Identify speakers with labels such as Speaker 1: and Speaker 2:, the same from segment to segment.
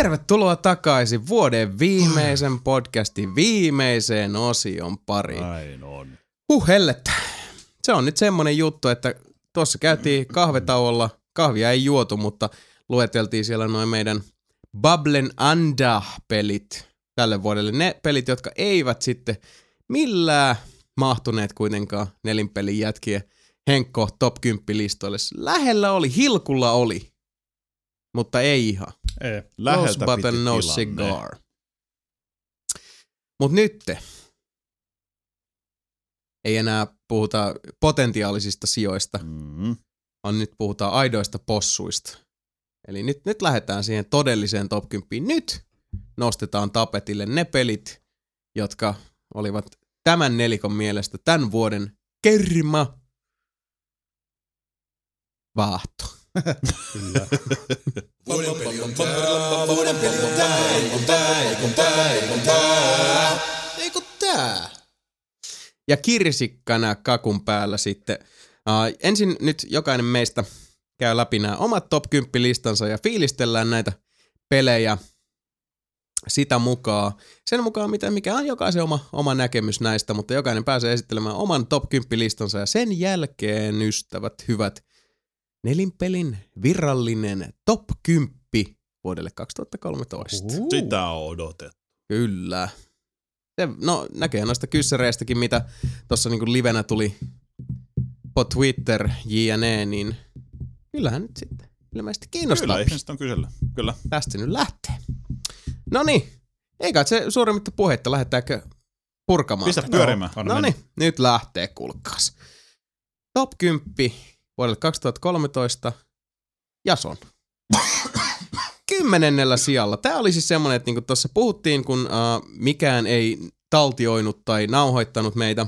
Speaker 1: Tervetuloa takaisin vuoden viimeisen podcastin viimeiseen osion pariin.
Speaker 2: Näin on.
Speaker 1: Huh hellettä. Se on nyt semmonen juttu, että tuossa käytiin kahvetauolla, kahvia ei juotu, mutta lueteltiin siellä noin meidän Bubblen Anda-pelit tälle vuodelle. Ne pelit, jotka eivät sitten millään mahtuneet kuitenkaan nelinpelin jätkien Henkko top 10 listoille. Lähellä oli, hilkulla oli, mutta ei ihan.
Speaker 2: Ei.
Speaker 1: Close
Speaker 2: Läheltä
Speaker 1: button,
Speaker 2: piti
Speaker 1: no
Speaker 2: tilanne.
Speaker 1: cigar. Mut nytte ei enää puhuta potentiaalisista sijoista,
Speaker 2: Mm.
Speaker 1: vaan nyt puhutaan aidoista possuista. Eli nyt, nyt lähdetään siihen todelliseen top 10. Nyt nostetaan tapetille ne pelit, jotka olivat tämän nelikon mielestä tämän vuoden kerma vaahto.
Speaker 3: Kyllä.
Speaker 1: Ja kirsikkana kakun päällä sitten. Uh, ensin nyt jokainen meistä käy läpi nämä omat top 10 listansa ja fiilistellään näitä pelejä sitä mukaan. Sen mukaan, mitä, mikä on jokaisen oma, oma näkemys näistä, mutta jokainen pääsee esittelemään oman top 10 listansa ja sen jälkeen, ystävät hyvät, nelinpelin virallinen top 10 vuodelle 2013.
Speaker 3: Uhu.
Speaker 2: Sitä on odotettu.
Speaker 1: Kyllä. Se, no näkee noista kyssäreistäkin, mitä tuossa niinku livenä tuli po Twitter, jne, niin kyllähän nyt sitten ilmeisesti kiinnostaa.
Speaker 2: Kyllä, ihmiset on kysellä. Kyllä.
Speaker 1: Tästä nyt lähtee. No niin, eikä se suuremmitta puheitta, lähdetäänkö purkamaan?
Speaker 2: Pistä pyörimään.
Speaker 1: No niin, nyt lähtee, kuulkaas. Top 10 vuodelle 2013, Jason. Kymmenennellä sijalla. Tämä oli siis semmoinen, että niinku tuossa puhuttiin, kun uh, mikään ei taltioinut tai nauhoittanut meitä.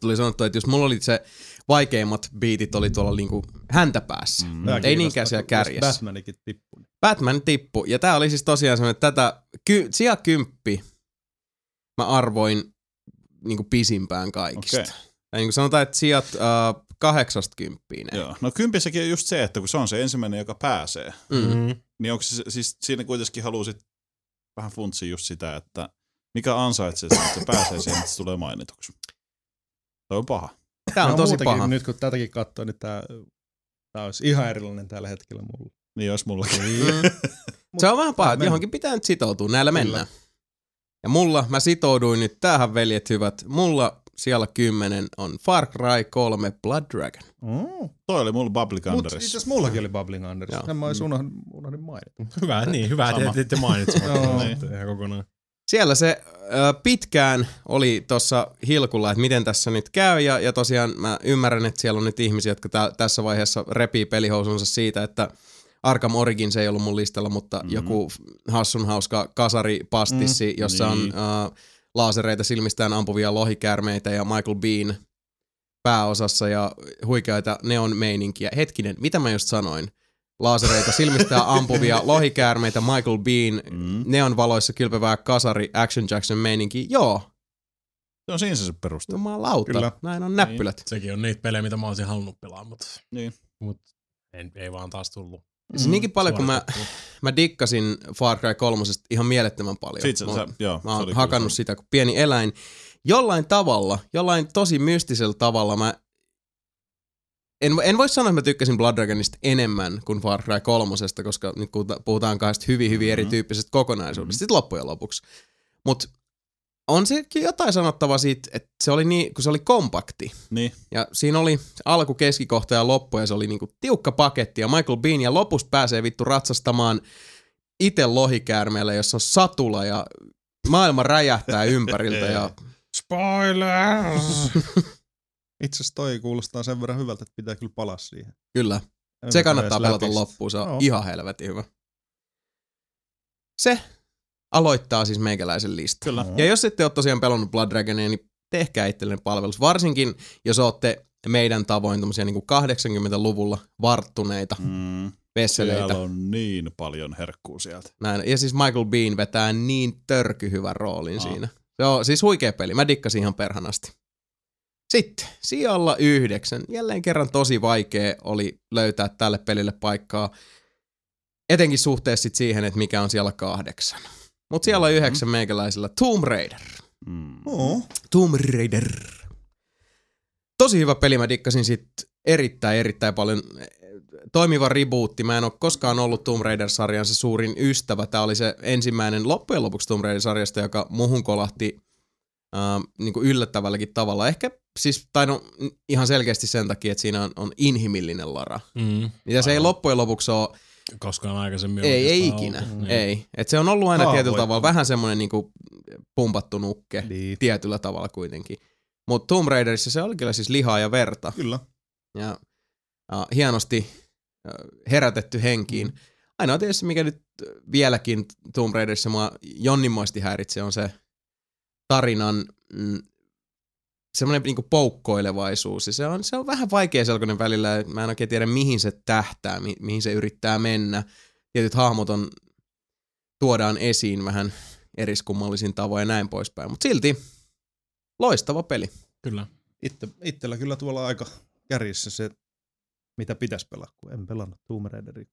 Speaker 1: Tuli sanottu, että jos mulla oli se vaikeimmat biitit oli tuolla niinku häntä päässä.
Speaker 2: Mm.
Speaker 1: Ei
Speaker 3: kiinnostaa,
Speaker 1: niinkään siellä kärjessä.
Speaker 3: Batmanikin tippui.
Speaker 1: Batman tippu. Ja tää oli siis tosiaan semmoinen, että tätä ky, sija kymppi mä arvoin niinku pisimpään kaikista. Okay. Ja niin kuin sanotaan, että sijat uh, kahdeksasta kymppiin.
Speaker 2: Joo. No kympissäkin on just se, että kun se on se ensimmäinen, joka pääsee,
Speaker 1: Mm.
Speaker 3: Mm-hmm.
Speaker 2: niin onko se, siis siinä kuitenkin halusit vähän funtsia just sitä, että mikä ansaitsee sen, että se pääsee siihen, että se tulee mainituksi. Toi on paha.
Speaker 1: Tää on tosi paha.
Speaker 3: Nyt kun tätäkin katsoo, niin tää, tää olisi ihan erilainen tällä hetkellä mulla.
Speaker 2: Niin olisi mullakin.
Speaker 1: Mm. Se on vähän paha, että johonkin pitää nyt sitoutua. Näillä mennään. Ja mulla, mä sitouduin nyt, tähän veljet hyvät, mulla siellä kymmenen on Far Cry 3 Blood Dragon.
Speaker 3: Mm.
Speaker 2: Toi oli mulla Public
Speaker 3: Mutta itse asiassa mullakin oli Bubbling Anders.
Speaker 1: Joo.
Speaker 3: Mä olisin unohdin, unohdin mainita.
Speaker 4: Hyvä, niin, hyvä, että ette mainitsemaan.
Speaker 3: Joo.
Speaker 4: Niin. Ihan kokonaan.
Speaker 1: Siellä se ö, pitkään oli tuossa hilkulla, että miten tässä nyt käy, ja, ja tosiaan mä ymmärrän, että siellä on nyt ihmisiä, jotka tä, tässä vaiheessa repii pelihousunsa siitä, että Arkham Origins ei ollut mun listalla, mutta
Speaker 2: Mhm.
Speaker 1: mm-hmm. joku hassun hauska kasaripastissi, mm, jossa
Speaker 2: niin.
Speaker 1: on uh, laasereita silmistään ampuvia lohikäärmeitä ja Michael Bean pääosassa ja huikeita neon meininkiä. Hetkinen, mitä mä just sanoin? Laasereita silmistään ampuvia lohikäärmeitä, Michael Bean,
Speaker 2: Mm.
Speaker 1: neon valoissa kylpevää kasari Action Jackson meininki. Joo,
Speaker 2: Se on siinä se peruste.
Speaker 1: jumalauta.
Speaker 3: Kyllä.
Speaker 1: Näin on näppylät.
Speaker 4: Sekin on niitä pelejä, mitä mä olisin halunnut pelaa, mutta,
Speaker 2: Niin.
Speaker 4: mutta en, ei vaan taas tullut.
Speaker 1: Mm. Siis niinkin paljon, kun mä, mä dikkasin Far Cry 3 ihan mielettömän paljon.
Speaker 2: Siitä
Speaker 1: mä,
Speaker 2: sä, joo,
Speaker 1: mä oon hakannut
Speaker 2: kyllä
Speaker 1: sitä kuin pieni eläin. Jollain tavalla, jollain tosi mystisellä tavalla mä en, en voi sanoa, että mä tykkäsin Blood Dragonista enemmän kuin Far Cry 3, koska nyt puhuta- puhutaan kahdesta hyvin, hyvin
Speaker 2: Mhm.
Speaker 1: erityyppisestä kokonaisuudesta
Speaker 2: Mhm.
Speaker 1: sitten loppujen lopuksi. Mutta on sekin jotain sanottavaa siitä, että se oli niin, kun se oli kompakti.
Speaker 2: Niin.
Speaker 1: Ja siinä oli alku, keskikohta ja loppu ja se oli niinku tiukka paketti ja Michael Bean ja lopussa pääsee vittu ratsastamaan itse lohikäärmeellä, jossa on satula ja maailma räjähtää ympäriltä ja
Speaker 4: Spoilers!
Speaker 3: Itse asiassa toi kuulostaa sen verran hyvältä, että pitää kyllä palaa siihen.
Speaker 1: kyllä,
Speaker 3: En
Speaker 1: se kannattaa pelata
Speaker 3: sitä.
Speaker 1: loppuun, se on
Speaker 3: Joo.
Speaker 1: ihan helvetin hyvä. Se aloittaa siis meikäläisen listan.
Speaker 2: Kyllä.
Speaker 1: Ja jos ette ole tosiaan pelannut Blood Dragonia, niin tehkää itsellenne palvelus. Varsinkin, jos olette meidän tavoin niin 80-luvulla varttuneita
Speaker 2: Mm.
Speaker 1: vesseleitä.
Speaker 2: Siellä on niin paljon herkkuu sieltä.
Speaker 1: Näin. Ja siis Michael Bean vetää niin törkyhyvän roolin
Speaker 2: Aa.
Speaker 1: siinä. Se on siis huikea peli. Mä dikkasin ihan perhanasti. Sitten sijalla yhdeksän. Jälleen kerran tosi vaikea oli löytää tälle pelille paikkaa. etenkin suhteessa siihen, että mikä on siellä kahdeksan. Mutta siellä on yhdeksän meikäläisellä Tomb Raider.
Speaker 2: Mm.
Speaker 3: Oo.
Speaker 1: Tomb Raider. Tosi hyvä peli, mä dikkasin sit erittäin, erittäin paljon. Toimiva rebootti, mä en ole koskaan ollut Tomb Raider-sarjan se suurin ystävä. Tää oli se ensimmäinen loppujen lopuksi Tomb Raider-sarjasta, joka muhun kolahti äh, niin kuin yllättävälläkin tavalla. Ehkä siis, tai no ihan selkeästi sen takia, että siinä on, on inhimillinen Lara.
Speaker 4: Mm.
Speaker 1: Mitä se ei loppujen lopuksi ole,
Speaker 4: Koskaan aikaisemmin
Speaker 1: ei, ei ikinä,
Speaker 4: ollut. Niin.
Speaker 1: ei. Et se on ollut aina tietyllä
Speaker 3: Haavoittunut.
Speaker 1: tavalla vähän semmoinen niinku pumpattu nukke
Speaker 3: Niin.
Speaker 1: tietyllä tavalla kuitenkin. Mutta Tomb Raiderissa se oli kyllä siis lihaa ja verta
Speaker 3: Kyllä.
Speaker 1: ja uh, hienosti uh, herätetty henkiin.
Speaker 3: Mm.
Speaker 1: Ainoa tietysti, mikä nyt vieläkin Tomb Raiderissa mua jonninmoisesti häiritsee, on se tarinan mm, semmoinen niinku poukkoilevaisuus. Ja se on, se on vähän vaikea selkoinen välillä. Mä en oikein tiedä, mihin se tähtää, mi- mihin se yrittää mennä. Tietyt hahmot on, tuodaan esiin vähän eriskummallisin tavoin ja näin poispäin. Mutta silti loistava peli.
Speaker 4: Kyllä.
Speaker 3: Itse, itsellä kyllä tuolla aika kärjissä se, mitä pitäisi pelaa, kun en pelannut Tomb Raideria.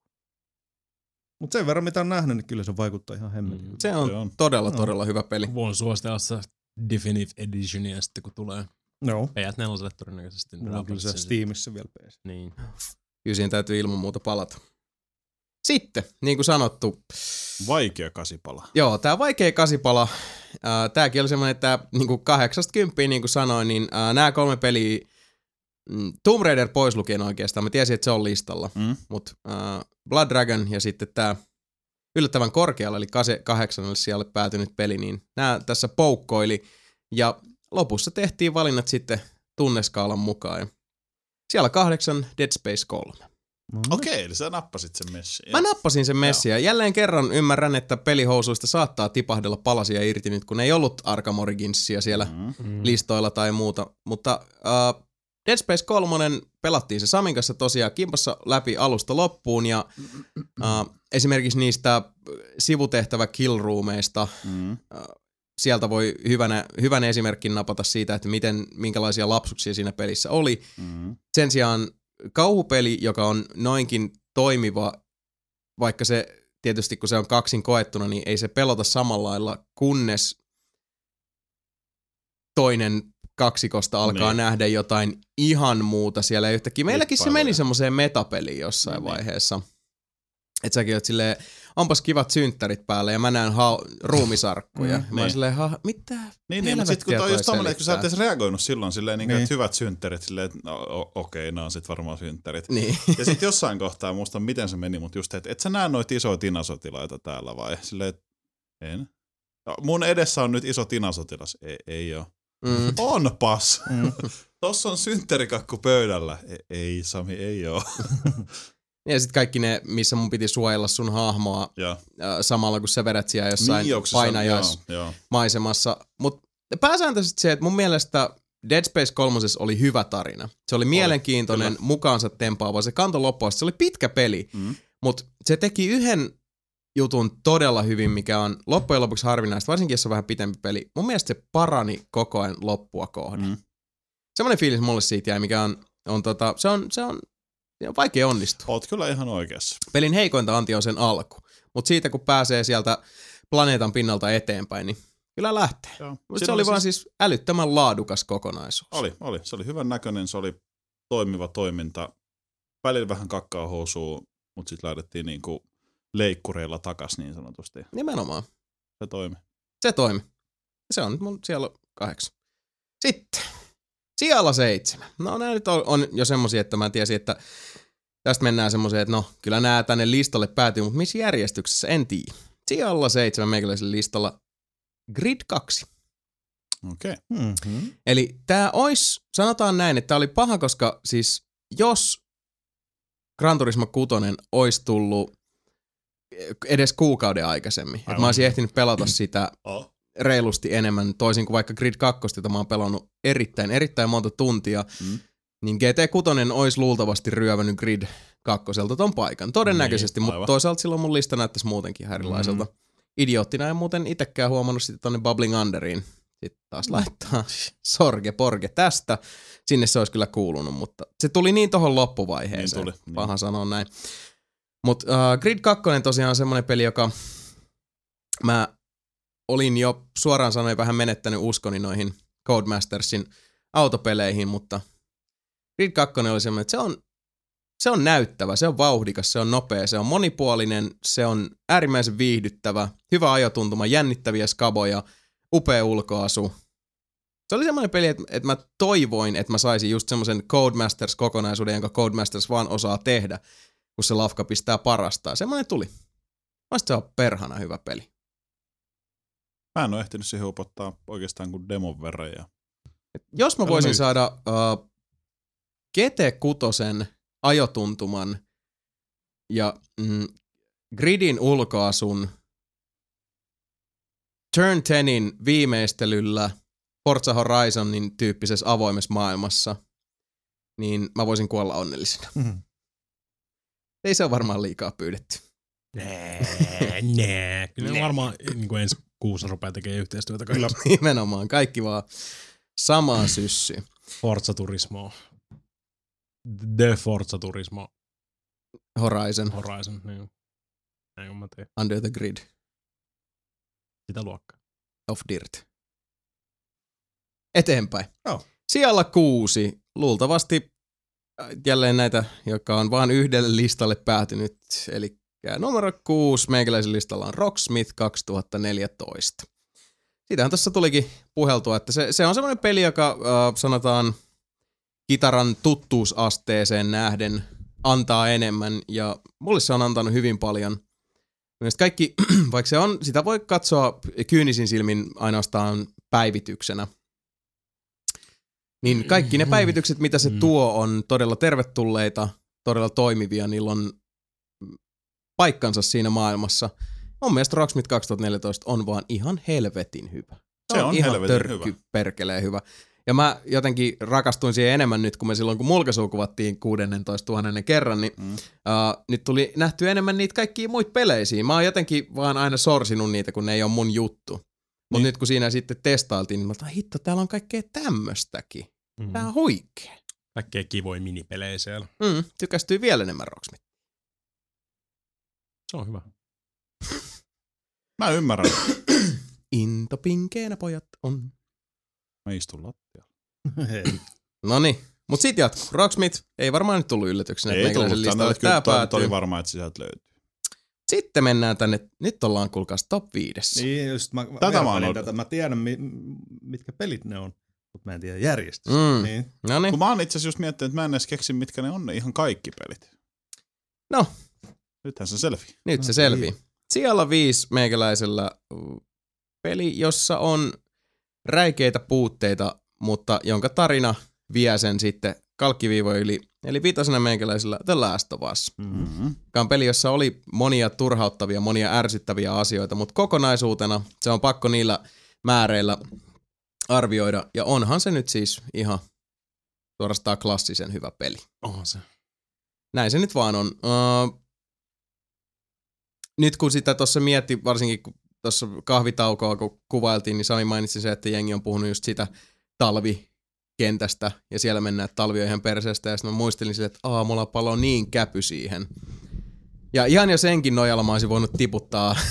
Speaker 3: Mutta sen verran, mitä on nähnyt, niin kyllä se vaikuttaa ihan hemmetin.
Speaker 4: Mm.
Speaker 1: Se on,
Speaker 2: Se on.
Speaker 1: todella,
Speaker 3: No.
Speaker 1: todella hyvä peli.
Speaker 4: Voin suositella se Definitive Editionia sitten, kun tulee
Speaker 3: Joo.
Speaker 4: PS4 todennäköisesti.
Speaker 3: Mulla on kyllä se Steamissa vielä PS.
Speaker 4: Niin.
Speaker 1: Kyllä siihen täytyy ilman muuta palata. Sitten, niin kuin sanottu,
Speaker 2: Vaikea kasipala.
Speaker 1: joo, tämä vaikea kasipala, ää, tääkin oli semmoinen, että niinku kahdeksasta kymppiin, niin kuin sanoin, niin nämä kolme peliä, mm, Tomb Raider pois lukien oikeastaan, mä tiesin, että se on listalla,
Speaker 2: Mm?
Speaker 1: mutta Blood Dragon ja sitten tämä yllättävän korkealle, eli kahdeksannalle siellä päätynyt peli, niin nämä tässä poukkoili, ja lopussa tehtiin valinnat sitten tunneskaalan mukaan. Ja siellä kahdeksan Dead Space 3.
Speaker 3: No,
Speaker 2: Okei, eli sä nappasit sen messiin.
Speaker 1: Mä nappasin sen messin ja jälleen kerran ymmärrän, että pelihousuista saattaa tipahdella palasia irti nyt, kun ei ollut Arkham Originsia siellä
Speaker 2: Mm.
Speaker 4: Mm.
Speaker 1: listoilla tai muuta. Mutta uh, Dead Space 3 pelattiin se Samin kanssa tosiaan kimpassa läpi alusta loppuun ja uh, esimerkiksi niistä sivutehtävä killroomeista
Speaker 2: Mm.
Speaker 1: Sieltä voi hyvänä, hyvän esimerkin napata siitä, että miten, minkälaisia lapsuksia siinä pelissä oli.
Speaker 2: Mm.
Speaker 1: Sen sijaan kauhupeli, joka on noinkin toimiva, vaikka se tietysti kun se on kaksin koettuna, niin ei se pelota samalla lailla, kunnes toinen kaksikosta alkaa
Speaker 2: Niin.
Speaker 1: nähdä jotain ihan muuta siellä yhtäkkiä. Meilläkin se meni semmoiseen metapeliin jossain
Speaker 2: Niin.
Speaker 1: vaiheessa. Että säkin oot silleen, onpas kivat synttärit päällä ja mä näen ha- ruumisarkkuja.
Speaker 3: Mm,
Speaker 1: mä oon
Speaker 2: niin.
Speaker 1: silleen, ha, mitä?
Speaker 2: Niin, niin mutta sitten kun toi just
Speaker 1: toi
Speaker 2: tommonen, että kun sä et edes reagoinut silloin silleen, niin,
Speaker 3: Niin.
Speaker 2: että hyvät synttärit, silleen, että no, okei, nämä on sit varmaan synttärit.
Speaker 1: Niin.
Speaker 2: Ja sitten jossain kohtaa, muista miten se meni, mutta just, että et sä näe noita isoja tinasotilaita täällä vai? Silleen, että en. No, mun edessä on nyt iso tinasotilas. Ei, ei oo.
Speaker 1: Mm.
Speaker 2: Onpas!
Speaker 3: Mm.
Speaker 2: Tossa on synttärikakku pöydällä. Ei, ei Sami, ei oo.
Speaker 1: Ja sitten kaikki ne, missä mun piti suojella sun hahmoa
Speaker 2: ja,
Speaker 1: äh, samalla kun sä vedät siellä jossain
Speaker 2: niin, onko se
Speaker 1: painajais
Speaker 2: Sam- joo, joo.
Speaker 1: maisemassa. Mutta pääsääntöisesti se, että mun mielestä Dead Space 3 oli hyvä tarina. Se oli mielenkiintoinen,
Speaker 2: kyllä.
Speaker 1: mukaansa tempaava. Se kanto loppuun. Se oli pitkä peli,
Speaker 2: Mm.
Speaker 1: mutta se teki yhden jutun todella hyvin, mikä on loppujen lopuksi harvinaista, varsinkin jos on vähän pitempi peli. Mun mielestä se parani koko ajan loppua kohden.
Speaker 2: Mm.
Speaker 1: Semmoinen fiilis mulle siitä jäi, mikä on, on, tota, se on, se on, on vaikea onnistua.
Speaker 2: Oot kyllä ihan oikeassa.
Speaker 1: Pelin heikointa anti on sen alku. Mutta siitä kun pääsee sieltä planeetan pinnalta eteenpäin, niin kyllä lähtee.
Speaker 2: Joo.
Speaker 1: Mut
Speaker 2: Siinä
Speaker 1: se oli vaan siis älyttömän laadukas kokonaisuus.
Speaker 2: Oli, oli. Se oli hyvän näköinen, se oli toimiva toiminta. Välillä vähän kakkaa housua, mutta sitten lähdettiin niinku leikkureilla takas niin sanotusti.
Speaker 1: Nimenomaan.
Speaker 2: Se toimi.
Speaker 1: Se toimi. Se on nyt mun siellä kahdeksan. Sitten. Sijalla seitsemän. No nämä nyt on, on jo semmosia, että mä tiesin, että tästä mennään semmoiseen, että no kyllä nämä tänne listalle päätyy, mutta missä järjestyksessä, en tiedä. Sijalla seitsemän meikäläisen listalla Grid 2.
Speaker 2: Okei. Okay.
Speaker 3: Mm-hmm.
Speaker 1: Eli tämä olisi, sanotaan näin, että tämä oli paha, koska siis jos Gran Turismo 6 olisi tullut edes kuukauden aikaisemmin, että mä
Speaker 2: Aivan.
Speaker 1: olisin ehtinyt pelata sitä
Speaker 2: Oh.
Speaker 1: Reilusti enemmän, toisin kuin vaikka Grid 2, jota mä oon pelannut erittäin, erittäin monta tuntia,
Speaker 2: Mm.
Speaker 1: niin GT6 olisi luultavasti ryövänyt Grid 2 ton paikan. Todennäköisesti,
Speaker 2: Niin,
Speaker 1: mutta toisaalta silloin mun lista näyttäisi muutenkin ihan erilaiselta. Mm. Idioottina en muuten itsekään huomannut sitten tonne Bubbling Underiin. Sitten taas laittaa sorge porge tästä. Sinne se olisi kyllä kuulunut, mutta se tuli niin tohon loppuvaiheeseen.
Speaker 2: Niin tuli, niin.
Speaker 1: Paha sanoa näin. Mutta uh, Grid 2 tosiaan on semmoinen peli, joka mä olin jo suoraan sanoen vähän menettänyt uskoni noihin Codemastersin autopeleihin, mutta Grid 2 oli semmoinen, että se on, se on näyttävä, se on vauhdikas, se on nopea, se on monipuolinen, se on äärimmäisen viihdyttävä, hyvä ajotuntuma, jännittäviä skaboja, upea ulkoasu. Se oli semmoinen peli, että, että mä toivoin, että mä saisin just semmoisen Codemasters-kokonaisuuden, jonka Codemasters vaan osaa tehdä, kun se lafka pistää parastaa. Semmoinen tuli. Mielestäni se on perhana hyvä peli.
Speaker 2: Mä en ole ehtinyt siihen upottaa oikeastaan kuin demon verran. Ja...
Speaker 1: Jos mä
Speaker 2: Älä
Speaker 1: voisin saada uh, GT6 ajotuntuman ja mm, Gridin ulkoasun Turn 10in viimeistelyllä Forza Horizonin tyyppisessä avoimessa maailmassa, niin mä voisin kuolla onnellisena.
Speaker 3: Mhm.
Speaker 1: Ei se ole varmaan liikaa pyydetty.
Speaker 4: Nää, nää. Kyllä ne varmaan niin kuin ensi kuussa rupeaa tekemään yhteistyötä. Kyllä.
Speaker 1: Nimenomaan, kaikki vaan samaa syssyä.
Speaker 4: Forza Turismo. The Forza Turismo
Speaker 1: Horizon,
Speaker 4: Horizon. Niin. Näin kun mä teen.
Speaker 1: Under the Grid,
Speaker 4: Sitä luokkaa.
Speaker 1: of Dirt. Eteenpäin.
Speaker 3: Joo.
Speaker 1: Sijalla kuusi, luultavasti äh, jälleen näitä, jotka on vain yhdelle listalle päätynyt. Eli numero kuusi meikäläisen listalla on Rocksmith 2014. Siitähän tuossa tulikin puheltua, että se, se on semmoinen peli, joka äh, sanotaan kitaran tuttuusasteeseen nähden antaa enemmän ja mulle se on antanut hyvin paljon. Mielestäni kaikki, vaikka se on, sitä voi katsoa kyynisin silmin ainoastaan päivityksenä, niin kaikki ne päivitykset, mitä se
Speaker 4: Mm.
Speaker 1: tuo, on todella tervetulleita, todella toimivia, niillä on paikkansa siinä maailmassa. Mun mielestä Rocksmith 2014 on vaan ihan helvetin hyvä.
Speaker 2: Se on
Speaker 1: ihan
Speaker 2: helvetin
Speaker 1: törkky
Speaker 2: hyvä.
Speaker 1: perkeleen hyvä. Ja mä jotenkin rakastuin siihen enemmän nyt, kun me silloin kun mulkaisua kuvattiin 16 000 kerran, niin
Speaker 2: Mm.
Speaker 1: uh, nyt tuli nähty enemmän niitä kaikkia muita peleisiä. Mä oon jotenkin vaan aina sorsinut niitä, kun ne ei ole mun juttu. Mutta
Speaker 2: Niin.
Speaker 1: nyt kun siinä sitten testailtiin, niin mä otan, hitto, täällä on kaikkea tämmöstäkin.
Speaker 4: Mm.
Speaker 1: Tää on huikea.
Speaker 4: Kaikkea kivoja minipelejä siellä.
Speaker 1: Mm, tykästyy vielä enemmän Rocksmith.
Speaker 4: Se on hyvä.
Speaker 2: Mä ymmärrän.
Speaker 1: Into pinkeenä pojat on.
Speaker 2: Mä istun lattialla.
Speaker 3: Hei.
Speaker 1: Noni, mut sit jatkuu. Rocksmith ei varmaan nyt tullut yllätyksenä,
Speaker 2: Ei tullut
Speaker 1: listalle
Speaker 2: toi,
Speaker 1: päätyy.
Speaker 2: oli varma, että sisältö löytyy.
Speaker 1: Sitten mennään tänne, nyt ollaan kuulkaas top viidessä.
Speaker 3: Niin, just mä,
Speaker 2: Tätä mä odottanut.
Speaker 3: tätä. mä tiedän, mi, mitkä pelit ne on, mutta mä en tiedä järjestystä.
Speaker 1: Mm.
Speaker 3: Niin.
Speaker 1: No niin,
Speaker 2: Kun mä oon itse asiassa just miettinyt, että mä en edes keksi, mitkä ne on ne ihan kaikki pelit.
Speaker 1: no
Speaker 2: Nythän se selvi.
Speaker 1: nyt se
Speaker 3: niin.
Speaker 1: selvii. Siellä viisi meikäläisellä uh, peli, jossa on räikeitä puutteita, mutta jonka tarina vie sen sitten kalkkiviivojen yli. Eli viitosena meikäläisellä The Last of Us.
Speaker 2: Mm-hmm.
Speaker 1: on peli, jossa oli monia turhauttavia, monia ärsyttäviä asioita, mutta kokonaisuutena se on pakko niillä määreillä arvioida. Ja onhan se nyt siis ihan suorastaan klassisen hyvä peli.
Speaker 4: Onhan se.
Speaker 1: Näin se nyt vaan on. Uh, nyt kun sitä tuossa mietti, varsinkin kun tuossa kahvitaukoa kun kuvailtiin, niin Sami mainitsi se, että jengi on puhunut just sitä talvikentästä, ja siellä mennään, että talvi on ihan perseestä, ja sitten mä muistelin sille, että aamulla palo niin käpy siihen. Ja ihan jo senkin nojalla mä olisin voinut tiputtaa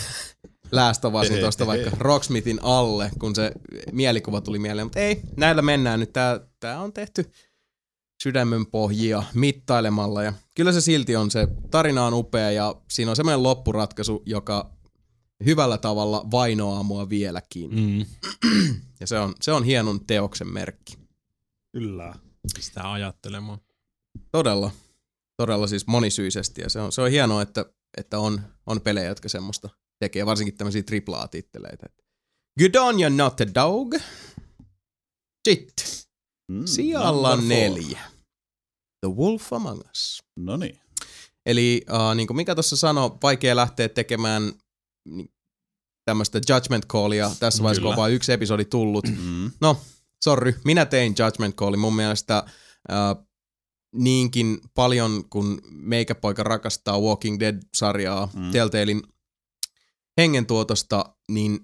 Speaker 1: Läästovasin tuosta vaikka Rocksmithin alle, kun se mielikuva tuli mieleen, mutta ei, näillä mennään nyt. Tää, tää on tehty sydämen pohjia mittailemalla ja kyllä se silti on, se tarina on upea ja siinä on semmoinen loppuratkaisu, joka hyvällä tavalla vainoaa mua vieläkin.
Speaker 4: Mm.
Speaker 1: Ja se on, se on hienon teoksen merkki.
Speaker 3: Kyllä.
Speaker 4: Sitä ajattelemaan.
Speaker 1: Todella, todella siis monisyisesti ja se on, se on hienoa, että, että on, on pelejä, jotka semmoista tekee, varsinkin tämmöisiä AAA-titteleitä. Good on you not a dog. Sitten,
Speaker 2: Mm,
Speaker 1: sijalla neljä. The Wolf Among Us.
Speaker 2: No niin.
Speaker 1: Eli uh, niin kuin mikä tuossa sanoi, vaikea lähteä tekemään tämmöistä judgment callia tässä vaiheessa, kun on
Speaker 2: Kyllä.
Speaker 1: vain yksi episodi tullut.
Speaker 2: Mm.
Speaker 1: No, sorry, minä tein judgment callin. Mun mielestä uh, niinkin paljon, kun meikäpoika rakastaa Walking Dead-sarjaa
Speaker 2: mm.
Speaker 1: Telltalein hengentuotosta, niin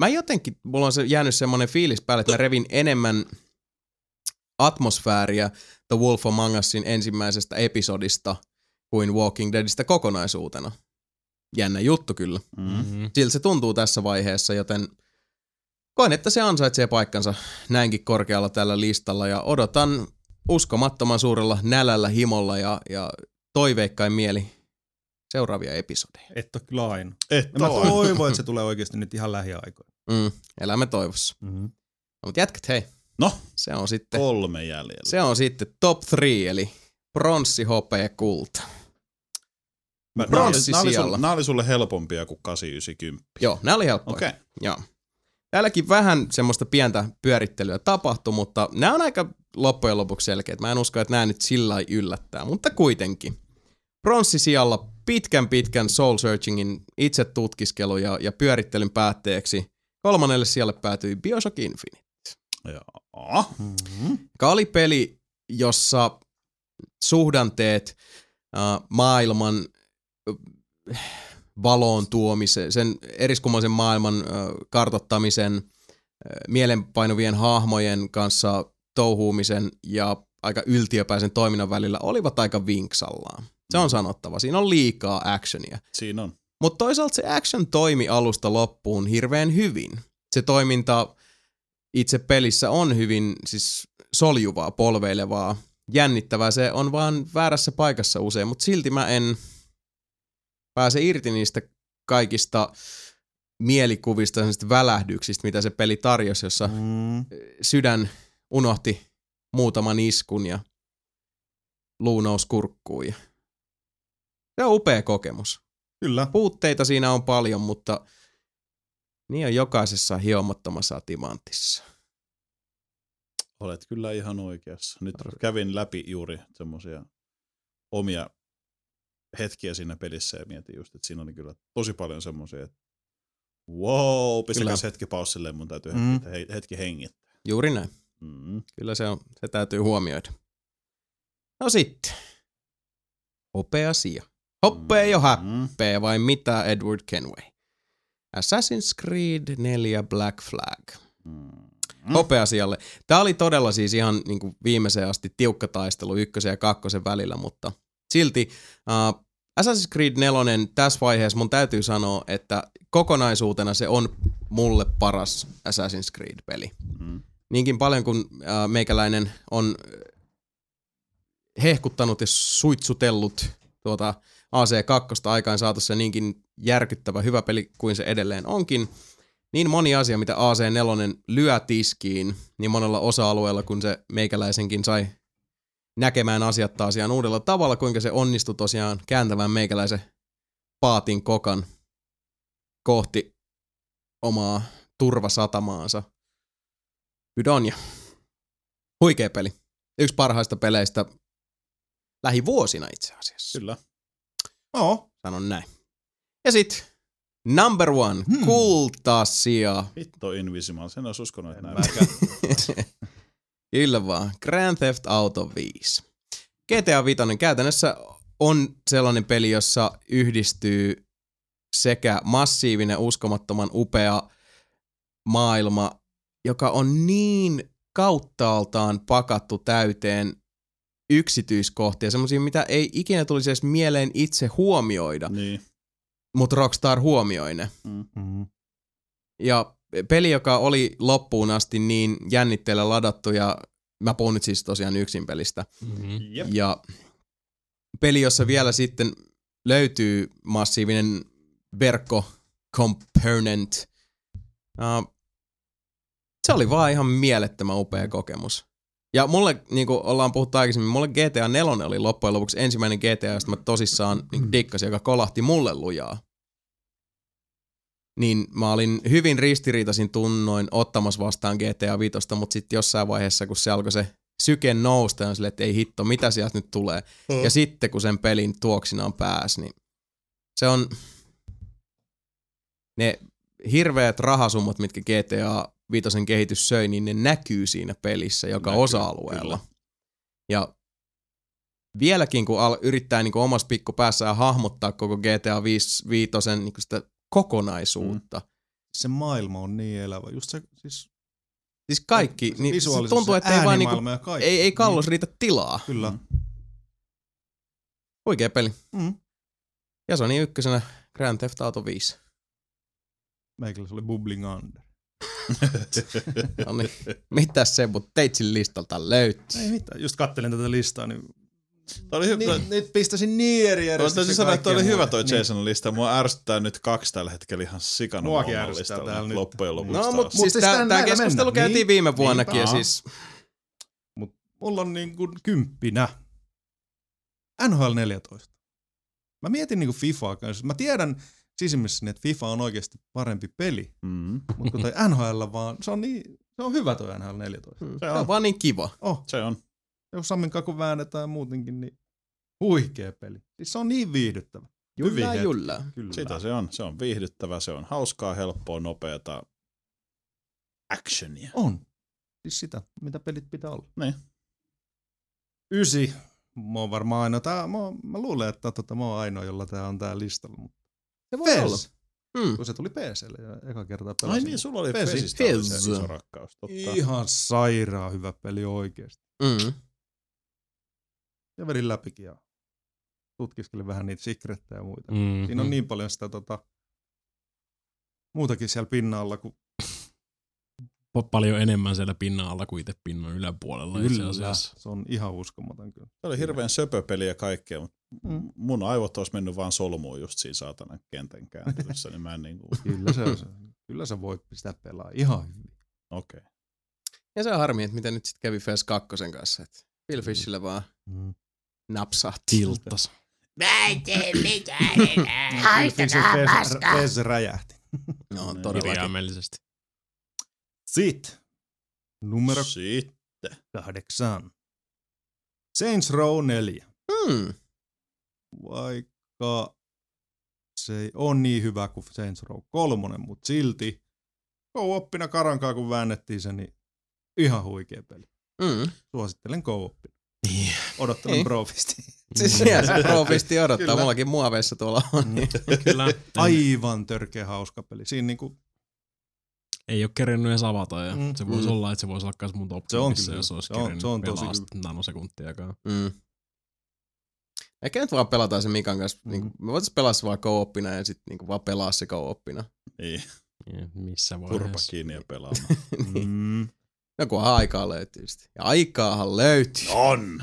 Speaker 1: mä jotenkin, mulla on se jäänyt semmoinen fiilis päälle, että mä revin enemmän atmosfääriä The Wolf Among Usin ensimmäisestä episodista kuin Walking Deadistä kokonaisuutena. Jännä juttu kyllä.
Speaker 2: Mm.
Speaker 4: Mm-hmm.
Speaker 1: Siltä se tuntuu tässä vaiheessa, joten koen, että se ansaitsee paikkansa näinkin korkealla tällä listalla ja odotan uskomattoman suurella nälällä, himolla ja, ja toiveikkain mieli seuraavia episodeja.
Speaker 3: Et ole kyllä aina.
Speaker 2: Et
Speaker 3: mä toivon, että se tulee oikeasti nyt ihan lähiaikoina.
Speaker 1: Mm, elämme toivossa.
Speaker 3: Mm-hmm.
Speaker 1: No, mutta jätkät, hei.
Speaker 2: No,
Speaker 1: Se on sitten,
Speaker 2: kolme jäljellä.
Speaker 1: se on sitten top 3, eli pronssi, hopea kulta.
Speaker 2: Mä-
Speaker 1: Bronssi
Speaker 2: nää oli,
Speaker 1: sijalla.
Speaker 2: sulle, nää oli sulle helpompia kuin 890.
Speaker 1: Joo, nämä oli helppoja.
Speaker 2: Okei. Okay.
Speaker 1: Joo. Täälläkin vähän semmoista pientä pyörittelyä tapahtui, mutta nämä on aika loppujen lopuksi selkeät. Mä en usko, että nämä nyt sillä yllättää, mutta kuitenkin. Pronssisijalla pitkän pitkän soul searchingin itse tutkiskelu ja, ja pyörittelyn päätteeksi kolmannelle sijalle päätyi Bioshock Infinite,
Speaker 2: Joo.
Speaker 3: Mm-hmm.
Speaker 1: joka oli peli, jossa suhdanteet, äh, maailman äh, valoon tuomisen, sen eriskummallisen maailman äh, kartottamisen, äh, mielenpainuvien hahmojen kanssa touhuumisen ja aika yltiöpäisen toiminnan välillä olivat aika vinksallaan. Se on sanottava. Siinä on liikaa actionia.
Speaker 2: Siinä on.
Speaker 1: Mutta toisaalta se action toimi alusta loppuun hirveän hyvin. Se toiminta itse pelissä on hyvin siis soljuvaa, polveilevaa, jännittävää. Se on vaan väärässä paikassa usein, mutta silti mä en pääse irti niistä kaikista mielikuvista, välähdyksistä, mitä se peli tarjosi, jossa
Speaker 3: Mm.
Speaker 1: sydän unohti muutaman iskun ja luu nousi kurkkuun. ja- Se on upea kokemus.
Speaker 3: Kyllä.
Speaker 1: Puutteita siinä on paljon, mutta niin on jokaisessa hiomattomassa timantissa.
Speaker 2: Olet kyllä ihan oikeassa. Nyt kävin läpi juuri semmoisia omia hetkiä siinä pelissä ja mietin just, että siinä oli kyllä tosi paljon semmoisia, että wow, pistäkäs hetki pausille, mun täytyy
Speaker 3: Mm.
Speaker 2: hetki, he- hetki hengittää.
Speaker 1: Juuri näin.
Speaker 2: Mm.
Speaker 1: Kyllä se, on, se täytyy huomioida. No sitten. Hopea sija. Hoppea jo
Speaker 2: Mm.
Speaker 1: häppää vai mitä Edward Kenway? Assassin's Creed 4 Black Flag.
Speaker 2: Mm.
Speaker 1: Hopeasijalle. Tämä oli todella siis ihan niin kuin viimeiseen asti tiukka taistelu ykkösen ja kakkosen välillä, mutta silti uh, Assassin's Creed 4 tässä vaiheessa mun täytyy sanoa, että kokonaisuutena se on mulle paras Assassin's Creed-peli.
Speaker 2: Mm.
Speaker 1: Niinkin paljon kuin uh, meikäläinen on hehkuttanut ja suitsutellut tuota AC2 aikaan saatossa niinkin järkyttävä hyvä peli kuin se edelleen onkin, niin moni asia, mitä AC4 lyö tiskiin niin monella osa-alueella, kun se meikäläisenkin sai näkemään asiat taas ihan uudella tavalla, kuinka se onnistui tosiaan kääntämään meikäläisen paatin kokan kohti omaa turvasatamaansa. Ydonia. Huikea peli. Yksi parhaista peleistä lähivuosina itse asiassa.
Speaker 2: Kyllä.
Speaker 3: No,
Speaker 1: Sanon näin. Ja sit number one,
Speaker 3: Hmm.
Speaker 1: kultasia.
Speaker 2: Hitto Invisimal, sen olisi uskonut, että näin.
Speaker 1: Kyllä vaan. Grand Theft Auto 5. GTA 5 käytännössä on sellainen peli, jossa yhdistyy sekä massiivinen, uskomattoman upea maailma, joka on niin kauttaaltaan pakattu täyteen yksityiskohtia, semmoisia, mitä ei ikinä tulisi edes mieleen itse huomioida,
Speaker 2: Niin.
Speaker 1: mutta Rockstar huomioi ne.
Speaker 2: Mm.
Speaker 3: mm.
Speaker 1: Ja peli, joka oli loppuun asti niin jännitteellä ladattu, ja mä puhun nyt siis tosiaan yksin pelistä,
Speaker 4: Mm-hmm.
Speaker 2: Jep.
Speaker 1: ja peli, jossa vielä sitten löytyy massiivinen verkko component. Uh, se oli vaan ihan mielettömän upea kokemus. Ja mulle, niin kuin ollaan puhuttu aikaisemmin, mulle GTA 4 oli loppujen lopuksi ensimmäinen GTA, josta mä tosissaan niin dikkasin, joka kolahti mulle lujaa. Niin mä olin hyvin ristiriitaisin tunnoin ottamassa vastaan GTA 5, mutta sitten jossain vaiheessa, kun se alkoi se syke nousta, on silleen, että ei hitto, mitä sieltä nyt tulee. Ja sitten kun sen pelin tuoksinaan pääsi, niin se on ne hirveät rahasummat, mitkä GTA 5 kehitys söi, niin ne näkyy siinä pelissä joka
Speaker 2: Näkyy,
Speaker 1: osa-alueella.
Speaker 2: kyllä.
Speaker 1: Ja vieläkin kun al- yrittää niin omassa pikkupäässään hahmottaa koko GTA 5, 5 niin sitä kokonaisuutta, mm.
Speaker 3: Se maailma on niin elävä. Just se, siis
Speaker 1: siis kaikki,
Speaker 3: se
Speaker 1: niin se tuntuu, että ei vaan niin
Speaker 3: ja kaikki.
Speaker 1: ei, ei kallos
Speaker 3: Niin,
Speaker 1: riitä tilaa.
Speaker 3: Kyllä.
Speaker 2: Mm.
Speaker 1: Huikea peli.
Speaker 3: Mm.
Speaker 1: Jasoni ykkösenä Grand Theft Auto 5.
Speaker 3: Meikällä se oli Bubbling Under.
Speaker 1: No niin, mitäs se, mutta teitsin listalta löytyy.
Speaker 3: Ei mitään, just kattelin tätä listaa, niin
Speaker 2: Tämä oli hyvä.
Speaker 3: nyt, nyt pistäisin niin eri
Speaker 2: täytyy sanoa, että toi oli hyvä toi
Speaker 3: Niin.
Speaker 2: Jasonin lista. Mua ärsyttää nyt kaksi tällä hetkellä ihan sikana
Speaker 3: Muakin ärsyttää
Speaker 2: listalla
Speaker 3: täällä nyt.
Speaker 2: loppujen lopuksi.
Speaker 1: No, mutta
Speaker 3: Mut
Speaker 1: siis
Speaker 3: siis
Speaker 1: tää
Speaker 3: näillä
Speaker 1: keskustelu
Speaker 3: mennään.
Speaker 1: käytiin
Speaker 3: Niin,
Speaker 1: viime vuonnakin ja
Speaker 2: niinpä.
Speaker 1: siis
Speaker 3: Mut mulla on niin kuin kymppinä NHL 14. Mä mietin niin kuin FIFAa kanssa. Mä tiedän sisimmissäni, että FIFA on oikeasti parempi peli,
Speaker 2: Mm.
Speaker 3: mutta kun toi NHL vaan, se on, niin, se on hyvä toi NHL 14.
Speaker 1: mm,
Speaker 2: Se
Speaker 1: se
Speaker 2: on.
Speaker 1: vaan niin kiva.
Speaker 3: Oh,
Speaker 2: Se on.
Speaker 3: jos Sammin kakun väännetään muutenkin, niin huikea peli. Siis se on niin viihdyttävä. Hyviä
Speaker 1: Julla,
Speaker 3: hetkiä.
Speaker 1: julla.
Speaker 3: Kyllä.
Speaker 2: Sitä se on. Se on viihdyttävä, se on hauskaa, helppoa, nopeata actionia.
Speaker 3: On. Siis sitä, mitä pelit pitää olla.
Speaker 2: Niin.
Speaker 3: Ysi. Mä oon varmaan ainoa. Tää, mä, mä luulen, että tota, mä oon ainoa, jolla tää on tää listalla. Mutta
Speaker 1: Se voi olla.
Speaker 3: Fez,
Speaker 1: Mm.
Speaker 3: kun se tuli PClle ja eka kertaa
Speaker 2: Ai
Speaker 3: pelasin.
Speaker 2: niin, sulla oli
Speaker 3: Fezi.
Speaker 2: Fesistä oli se
Speaker 1: Fez.
Speaker 2: iso rakkaus. Totta.
Speaker 3: Ihan sairaan hyvä peli oikeesti.
Speaker 1: Mm.
Speaker 3: Ja vedin läpikin ja tutkiskelin vähän niitä secrettejä ja muita.
Speaker 4: Mm.
Speaker 3: Siinä on niin paljon sitä tota, muutakin siellä pinnalla kuin
Speaker 4: Pa- paljon enemmän siellä pinnan alla kuin itse pinnan yläpuolella itse
Speaker 3: kyllä.
Speaker 4: asiassa.
Speaker 3: Se on ihan uskomaton kyllä.
Speaker 2: Se oli hirveän söpöpeli ja kaikkea, mutta
Speaker 3: Mm.
Speaker 2: mun aivot olisi mennyt vaan solmuun just siinä saatanan kentän kääntelyssä, niin mä en niinku,
Speaker 3: Kyllä se, kyllä sä voit sitä pelaa ihan hyvin.
Speaker 2: okei. Okay.
Speaker 1: Ja se on harmi, että miten nyt sitten kävi Fes 2 kanssa. Että Phil Fishillä vaan
Speaker 3: Mm.
Speaker 1: napsahti.
Speaker 4: Tilttas.
Speaker 5: Mä en tee mitään enää. Haistakaa paskaa.
Speaker 3: Fez räjähti.
Speaker 1: No,
Speaker 2: Niin.
Speaker 1: todellakin.
Speaker 3: Sitten numero
Speaker 2: Sitten.
Speaker 3: kahdeksan. Saints Row 4.
Speaker 1: Hmm.
Speaker 3: Vaikka se ei ole niin hyvä kuin Saints Row 3, mutta silti co-oppina karankaa kun väännettiin se, niin ihan huikea peli.
Speaker 1: Mm.
Speaker 3: Suosittelen co-oppina.
Speaker 4: Niin.
Speaker 3: Odottelen
Speaker 1: Niin.
Speaker 3: Brofisti.
Speaker 1: Siis siellä se profisti odottaa.
Speaker 3: Kyllä.
Speaker 1: Mullakin muoveissa tuolla on. Niin.
Speaker 4: Kyllä.
Speaker 3: Aivan törkeä hauska peli. Siinä niinku,
Speaker 4: Ei ole kerennyt edes avata ja
Speaker 3: Mm.
Speaker 4: se voisi
Speaker 1: Mm.
Speaker 4: olla, että se voisi olla myös mun top
Speaker 3: Se on
Speaker 4: 10,
Speaker 3: kyllä.
Speaker 4: jos olisi
Speaker 3: Se on- se on tosi hyvä.
Speaker 4: sitä nanosekuntiakaan.
Speaker 1: Mm. Ehkä nyt vaan pelataan se Mikan kanssa.
Speaker 3: Mm.
Speaker 1: Niin, me voitaisiin pelaa se vaan co-oppina ja sitten niin vaan pelaa se co-oppina.
Speaker 2: Niin,
Speaker 4: Niin, Missä
Speaker 2: turpa
Speaker 4: vaiheessa.
Speaker 2: kiinni ja pelaamaan.
Speaker 1: niin.
Speaker 3: mm,
Speaker 1: No kunhan aikaa löytyy sitten. Ja aikaahan löytyy.
Speaker 2: On!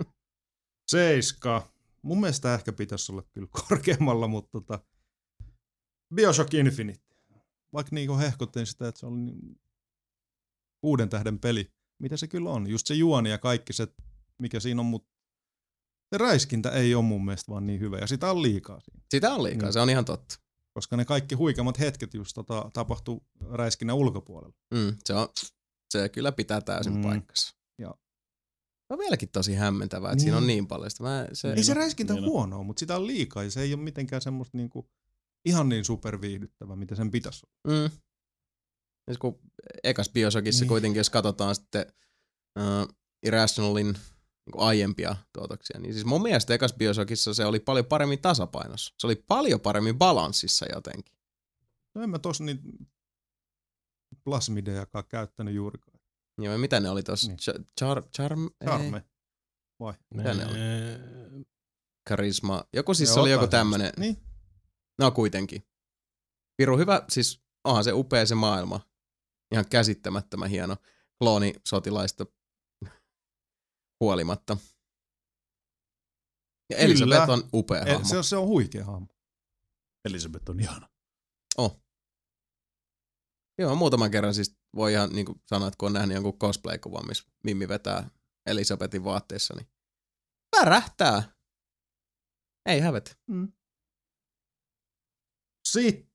Speaker 3: seiska. Mun mielestä ehkä pitäisi olla kyllä korkeammalla, mutta tota, Bioshock Infinite. Vaikka niinku hehkuttiin sitä, että se oli niin kuuden tähden peli, mitä se kyllä on. Just se juoni ja kaikki se, mikä siinä on, mutta se räiskintä ei ole mun mielestä vaan niin hyvä. Ja sitä on liikaa siinä.
Speaker 1: Sitä on liikaa,
Speaker 3: Mm.
Speaker 1: se on ihan totta.
Speaker 3: Koska ne kaikki huikeammat hetket just tota, tapahtuu räiskinnän ulkopuolella.
Speaker 1: Mm, se, on, se kyllä pitää täysin
Speaker 3: Mm.
Speaker 1: paikkansa.
Speaker 3: Ja-
Speaker 1: On vieläkin tosi hämmentävää, että niin. siinä on
Speaker 3: Niin.
Speaker 1: niin paljon sitä. Mä, se,
Speaker 3: Ei se räiskintä
Speaker 2: niin on.
Speaker 3: huonoa, mutta sitä on liikaa ja se ei ole mitenkään semmoista niinku, ihan niin superviihdyttävää, mitä sen pitäisi olla.
Speaker 1: Mm. Ja kun ekas Bioshockissa
Speaker 3: Niin.
Speaker 1: niin. kuitenkin, jos katsotaan sitten uh, Irrationalin niin aiempia tuotoksia, niin siis mun mielestä ekas Bioshockissa se oli paljon paremmin tasapainossa. Se oli paljon paremmin balanssissa jotenkin.
Speaker 3: No en mä tos niitä plasmidejakaan käyttänyt juurikaan.
Speaker 1: Joo, ja mitä ne oli tossa?
Speaker 3: Niin.
Speaker 1: Niin. Char, charm, ei,
Speaker 3: Charme.
Speaker 1: Mitä ne oli?
Speaker 4: Ää,
Speaker 1: karisma. Joku siis se oli joku tämmönen.
Speaker 3: Niin.
Speaker 1: No kuitenkin. Piru hyvä, siis onhan se upea se maailma. Ihan käsittämättömän hieno kloonisotilaista huolimatta. Ja
Speaker 3: Kyllä.
Speaker 1: Elisabeth on upea
Speaker 3: E,
Speaker 1: hahmo.
Speaker 3: se, on, se on huikea hahmo.
Speaker 2: Elisabeth on ihana.
Speaker 1: Oh. Joo, muutaman kerran siis voi ihan niin kuin sanoa, että kun on nähnyt jonkun cosplay-kuvan, missä Mimmi vetää Elisabetin vaatteissa, niin värähtää. Ei hävet.
Speaker 3: Sitten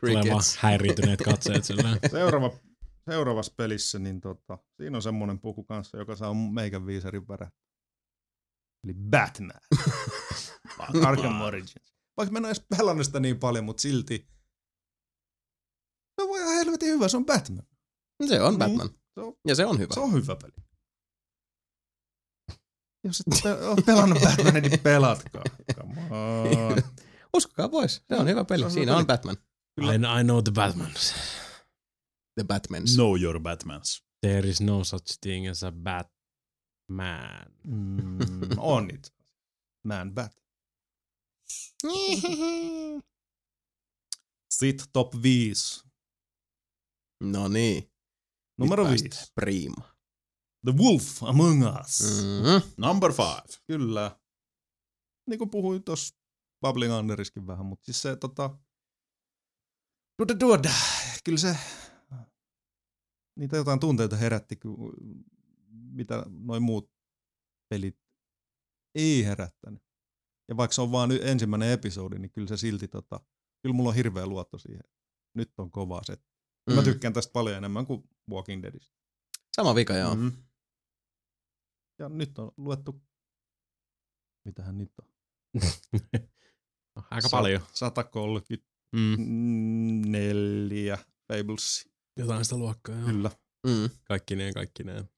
Speaker 4: Tulee vaan
Speaker 1: Crickets.
Speaker 4: häiriintyneet katseet sillä.
Speaker 3: seuraava, seuraavassa pelissä, niin tota, siinä on semmonen puku kanssa, joka saa meikän viisarin värä. Eli Batman. Arkham Origins. Vaikka mä en edes pelannut sitä niin paljon, mutta silti se on ihan helvetin hyvä, se on Batman.
Speaker 1: Se on
Speaker 3: Niin.
Speaker 1: Batman.
Speaker 3: Se on,
Speaker 1: Ja se on hyvä.
Speaker 3: se on hyvä peli. Jos et pe- ole pelannut Batmanin, niin pelatkaa. Come on.
Speaker 1: Uskokaa pois. Se on hyvä peli.
Speaker 3: Se on hyvä
Speaker 1: Siinä on
Speaker 3: peli.
Speaker 1: Batman.
Speaker 4: I, I know the Batman.
Speaker 1: The Batmans.
Speaker 2: Know your Batmans.
Speaker 4: There is no such thing as a bat Man.
Speaker 3: Mm, on asiassa. Man Bat. Sit top 5.
Speaker 1: No niin.
Speaker 3: Numero
Speaker 1: Nyt
Speaker 3: 5.
Speaker 1: päästään Prima.
Speaker 3: The Wolf Among Us.
Speaker 1: Mm-hmm.
Speaker 2: Number five.
Speaker 3: Kyllä. Niin kuin puhuin tuossa Bubbling Underiskin vähän, mutta siis se tota... Tuoda, tuoda. Kyllä se... Niitä jotain tunteita herätti, mitä noin muut pelit ei herättänyt. Ja vaikka se on vaan ensimmäinen episodi, niin kyllä se silti tota... Kyllä mulla on hirveä luotto siihen. Nyt on kovaa se. Mm. Mä tykkään tästä paljon enemmän kuin Walking Deadistä.
Speaker 1: Sama vika, joo.
Speaker 3: Mm. Ja nyt on luettu... Mitähän nyt on?
Speaker 4: Aika
Speaker 3: Sa-
Speaker 4: paljon.
Speaker 3: 134
Speaker 4: Mm.
Speaker 3: Fables.
Speaker 4: Jotain sitä luokkaa, joo.
Speaker 3: Kyllä.
Speaker 1: Mm.
Speaker 4: Kaikkineen, kaikkineen.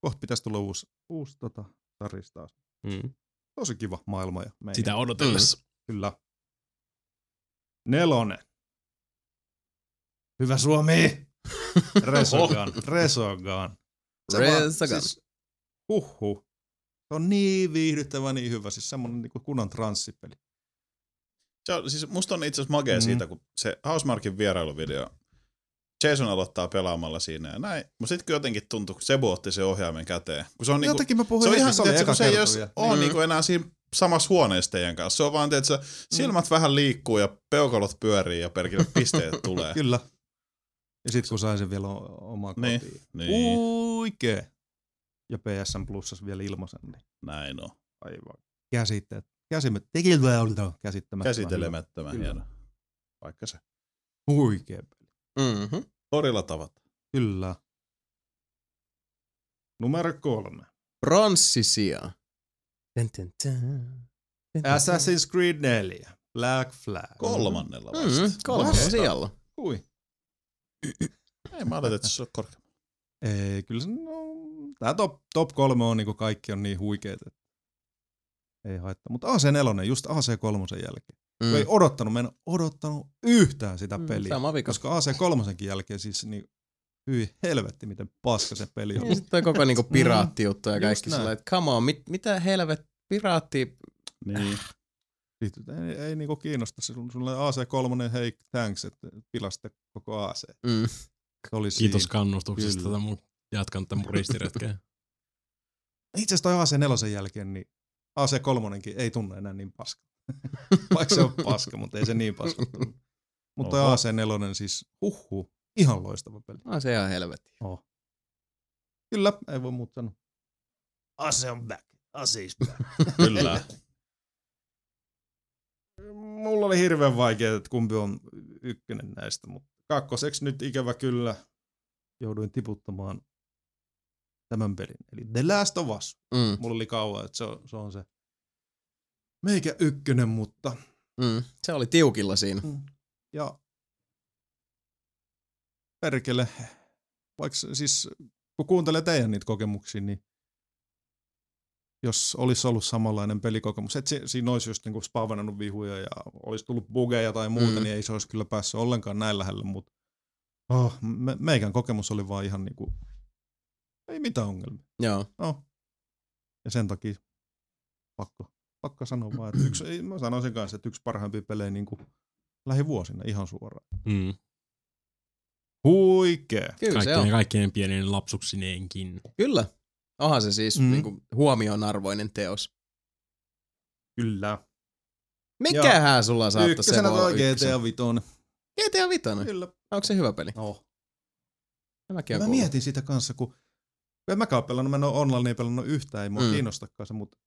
Speaker 3: Kohta pitäisi tulla uusi, uusi tota, taris taas.
Speaker 4: Mm.
Speaker 3: Tosi kiva maailma. Ja meininki.
Speaker 4: Sitä odotellessa.
Speaker 3: Kyllä. Nelonen. Hyvä Suomi! Resogan. Resogan.
Speaker 1: Resogun.
Speaker 3: Siis, huhhuh. Se on niin viihdyttävä, niin hyvä. Siis semmonen niinku kunnon transsipeli.
Speaker 2: Se on, siis musta on itse asiassa magea
Speaker 3: Mm.
Speaker 2: mm. siitä, kun se Housemarkin vierailuvideo, Jason aloittaa pelaamalla siinä ja näin. Mutta sitten jotenkin tuntuu, kun Sebu otti sen ohjaimen käteen. Kun se on, niinku,
Speaker 3: Jotenkin mä puhuin
Speaker 2: se on ihan,
Speaker 3: se
Speaker 2: tiedätkö, kun se ei jos ole
Speaker 1: Mm.
Speaker 2: niinku enää siinä samassa huoneessa teidän kanssa. Se on vaan, että silmät vähän liikkuu ja peukalot pyörii ja perkele pisteet tulee.
Speaker 3: Kyllä. Ja sit kun sain sen vielä omaan
Speaker 2: Niin.
Speaker 3: kotiin.
Speaker 2: Niin,
Speaker 3: Huikee. Ja PSN Plusas vielä ilmaisen, niin
Speaker 2: näin on.
Speaker 3: aivan käsitteet. Käsittämättömän
Speaker 2: Käsitelemättömän
Speaker 3: Kyllä.
Speaker 2: hieno. Vaikka se.
Speaker 3: Huikee peli.
Speaker 1: Mm-hmm.
Speaker 2: Torilla tavat.
Speaker 3: Kyllä. Numero kolme.
Speaker 1: Pronssisia. Tän, tän, tän. Tän, tän,
Speaker 3: Assassin's Creed 4. Black Flag.
Speaker 2: Kolmannella
Speaker 1: tän.
Speaker 2: vasta.
Speaker 1: Mm, kolmella
Speaker 3: Vasta.
Speaker 1: sijalla.
Speaker 3: Kui?
Speaker 2: Ei mä ajattelin, että se on korkea.
Speaker 3: Ei, kyllä se, no, tää top, top kolme on niinku kaikki on niin huikeet, että ei haittaa. Mutta AC4, just AC3 jälkeen. Mm.
Speaker 1: Mm.
Speaker 3: Ei odottanut, mä en odottanut yhtään sitä
Speaker 1: Mm,
Speaker 3: peliä.
Speaker 1: sama vika.
Speaker 3: Koska AC3 jälkeen siis niin, hyi helvetti, miten paska se peli on.
Speaker 1: Ja sitten toi koko niinku piraattijuttu ja kaikki sillä että come on, mit, mitä helvet, piraatti,
Speaker 2: Niin.
Speaker 3: Sitten ei, ei niinku kiinnosta. On AC3, hei thanks, että pilaste koko AC.
Speaker 1: mm.
Speaker 3: Se oli
Speaker 4: Kiitos
Speaker 3: siinä.
Speaker 4: kannustuksesta.
Speaker 3: Kyllä.
Speaker 4: Tätä mun, jatkan tätä mun ristiretkeä.
Speaker 3: Itse asiassa toi AC4 jälkeen, niin AC3 ei tunne enää niin paska. Vaikka se on paska, mutta ei se niin paska. Mutta toi
Speaker 2: Oho.
Speaker 3: AC4 siis, huhhuh, ihan loistava peli.
Speaker 1: on se ihan helvetti.
Speaker 3: Oh. Kyllä, ei voi muuta sanoa. AC on back. AC is back.
Speaker 2: Kyllä.
Speaker 3: Mulla oli hirveän vaikea, että kumpi on ykkönen näistä, mutta kakkoseksi nyt ikävä kyllä jouduin tiputtamaan tämän pelin. Eli The Last of Us.
Speaker 1: Mm.
Speaker 3: Mulla oli kauan, että se on se, on se meikä ykkönen, mutta
Speaker 1: Mm. Se oli tiukilla siinä.
Speaker 3: ja perkele, vaikka siis kun kuuntelee teidän niitä kokemuksia, niin jos olisi ollut samanlainen pelikokemus, että si- siinä olisi just niinku spawnannut vihuja ja olisi tullut bugeja tai muuta,
Speaker 1: Mm.
Speaker 3: mm. niin ei se olisi kyllä päässyt ollenkaan näin lähelle, mutta oh, me, meikän kokemus oli vaan ihan niinku, ei mitään ongelmia.
Speaker 1: Joo.
Speaker 3: No. Ja sen takia pakko, pakko sanoa vaan, että yksi, ei, mä sanoisin kanssa, että yksi parhaimpia pelejä niin kuin lähivuosina ihan suoraan.
Speaker 4: Mm.
Speaker 3: Huikee.
Speaker 1: Kyllä se
Speaker 4: Kaikkien,
Speaker 1: on.
Speaker 4: kaikkien pienien lapsuksineenkin.
Speaker 1: Kyllä. Onhan se siis
Speaker 3: Mm.
Speaker 1: mm. niinku huomionarvoinen teos.
Speaker 3: Kyllä.
Speaker 1: Mikähän sulla saattaisi
Speaker 3: Ykkösenä
Speaker 1: olla?
Speaker 3: GTA Vitoinen.
Speaker 1: GTA Vitoinen.
Speaker 3: Kyllä.
Speaker 1: Onko se hyvä peli?
Speaker 3: Oh.
Speaker 1: Mäkin
Speaker 3: Mä mietin sitä kanssa, kun en mäkään ole pelannut, mä en ole online pelannut yhtään, ei mua
Speaker 1: mm.
Speaker 3: kiinnostakaan se, mutta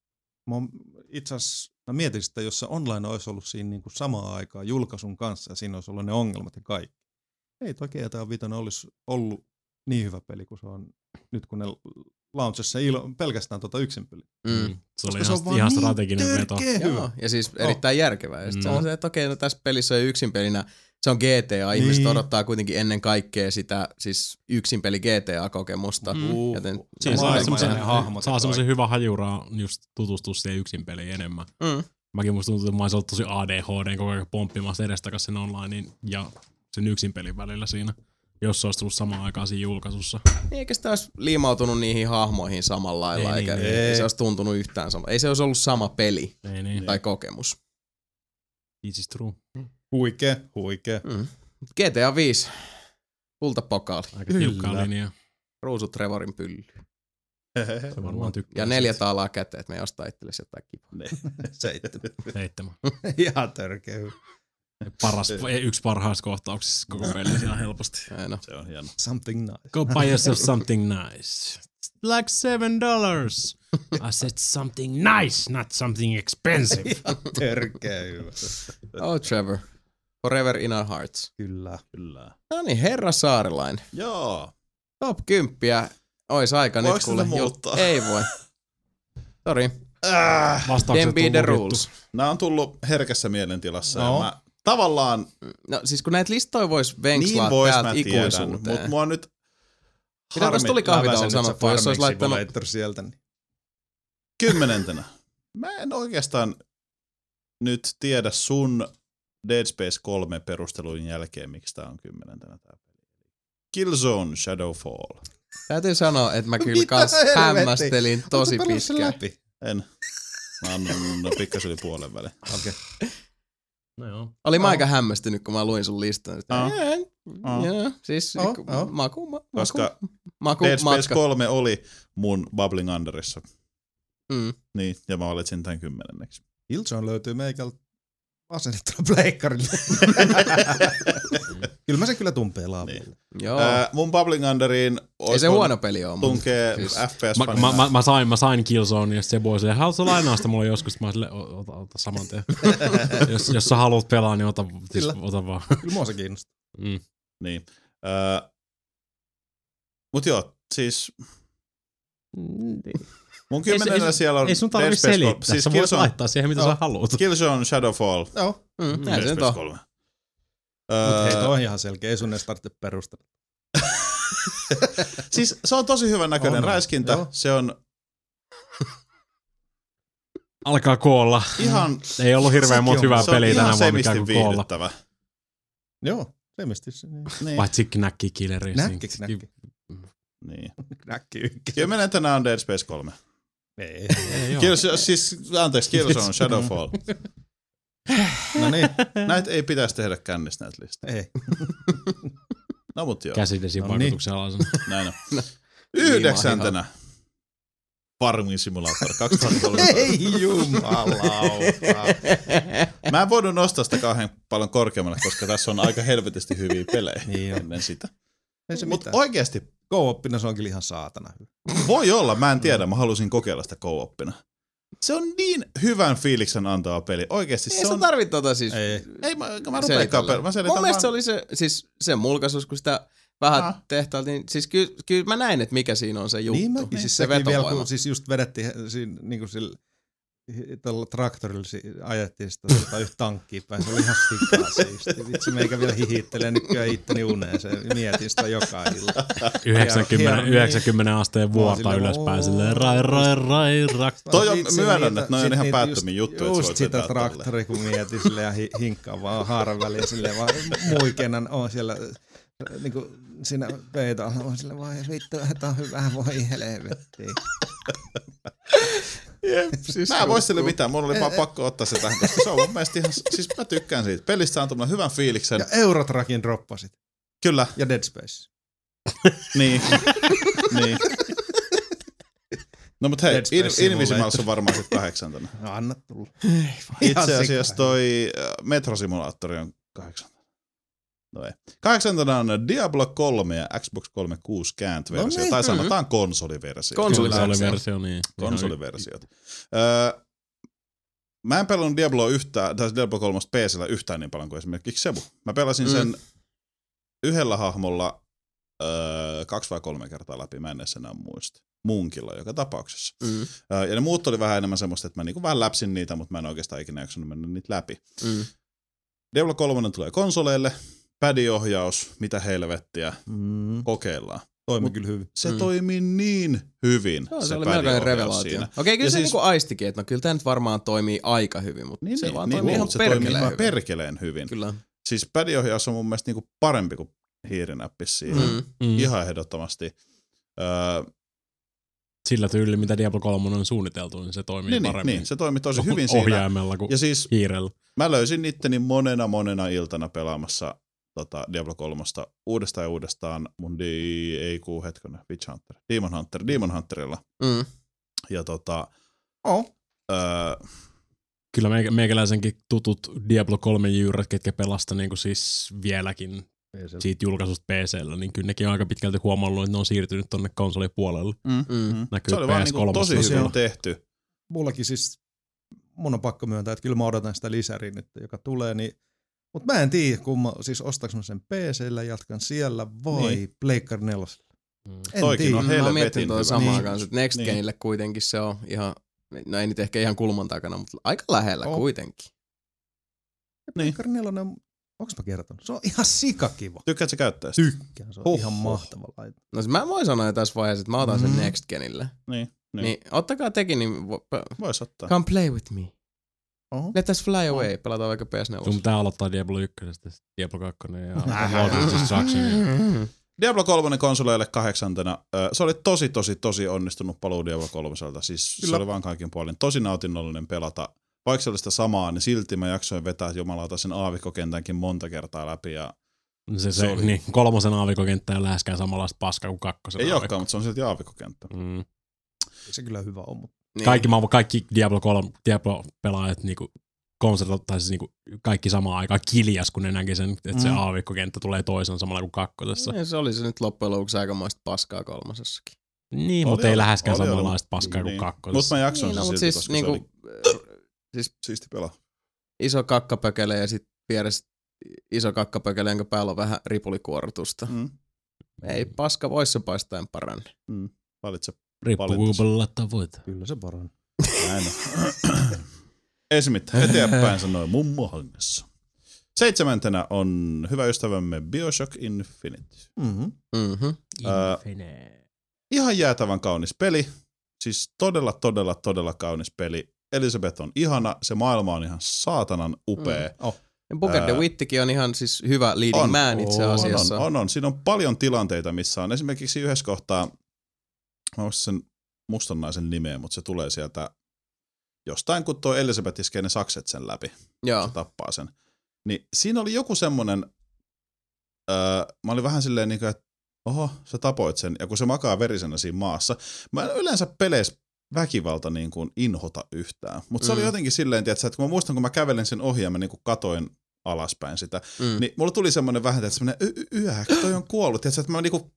Speaker 3: mä oon itse asiassa, mä mietin sitä, jos se online olisi ollut siinä niin kuin samaan aikaan julkaisun kanssa ja siinä olisi ollut ne ongelmat ja kaikki. Ei toi GTA Vitoinen olisi ollut niin hyvä peli kuin se on nyt, kun ne launchessa ilo, pelkästään tota yksin peli.
Speaker 1: Mm.
Speaker 4: Se oli
Speaker 3: Koska
Speaker 4: ihan,
Speaker 3: se on vaan
Speaker 4: ihan
Speaker 3: niin
Speaker 4: strateginen veto.
Speaker 3: törkeä
Speaker 1: Joo, ja siis
Speaker 3: Oh.
Speaker 1: erittäin järkevää. Ja sit se
Speaker 4: Mm.
Speaker 1: on se, että okei, no tässä pelissä on yksin pelinä. Se on GTA. Ihmiset
Speaker 3: Niin.
Speaker 1: odottaa kuitenkin ennen kaikkea sitä siis yksin peli GTA-kokemusta.
Speaker 4: Mm.
Speaker 1: Joten-
Speaker 3: se
Speaker 4: saa
Speaker 3: maailma
Speaker 4: semmoisen, saa semmoisen hyvän hajuraa just tutustua siihen yksin peliin enemmän.
Speaker 1: Mm.
Speaker 4: Mäkin musta tuntuu, että mä olisin ollut tosi ADHD koko ajan pomppimassa edestakaisin sen onlinein ja sen yksin pelin välillä siinä. Jos se olisi tullut samaan aikaan siinä julkaisussa.
Speaker 1: Niin, eikä sitä olisi liimautunut niihin hahmoihin samalla lailla,
Speaker 4: Ei
Speaker 1: eikä
Speaker 4: niin,
Speaker 1: ei,
Speaker 3: ei.
Speaker 1: se olisi tuntunut yhtään sama. Ei se olisi ollut sama peli
Speaker 4: Ei niin.
Speaker 1: tai kokemus.
Speaker 4: This is true.
Speaker 3: Huikea, huikea.
Speaker 1: Mm. GTA 5, kultapokaali,
Speaker 4: Aika tiukkaa linjaa.
Speaker 1: ruusu Trevorin pylly.
Speaker 4: Se varmaan tykkää.
Speaker 1: Ja neljä taalaa käteen, että me ei ostaa itsellesi jotain kivaa.
Speaker 3: Seitsemän.
Speaker 4: Seitsemän.
Speaker 3: Ihan törkeä.
Speaker 4: Paras, yksi parhaista kohtauksista koko pelissä ihan helposti.
Speaker 1: Ei, no.
Speaker 2: Se on hieno.
Speaker 3: Something nice.
Speaker 4: Go buy yourself something nice. Like seven dollars. I said something nice, not something expensive.
Speaker 3: Ihan törkeä hyvä.
Speaker 1: Oh Trevor, forever in our hearts.
Speaker 3: Kyllä.
Speaker 2: Kyllä.
Speaker 1: No niin, herra Saarilainen.
Speaker 2: Joo.
Speaker 1: Top 10 ois aika
Speaker 2: Voiko
Speaker 1: nyt kuule.
Speaker 2: muuttaa?
Speaker 1: Ei voi. Sori.
Speaker 2: Äh,
Speaker 4: Vastaukset
Speaker 1: be the rules.
Speaker 2: nämä on tullut herkässä mielentilassa. No. Ja mä, tavallaan
Speaker 1: No siis kun näitä listoja vois venkslaa
Speaker 2: niin vois
Speaker 1: täältä
Speaker 2: mä tiedän,
Speaker 1: ikuisuuteen.
Speaker 2: mutta mua nyt
Speaker 1: Mitä tossa tuli
Speaker 3: se
Speaker 1: sanottua, jos olisi laittanut...
Speaker 3: Sieltä. Niin.
Speaker 2: kymmenentenä. Mä en oikeastaan nyt tiedä sun Dead Space 3 perustelujen jälkeen, miksi tää on kymmenentenä tää peli. Killzone Shadowfall.
Speaker 1: Täytyy sanoa, että mä kyllä
Speaker 3: Mitä
Speaker 1: kans hämmästelin tosi pitkään.
Speaker 2: En. Mä annan no, pikkasen yli puolen välin.
Speaker 3: Okei.
Speaker 4: No joo.
Speaker 1: Olin mä
Speaker 3: Oh.
Speaker 1: aika hämmästynyt, kun mä luin sun listan.
Speaker 2: Oh. Oh.
Speaker 1: Joo, siis
Speaker 3: Oh, oh.
Speaker 1: maku, ma,
Speaker 2: Koska
Speaker 1: maku, maku
Speaker 2: Dead Space
Speaker 1: matka.
Speaker 2: 3 oli mun Bubbling Underissa.
Speaker 1: Mm.
Speaker 2: Niin, ja mä valitsin tämän kymmenenneksi.
Speaker 3: Killzone löytyy meikältä asennettuna pleikkarille. kyllä mä se kyllä tumpee laavulle.
Speaker 2: Niin.
Speaker 1: Joo,
Speaker 2: Ää, mun Bubbling Underiin
Speaker 1: ei se huono peli ole. mutta
Speaker 2: tunkee
Speaker 1: siis-
Speaker 2: FPS
Speaker 4: Mä, mä, mä, mä, sain, mä sain Killzone ja se voi silleen, haluatko lainaa sitä mulle joskus? Mä "O- ota, ota saman tien. jos, jos sä haluat pelaa, niin ota, siis,
Speaker 3: Kyllä.
Speaker 4: ota vaan.
Speaker 3: Kyllä mua se kiinnostaa.
Speaker 4: Mm.
Speaker 2: Niin. Ää, mut joo, siis mun kymmenenä
Speaker 4: Ei se-
Speaker 2: siellä on
Speaker 4: Ei sun tarvitse
Speaker 2: Space 3.
Speaker 4: selittää,
Speaker 2: Siis
Speaker 4: sä voit
Speaker 2: Killzone,
Speaker 4: laittaa siihen, mitä
Speaker 3: Joo.
Speaker 4: sä haluat.
Speaker 2: Killzone Shadowfall.
Speaker 3: Joo.
Speaker 1: Mm,
Speaker 2: Dead
Speaker 1: näin se nyt on.
Speaker 2: 3.
Speaker 3: Mutta hei,
Speaker 2: Öö,
Speaker 3: toi on ihan selkeä. Ei sun edes tarvitse perustella.
Speaker 2: siis se on tosi hyvän näköinen
Speaker 3: On, on.
Speaker 2: räiskintä.
Speaker 3: Joo.
Speaker 2: Se on
Speaker 4: Alkaa koolla.
Speaker 2: ihan,
Speaker 4: Ei ollut hirveän monta
Speaker 3: on-
Speaker 4: hyvää
Speaker 2: on
Speaker 4: peliä tänä vuonna,
Speaker 2: semisti
Speaker 4: mikä kuin koolla.
Speaker 3: Joo. Semisti se. Niin.
Speaker 2: Niin.
Speaker 4: Paitsi Knacki Killeri.
Speaker 3: Näkki, näkki.
Speaker 2: niin.
Speaker 3: Näkki ykkös.
Speaker 2: Kymmenentenä on Dead Space 3.
Speaker 3: Ei.
Speaker 4: Ei oo.
Speaker 2: Kills, siis, anteeksi, Killzone Shadowfall.
Speaker 3: No niin.
Speaker 2: Näitä ei pitäisi tehdä kännissä näitä listoja.
Speaker 3: Ei.
Speaker 2: No mut joo,
Speaker 4: Käsidesin
Speaker 3: No niin.
Speaker 4: vaikutuksen alaisena.
Speaker 2: näin on.
Speaker 1: No.
Speaker 2: Yhdeksäntenä. Farming Simulator 2013.
Speaker 3: Ei jumalauta.
Speaker 2: Mä en voinut nostaa sitä kauhean paljon korkeammalle, koska tässä on aika helvetisti hyviä pelejä
Speaker 3: Niin on.
Speaker 2: ennen sitä. Mutta oikeasti
Speaker 3: Go-oppina se on kyllä ihan saatana hyvä.
Speaker 2: voi olla, mä en tiedä, mä halusin kokeilla sitä co-oppina. Se on niin hyvän fiiliksen antava peli. Oikeasti
Speaker 1: Ei
Speaker 2: se
Speaker 1: sä
Speaker 2: on...
Speaker 1: tarvit tota siis
Speaker 3: Ei.
Speaker 2: Ei, mä, mä rupeankaan
Speaker 1: selitellä.
Speaker 2: pelaamaan. Mä
Speaker 1: Mun mielestä
Speaker 2: vaan-
Speaker 1: se oli se, siis se mulkaisus, kun sitä vähän
Speaker 2: Ah.
Speaker 1: tehtailtiin, niin siis kyllä, kyllä mä näin, että mikä siinä on se juttu.
Speaker 3: Niin mäkin,
Speaker 1: siis
Speaker 3: siis
Speaker 1: se
Speaker 3: sekin vielä,
Speaker 1: vetovoima.
Speaker 3: kun siis just vedettiin siinä niin kuin sillä tällä traktorilla si- ajettiin sitä tota yhtä tankkiin päin. Se oli ihan sikaa siisti. Vitsi, meikä vielä hihittelee nykyään itteni uneeseen. Mietin sitä joka ilta.
Speaker 4: 90,
Speaker 3: hieno, niin.
Speaker 4: 90 asteen vuorta
Speaker 3: silleen,
Speaker 4: ylöspäin silleen rai rai rai rak.
Speaker 2: Toi on- myönnän,
Speaker 3: niitä-
Speaker 2: että noi on ihan päättömiä juttuja, sä
Speaker 3: Just sitä
Speaker 2: vetää
Speaker 3: traktoria, kun mietin silleen ja hi- hinkkaa vaan haaran väliin silleen vaan muikenan on siellä niin kuin siinä peitolla on silleen vaan vittu, että on hyvä, voi helvettiin.
Speaker 2: Jep, siis mä en voi sille mitään, mulla oli vaan pakko ottaa se tähän, koska se on mun mielestä ihan, siis mä tykkään siitä. Pelistä on tämmönen hyvän fiiliksen.
Speaker 3: Ja Eurotrakin droppasit.
Speaker 2: Kyllä,
Speaker 3: Ja Dead Space.
Speaker 2: niin. niin. No mut hei, In-
Speaker 3: Simulator.
Speaker 2: Invisimalus on varmaan sit kahdeksantena.
Speaker 3: No anna tulla.
Speaker 2: Itse asiassa toi äh, Metro Simulaattori on kahdeksantena. No ei. Kahdeksantena on Diablo 3 ja Xbox 360 kääntversio,
Speaker 3: No niin,
Speaker 2: tai sanotaan konsoliversio.
Speaker 1: Konsoliversio.
Speaker 4: Konsoliversio, niin.
Speaker 2: konsoliversiot. Öö, mä en pelannut Diablo yhtään, tai Diablo 3 PCllä yhtään niin paljon kuin esimerkiksi Sebu. Mä pelasin sen
Speaker 1: Mm.
Speaker 2: yhdellä hahmolla öö, kaksi vai kolme kertaa läpi, mä en edes enää muista. Munkilla joka tapauksessa.
Speaker 1: Mm,
Speaker 2: Öö, ja ne muut oli vähän enemmän semmoista, että mä niinku vähän läpsin niitä, mutta mä en oikeastaan ikinä jaksanut mennä niitä läpi.
Speaker 1: mm.
Speaker 2: Diablo 3 tulee konsoleille, padiohjaus, mitä helvettiä,
Speaker 3: Mm.
Speaker 2: kokeillaan.
Speaker 3: Toimi kyllä hyvin.
Speaker 2: Se
Speaker 1: Mm.
Speaker 2: toimi niin hyvin,
Speaker 1: Joo,
Speaker 2: se,
Speaker 1: se, oli melkoinen revelaatio.
Speaker 2: siinä.
Speaker 1: Okei, kyllä
Speaker 2: Ja
Speaker 1: se
Speaker 2: siis-
Speaker 1: niinku aistikin, että no kyllä tämä nyt varmaan toimii aika hyvin, mutta
Speaker 2: Niin,
Speaker 1: se
Speaker 2: niin,
Speaker 1: vaan
Speaker 2: niin,
Speaker 1: toimii
Speaker 2: niin,
Speaker 1: ihan
Speaker 2: se toimii
Speaker 1: perkeleen
Speaker 2: ihan
Speaker 1: hyvin.
Speaker 2: perkeleen hyvin.
Speaker 1: Kyllä.
Speaker 2: Siis padiohjaus on mun mielestä niinku parempi kuin hiirinäppis siihen.
Speaker 1: Mm.
Speaker 4: Mm.
Speaker 2: Ihan ehdottomasti. Öö,
Speaker 4: Sillä tyylillä, mitä Diablo 3 on suunniteltu, niin se toimii
Speaker 2: niin, niin,
Speaker 4: paremmin.
Speaker 2: niin, se toimi tosi hyvin siinä.
Speaker 4: Ohjaimella kuin
Speaker 2: Ja siis
Speaker 4: hiirellä.
Speaker 2: mä löysin itteni monena monena iltana pelaamassa tota Diablo 3 uudestaan ja uudestaan mun di- ei kuu hetkonen, Witch Hunter, Demon Hunter, Demon Hunterilla.
Speaker 1: Mm.
Speaker 2: Ja tota,
Speaker 3: Oh.
Speaker 2: öö,
Speaker 4: Kyllä meikä- meikäläisenkin tutut Diablo 3 jyyrät, ketkä pelasta niin kuin siis vieläkin siitä julkaisusta PCllä, niin kyllä nekin on aika pitkälti huomannut, että ne on siirtynyt tonne konsolipuolelle.
Speaker 2: mm,
Speaker 1: Mm.
Speaker 2: mm.
Speaker 4: Näkyy
Speaker 2: se oli vaan niinku
Speaker 4: PS3
Speaker 2: tosi
Speaker 3: tosiaan.
Speaker 2: hyvin tehty.
Speaker 3: Mullakin siis, mun on pakko myöntää, että kyllä mä odotan sitä lisäriä nyt, joka tulee, niin mutta mä en tiedä, kun mä, siis ostaks mä sen PCllä, jatkan siellä vai
Speaker 2: Niin.
Speaker 3: Pleikkar 4.
Speaker 4: Mm.
Speaker 3: En
Speaker 2: Toikin
Speaker 3: tiedä.
Speaker 2: on
Speaker 1: Mä
Speaker 2: helvetin
Speaker 1: mietin toi
Speaker 2: hyvä.
Speaker 1: samaa
Speaker 3: Niin.
Speaker 1: kanssa, että Next
Speaker 2: Niin.
Speaker 1: Genille kuitenkin se on ihan, no ei nyt ehkä ihan kulman takana, mutta aika lähellä
Speaker 3: On.
Speaker 1: kuitenkin.
Speaker 2: Niin.
Speaker 3: Pleikkar 4 on, onks mä kertonut? Se on ihan sikakiva.
Speaker 2: Tykkäät sä käyttää sitä?
Speaker 3: Tykkään, se on
Speaker 2: Huh,
Speaker 3: ihan mahtava laite.
Speaker 1: No siis mä voin sanoa jo tässä vaiheessa, että mä otan sen
Speaker 3: Mm.
Speaker 1: Next Genille.
Speaker 2: Niin,
Speaker 1: Niin.
Speaker 2: niin.
Speaker 1: niin ottakaa tekin, niin vo- p-
Speaker 2: Vois ottaa.
Speaker 1: come play with me.
Speaker 3: Oho.
Speaker 1: Let us fly away. Pelataan vaikka PS4.
Speaker 4: Sun pitää aloittaa Diablo 1, sitten Diablo 2 ja ja-
Speaker 2: Diablo 3 konsoleille kahdeksantena. Se oli tosi, tosi, tosi onnistunut paluu Diablo 3. Siis
Speaker 3: Kyllä.
Speaker 2: se oli vaan kaikin puolin tosi nautinnollinen pelata. Vaikka se oli sitä samaa, niin silti mä jaksoin vetää jumalauta sen aavikkokentänkin monta kertaa läpi. Ja
Speaker 4: Se, se,
Speaker 2: Se oli-
Speaker 4: niin, kolmosen aavikokenttä ei läheskään samanlaista paskaa kuin kakkosen
Speaker 2: ei
Speaker 4: aavikko.
Speaker 2: olekaan, mutta se on silti aavikkokenttä.
Speaker 4: Mm.
Speaker 3: Se kyllä hyvä on, mutta
Speaker 1: Niin.
Speaker 4: Kaikki, mä, kaikki Diablo 3 Diablo-pelaajat niinku konsertot, tai siis niinku kaikki samaan aikaan kiljas, kun ne näki sen, että mm. se
Speaker 3: Mm.
Speaker 4: aavikkokenttä tulee toisen samalla kuin kakkosessa.
Speaker 1: Niin, se oli se nyt loppujen lopuksi aikamoista paskaa kolmosessakin.
Speaker 4: Niin, mutta ei läheskään samanlaista paskaa kuin
Speaker 2: Niin.
Speaker 4: kakkosessa.
Speaker 2: Mutta mä jaksoin
Speaker 1: Niin,
Speaker 2: sen
Speaker 1: no,
Speaker 2: silti,
Speaker 1: siis
Speaker 2: koska
Speaker 1: niinku,
Speaker 2: se oli
Speaker 1: siis
Speaker 2: siisti pelaa.
Speaker 1: iso kakkapökele ja sitten vieressä iso kakkapökele, jonka päällä on vähän ripulikuortusta.
Speaker 2: Mm.
Speaker 1: Ei paska voissa paistaen paranne.
Speaker 2: Mm. Valitse.
Speaker 4: Riippuu kuinka tavoite.
Speaker 3: kyllä se paranee.
Speaker 2: Näin on. Esimerkiksi eteenpäin sanoi mummo hangessa. Seitsemäntenä on hyvä ystävämme Bioshock Infinite.
Speaker 3: Mm-hmm.
Speaker 1: Mm-hmm.
Speaker 2: Ää, Ihan jäätävän kaunis peli. Siis todella, todella, todella kaunis peli. Elisabeth on ihana, se maailma on ihan saatanan upea.
Speaker 1: Mm.
Speaker 3: Oh.
Speaker 1: Ja Booker
Speaker 2: Ää,
Speaker 1: de Wittikin on ihan siis hyvä leading
Speaker 2: on.
Speaker 1: man itse
Speaker 3: On,
Speaker 1: asiassa.
Speaker 2: On, on, on. Siinä on paljon tilanteita, missä on esimerkiksi yhdessä kohtaa, mä muistan sen mustan naisen nimeä, mutta se tulee sieltä jostain, kun tuo Elisabeth iskee ne sakset sen läpi.
Speaker 1: Joo.
Speaker 2: se tappaa sen. Niin siinä oli joku semmonen, öö, mä olin vähän silleen niin kuin, että oho, sä tapoit sen, ja kun se makaa verisenä siinä maassa. Mä en yleensä peleissä väkivalta niin kuin inhota yhtään, mutta se
Speaker 1: Mm.
Speaker 2: oli jotenkin silleen, tiiätkö, että kun mä muistan, kun mä kävelin sen ohi ja mä niin kuin katoin alaspäin sitä,
Speaker 1: Mm.
Speaker 2: niin mulla tuli semmoinen vähän, että semmoinen y- y- yäk, toi on kuollut, tiiätkö, että mä niinku,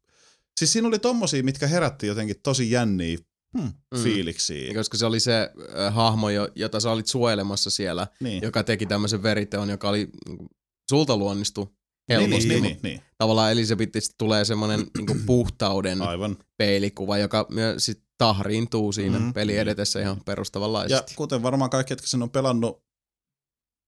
Speaker 2: siis siinä oli tommosia, mitkä herätti jotenkin tosi jänniä
Speaker 3: Hmm.
Speaker 1: Mm.
Speaker 2: fiiliksiä.
Speaker 1: Koska se oli se äh, hahmo, jo, jota sä olit suojelemassa siellä,
Speaker 2: Niin.
Speaker 1: joka teki tämmöisen veriteon, joka oli niin sulta luonnistu
Speaker 2: Niin,
Speaker 1: helposti.
Speaker 2: niin,
Speaker 1: mut
Speaker 2: niin, niin,
Speaker 1: Tavallaan Elisabethista tulee semmoinen niin puhtauden
Speaker 2: aivan.
Speaker 1: peilikuva, joka myös sit tahriintuu siinä
Speaker 3: Mhm.
Speaker 1: mm, peli edetessä ihan
Speaker 2: Ja
Speaker 1: perustavanlaisesti.
Speaker 2: kuten varmaan kaikki, jotka sen on pelannut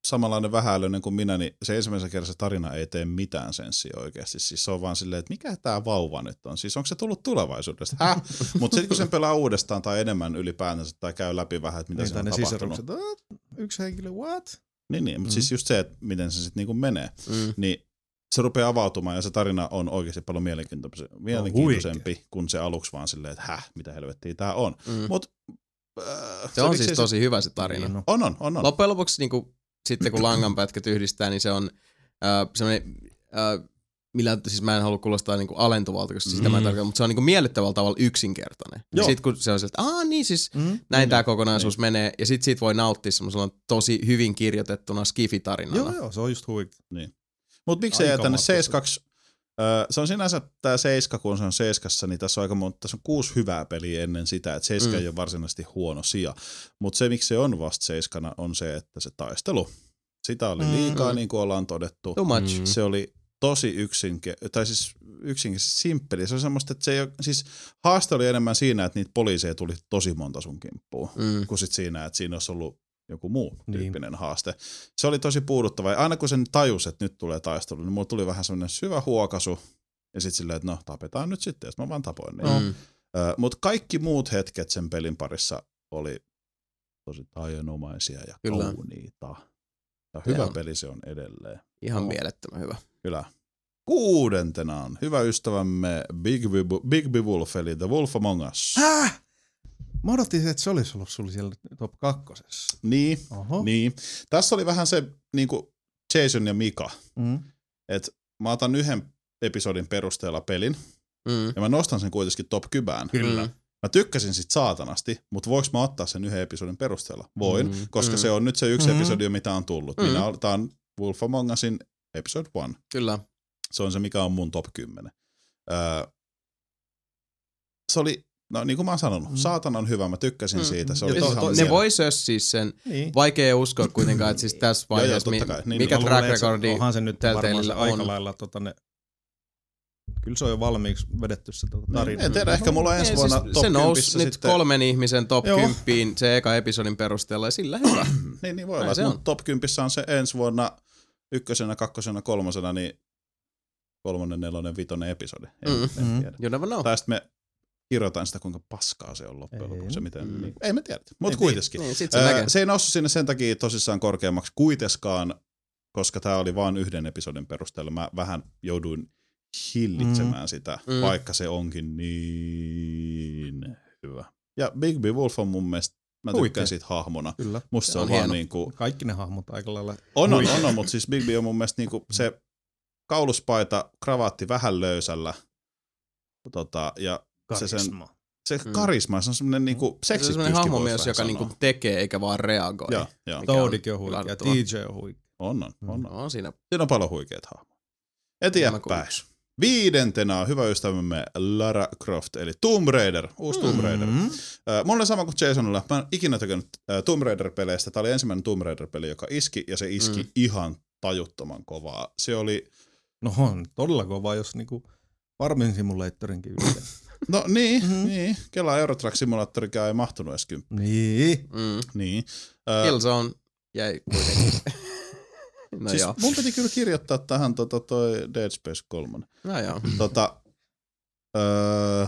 Speaker 2: samanlainen vähäilöinen kuin minä, niin se ensimmäisen kerran se tarina ei tee mitään senssiä oikeasti. Siis se on vaan silleen, että mikä tämä vauva nyt on? Siis onko se tullut tulevaisuudesta? Häh? Mutta sitten kun sen pelaa uudestaan tai enemmän ylipäätänsä tai käy läpi vähän, että mitä
Speaker 3: Niin,
Speaker 2: se on tapahtunut.
Speaker 3: "Ah, yksi henkilö, what?
Speaker 2: Niin, niin mutta
Speaker 3: Mm.
Speaker 2: siis just se, että miten se sitten niinku menee.
Speaker 1: Mm.
Speaker 2: Niin se rupeaa avautumaan ja se tarina on oikeasti paljon mielenkiintoisempi, mielenkiintoisempi kuin se aluksi vaan silleen, että häh, mitä helvettiä tämä on.
Speaker 1: Mm.
Speaker 2: Mut, äh,
Speaker 1: Se on
Speaker 2: miksi
Speaker 1: siis
Speaker 2: ei
Speaker 1: tosi hyvä se tarina.
Speaker 3: Niin, no.
Speaker 2: On, on, on. on.
Speaker 1: Loppujen lopuksi niin kuin, sitten kun langanpätkät yhdistää, niin se on äh, semmoinen, äh, millä, siis mä en halua kuulostaa niin kuin alentuvalta, koska sitä mä en
Speaker 4: Mm.
Speaker 1: tarkoita, mutta se on niin kuin miellyttävällä tavalla yksinkertainen.
Speaker 2: Joo.
Speaker 1: Sitten kun se on sieltä, aah niin siis
Speaker 3: Mm.
Speaker 1: näin
Speaker 2: Niin,
Speaker 1: tämä
Speaker 2: niin,
Speaker 1: kokonaisuus menee, ja sitten siitä voi nauttia semmoisella tosi hyvin kirjoitettuna skifitarinana.
Speaker 3: Joo, joo, se on just huikea.
Speaker 2: Mutta miksi ei
Speaker 3: Aika
Speaker 2: tänne
Speaker 3: mahtavaa.
Speaker 2: 72 Öö, se on sinänsä tämä seiska, kun se on seiskassa, niin tässä on aika monta, tässä on kuusi hyvää peliä ennen sitä, että seiska
Speaker 1: Mm.
Speaker 2: mm. ei ole varsinaisesti huono sija. Mutta se, miksi se on vasta seiskana, on se, että se taistelu, sitä oli
Speaker 3: Mm.
Speaker 2: liikaa,
Speaker 1: Mm.
Speaker 2: niin kuin ollaan todettu.
Speaker 1: Too much.
Speaker 4: Mm.
Speaker 2: Se oli tosi yksinke, tai siis yksinkertaisesti simppeli. Se on semmoista, että se ei ole, siis haaste oli enemmän siinä, että niitä poliiseja tuli tosi monta sun kimppuun,
Speaker 1: Mm.
Speaker 2: kuin sit siinä, että siinä olisi ollut joku muu
Speaker 3: Niin.
Speaker 2: tyyppinen haaste. Se oli tosi puuduttava. Ja aina kun sen tajus, että nyt tulee taistelu, niin mulla tuli vähän semmoinen syvä huokasu. Ja sitten silleen, että no tapetaan nyt sitten, sit mä vaan tapoin. Niin.
Speaker 1: Mm.
Speaker 2: Mutta kaikki muut hetket sen pelin parissa oli tosi taianomaisia ja
Speaker 1: Kyllä.
Speaker 2: kauniita. Ja hyvä
Speaker 1: on.
Speaker 2: peli se on edelleen.
Speaker 1: Ihan
Speaker 2: Joo.
Speaker 1: mielettömän hyvä.
Speaker 2: Kyllä. Kuudentena on hyvä ystävämme Big, Big, Big Big Wolf, eli The Wolf Among Us.
Speaker 3: Häh? Mä odotin, että se olisi ollut sulla siellä top kakkosessa.
Speaker 2: Niin,
Speaker 3: Oho.
Speaker 2: niin. Tässä oli vähän se niin kuin Jason ja Mika.
Speaker 3: Mm.
Speaker 2: että mä otan yhden episodin perusteella pelin,
Speaker 1: Mm.
Speaker 2: ja mä nostan sen kuitenkin top kybään.
Speaker 3: Kyllä.
Speaker 2: Mä tykkäsin sit saatanasti, mutta voiko mä ottaa sen yhden episodin perusteella? Voin,
Speaker 1: Mm,
Speaker 2: koska
Speaker 1: mm.
Speaker 2: se on nyt se yksi
Speaker 3: Mhm.
Speaker 2: episodi, mitä on tullut.
Speaker 1: Mm.
Speaker 2: Minä, tää on Wolf Among Usin episode one.
Speaker 1: Kyllä.
Speaker 2: Se on se, mikä on mun top 10. Öö, se oli, no niin kuin mä oon sanonut,
Speaker 3: Mm.
Speaker 2: saatanan hyvä, mä tykkäsin
Speaker 1: Mm.
Speaker 2: siitä. Se oli
Speaker 3: to- to-
Speaker 1: ne voi sössiä sen.
Speaker 3: Niin.
Speaker 1: Vaikea uskoa kuitenkaan, että siis tässä
Speaker 2: Joo, joo,
Speaker 1: vaiheessa, mi-
Speaker 2: kai. Niin,
Speaker 1: mikä track recordi
Speaker 3: Onhan se nyt varmaan se aika
Speaker 1: on.
Speaker 3: lailla tota ne... Kyllä se on jo valmiiksi vedetty se tota
Speaker 2: Niin,
Speaker 3: tarina.
Speaker 2: en tiedä, ehkä mulla on ensi vuonna
Speaker 1: siis
Speaker 2: top
Speaker 1: se nousi
Speaker 2: 10
Speaker 1: nyt
Speaker 2: sitten.
Speaker 1: kolmen ihmisen top
Speaker 3: Joo.
Speaker 1: 10 se eka episodin perusteella ja sillä hyvä.
Speaker 2: Niin, niin voi
Speaker 1: Näin
Speaker 2: olla,
Speaker 1: se
Speaker 2: että
Speaker 1: on.
Speaker 2: top 10 on se ensi vuonna ykkösenä, kakkosena, kolmosena, niin kolmonen, nelonen, vitonen episodi. En,
Speaker 1: Mm.
Speaker 2: en
Speaker 3: Mm.
Speaker 2: tiedä.
Speaker 1: You never know.
Speaker 2: Tai sitten me kirjoitan sitä, kuinka paskaa se on loppujen
Speaker 3: Ei.
Speaker 2: lopuksi. Se, miten,
Speaker 1: Mm.
Speaker 2: niin, ei me tiedä, mutta
Speaker 3: Ei
Speaker 2: kuitenkin.
Speaker 1: Niin, sit se
Speaker 2: Öö, se ei noussut sinne sen takia tosissaan korkeammaksi kuiteskaan, koska tämä oli vain yhden episodin perusteella. Mä vähän jouduin hillitsemään sitä,
Speaker 1: Mm.
Speaker 2: vaikka se onkin niin hyvä. Ja Big B Wolf on mun mielestä, mä
Speaker 3: Huikea.
Speaker 2: tykkään siitä hahmona.
Speaker 3: Kyllä.
Speaker 2: Musta
Speaker 1: Se
Speaker 2: on,
Speaker 1: on
Speaker 2: vaan
Speaker 1: hieno.
Speaker 2: niinku,
Speaker 3: Kaikki ne hahmot aika lailla...
Speaker 2: on, on,
Speaker 3: huikea.
Speaker 2: on, on, mutta siis Big B on mun mielestä niinku se kauluspaita, kravaatti vähän löysällä, tota, ja se sen-
Speaker 3: Karisma.
Speaker 2: se
Speaker 1: Mm.
Speaker 2: karisma, se on semmoinen niinku
Speaker 1: Se on
Speaker 2: seksityskin
Speaker 1: sellainen hahmo
Speaker 2: voisi
Speaker 1: myös,
Speaker 2: vähän
Speaker 1: joka niinku tekee eikä vaan reagoi.
Speaker 2: Joo, joo.
Speaker 1: Mikä on
Speaker 3: Toadikin on huikea. DJ on huikea.
Speaker 2: On, on, on.
Speaker 1: No, on siinä
Speaker 2: Siinä on paljon huikeita hahmoja. Eteenpäin. Viidentenä on hyvä ystävämme Lara Croft, eli Tomb Raider, uusi Tomb Raider.
Speaker 3: Mm.
Speaker 2: Äh, mulla on sama kuin Jasonilla. Mä en ikinä tykännyt äh, Tomb Raider-peleistä. Tämä oli ensimmäinen Tomb Raider-peli, joka iski, ja se iski
Speaker 1: Mm.
Speaker 2: ihan tajuttoman kovaa. Se oli,
Speaker 3: No on todella kova, jos niinku Farming Simulatorinkin yli.
Speaker 2: no niin,
Speaker 3: Mhm.
Speaker 2: mm-hmm. niin. Kela Eurotrack Simulatorikaan ei mahtunut edes kymppi.
Speaker 3: niin.
Speaker 1: Mm.
Speaker 2: Niin. Äh,
Speaker 1: Killzone jäi kuitenkin. no
Speaker 2: siis
Speaker 1: joo.
Speaker 2: mun piti kyllä kirjoittaa tähän tota, toi Dead Space 3.
Speaker 1: No joo.
Speaker 2: Tota, öö,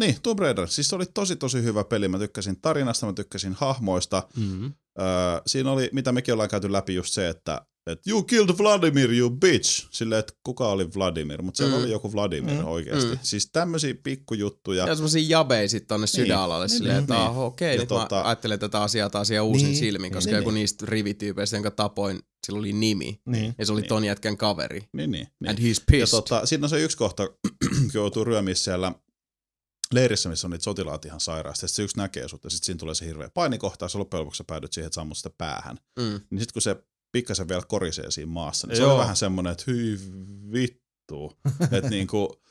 Speaker 2: niin, Tomb Raider. Siis se oli tosi tosi hyvä peli. Mä tykkäsin tarinasta, mä tykkäsin hahmoista.
Speaker 4: Mm.
Speaker 2: Öö, siinä oli, mitä mekin ollaan käyty läpi just se, että et you killed Vladimir, you bitch. Silleen, että kuka oli Vladimir, mutta siellä
Speaker 1: Mm.
Speaker 2: oli joku Vladimir
Speaker 3: Mm.
Speaker 2: oikeasti.
Speaker 1: Mm.
Speaker 2: Siis tämmöisiä pikkujuttuja.
Speaker 1: Ja semmosia jabeja sit tonne sydänalalle
Speaker 2: Niin,
Speaker 1: silleen,
Speaker 2: niin,
Speaker 1: että
Speaker 2: niin.
Speaker 1: ah, okei,
Speaker 2: Ja
Speaker 1: nyt
Speaker 2: tota-
Speaker 1: mä ajattelen tätä asiaa taas ihan uusin
Speaker 3: Niin,
Speaker 1: silmin, koska
Speaker 2: niin,
Speaker 1: joku
Speaker 2: niin.
Speaker 1: niistä rivityypeistä, jonka tapoin, sillä oli nimi.
Speaker 3: Niin.
Speaker 1: Ja se oli
Speaker 2: Niin.
Speaker 1: ton jätkän kaveri.
Speaker 2: Niin, niin, niin.
Speaker 1: And he's
Speaker 2: Ja
Speaker 1: pissed.
Speaker 2: tota, siinä on se yksi kohta, kun joutuu ryömiä siellä leirissä, missä on niitä sotilaat ihan sairaasti. Ja sit se yksi näkee sut ja sitten siinä tulee se hirveä painikohta ja se loppujen lopuksi sä päädyt siihen, että sammut sitä päähän.
Speaker 1: Mm.
Speaker 2: Niin sitten kun se pikkasen vielä korisee siinä maassa, niin se
Speaker 3: Joo.
Speaker 2: oli vähän semmoinen, että hyi vittu. että niinku,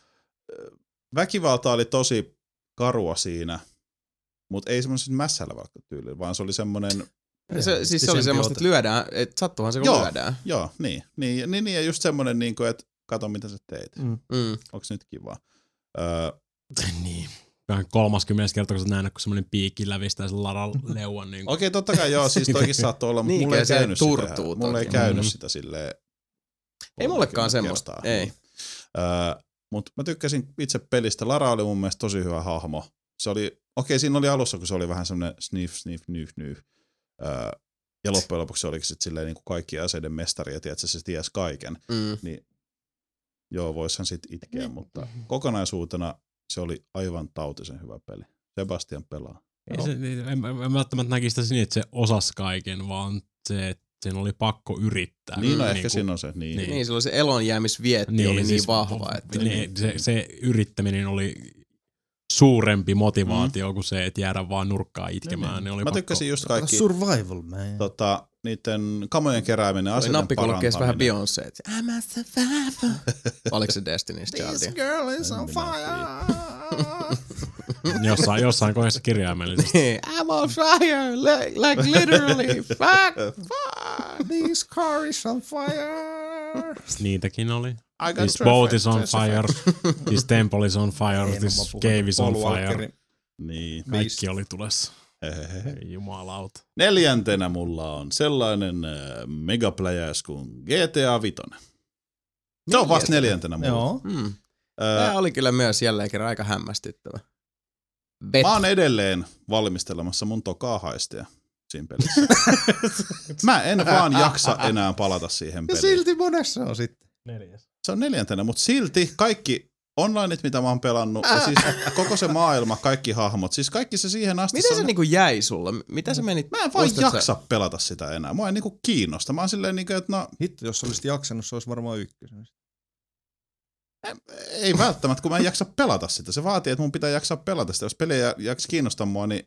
Speaker 2: väkivalta oli tosi karua siinä, mutta ei semmoisen mässällä vaikka tyyli, vaan se oli semmoinen,
Speaker 1: Se, siis se oli semmoista, että lyödään, että sattuuhan se kun
Speaker 2: Joo.
Speaker 1: lyödään.
Speaker 2: joo, niin, niin, niin, niin ja just semmoinen, niinku, että kato mitä sä teit,
Speaker 3: Mm.
Speaker 1: Mm.
Speaker 2: onks nyt kiva. Öö,
Speaker 4: niin. Vähän 30 kertaa, kun sä näen, kun semmoinen piikki lävistää sen ladan leuan. Niin
Speaker 2: Okei, totta kai joo, siis toikin saattoi olla, mutta
Speaker 1: Niin,
Speaker 2: mulla ei käynyt
Speaker 1: turtuu
Speaker 2: sitä. Mulla ei käynyt
Speaker 4: Mm.
Speaker 2: sitä silleen.
Speaker 1: Ei mullekaan
Speaker 2: 30
Speaker 1: semmoista,
Speaker 2: kertaa.
Speaker 1: ei.
Speaker 2: Öö, mutta mä tykkäsin itse pelistä. Lara oli mun mielestä tosi hyvä hahmo. Se oli, okei siinä oli alussa, kun se oli vähän semmoinen sniff, sniff, nyf, nyf. Öö, ja loppujen lopuksi se olikin sitten silleen niin kuin kaikki aseiden mestari ja tiedätkö, se ties kaiken.
Speaker 1: Mm.
Speaker 2: Joo, voishan sit itkeä, mutta kokonaisuutena se oli aivan tautisen hyvä peli. Sebastian pelaa.
Speaker 4: Ei se, en, en, en välttämättä näkisi sitä niin, että se osasi kaiken, vaan se, että sen oli pakko yrittää.
Speaker 2: Niin, no
Speaker 4: Niin
Speaker 2: ehkä
Speaker 4: kuin-
Speaker 2: siinä on se. Niin.
Speaker 4: Niin.
Speaker 1: Niin, silloin se elonjäämisvietti oli niin
Speaker 4: siis
Speaker 1: vahva, että
Speaker 4: Niin, se, se yrittäminen oli suurempi motivaatio mm. kuin se, että jäädä vaan nurkkaan itkemään.
Speaker 2: Niin,
Speaker 4: Niin, oli
Speaker 2: Mä
Speaker 4: pakko-
Speaker 2: tykkäsin just kaikki
Speaker 3: Survival, man.
Speaker 2: tota, niiden kamojen kerääminen, aseiden
Speaker 1: nappikulkeessa vähän
Speaker 2: parantaminen.
Speaker 1: Beyoncé, että I'm a survivor. Oliko se Destiny's Child?
Speaker 3: girl is
Speaker 2: on fire.
Speaker 4: jossain, jossain kohdassa kirjaimellisesti.
Speaker 1: I'm on fire, like, like literally, fuck, fuck.
Speaker 3: This car is on fire.
Speaker 4: Niitäkin oli.
Speaker 2: I
Speaker 4: This boat is on fire. This temple is on fire. This cave is on fire.
Speaker 2: Niin.
Speaker 4: Kaikki oli tulessa. Jumalauta.
Speaker 2: Neljäntenä mulla on sellainen äh, megapläjäs kuin GTA 5. Se on vasta neljäntenä mulla.
Speaker 3: Joo.
Speaker 1: Hmm.
Speaker 2: Äh,
Speaker 1: Tämä oli kyllä myös jälleen kerran aika hämmästyttävä. Bet.
Speaker 2: mä oon edelleen valmistelemassa mun tokaa haistia siinä pelissä. mä en vaan jaksa enää palata siihen
Speaker 3: Ja
Speaker 2: peliin.
Speaker 3: silti monessa on sitten.
Speaker 4: Neljäs.
Speaker 2: Se on neljäntenä, mutta silti kaikki onlineit, mitä mä oon pelannut, ja siis koko se maailma, kaikki hahmot, siis kaikki se siihen asti.
Speaker 1: Miten se
Speaker 2: on...
Speaker 1: niinku jäi sulle? Mitä sä menit?
Speaker 2: Mä en vaan
Speaker 1: ostit sä-
Speaker 2: jaksa pelata sitä enää. Mua ei niinku kiinnosta. Mä oon silleen niinku, että no,
Speaker 3: Hitto, jos olisit jaksanut, se olisi varmaan ykkösen.
Speaker 2: ei välttämättä, kun mä en jaksa pelata sitä. Se vaatii, että mun pitää jaksaa pelata sitä. Jos peli ei jaksa kiinnostaa mua, niin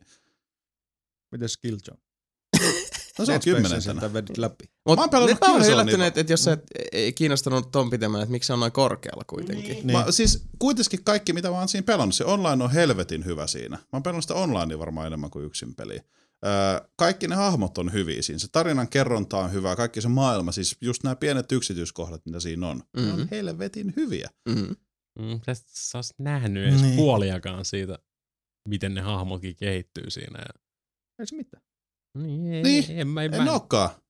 Speaker 3: Miten skill jump?
Speaker 2: No se on kymmenentenä.
Speaker 3: Vedit läpi.
Speaker 1: Mut
Speaker 2: Mä oon pelannut
Speaker 1: mä oon yllättynyt, että, jos sä et, ei kiinnostanut ton pitemmän, että miksi se on noin korkealla kuitenkin.
Speaker 3: Niin.
Speaker 2: Mä, siis kuitenkin kaikki, mitä mä oon siinä pelannut, se online on helvetin hyvä siinä. Mä oon pelannut sitä online varmaan enemmän kuin yksin peliä. Öö, kaikki ne hahmot on hyviä siinä. Se tarinan kerronta on hyvä, kaikki se maailma, siis just nämä pienet yksityiskohdat, mitä siinä on, mm-hmm. ne on
Speaker 1: Mhm.
Speaker 2: helvetin hyviä.
Speaker 1: Mm.
Speaker 4: Mm, sä, oot nähnyt edes
Speaker 3: Niin.
Speaker 4: niin. puoliakaan siitä, miten ne hahmotkin kehittyy siinä. Ja...
Speaker 3: Ei se mitään.
Speaker 4: Niin, ei,
Speaker 2: Niin,
Speaker 4: en, mä, en,
Speaker 2: En
Speaker 4: mä,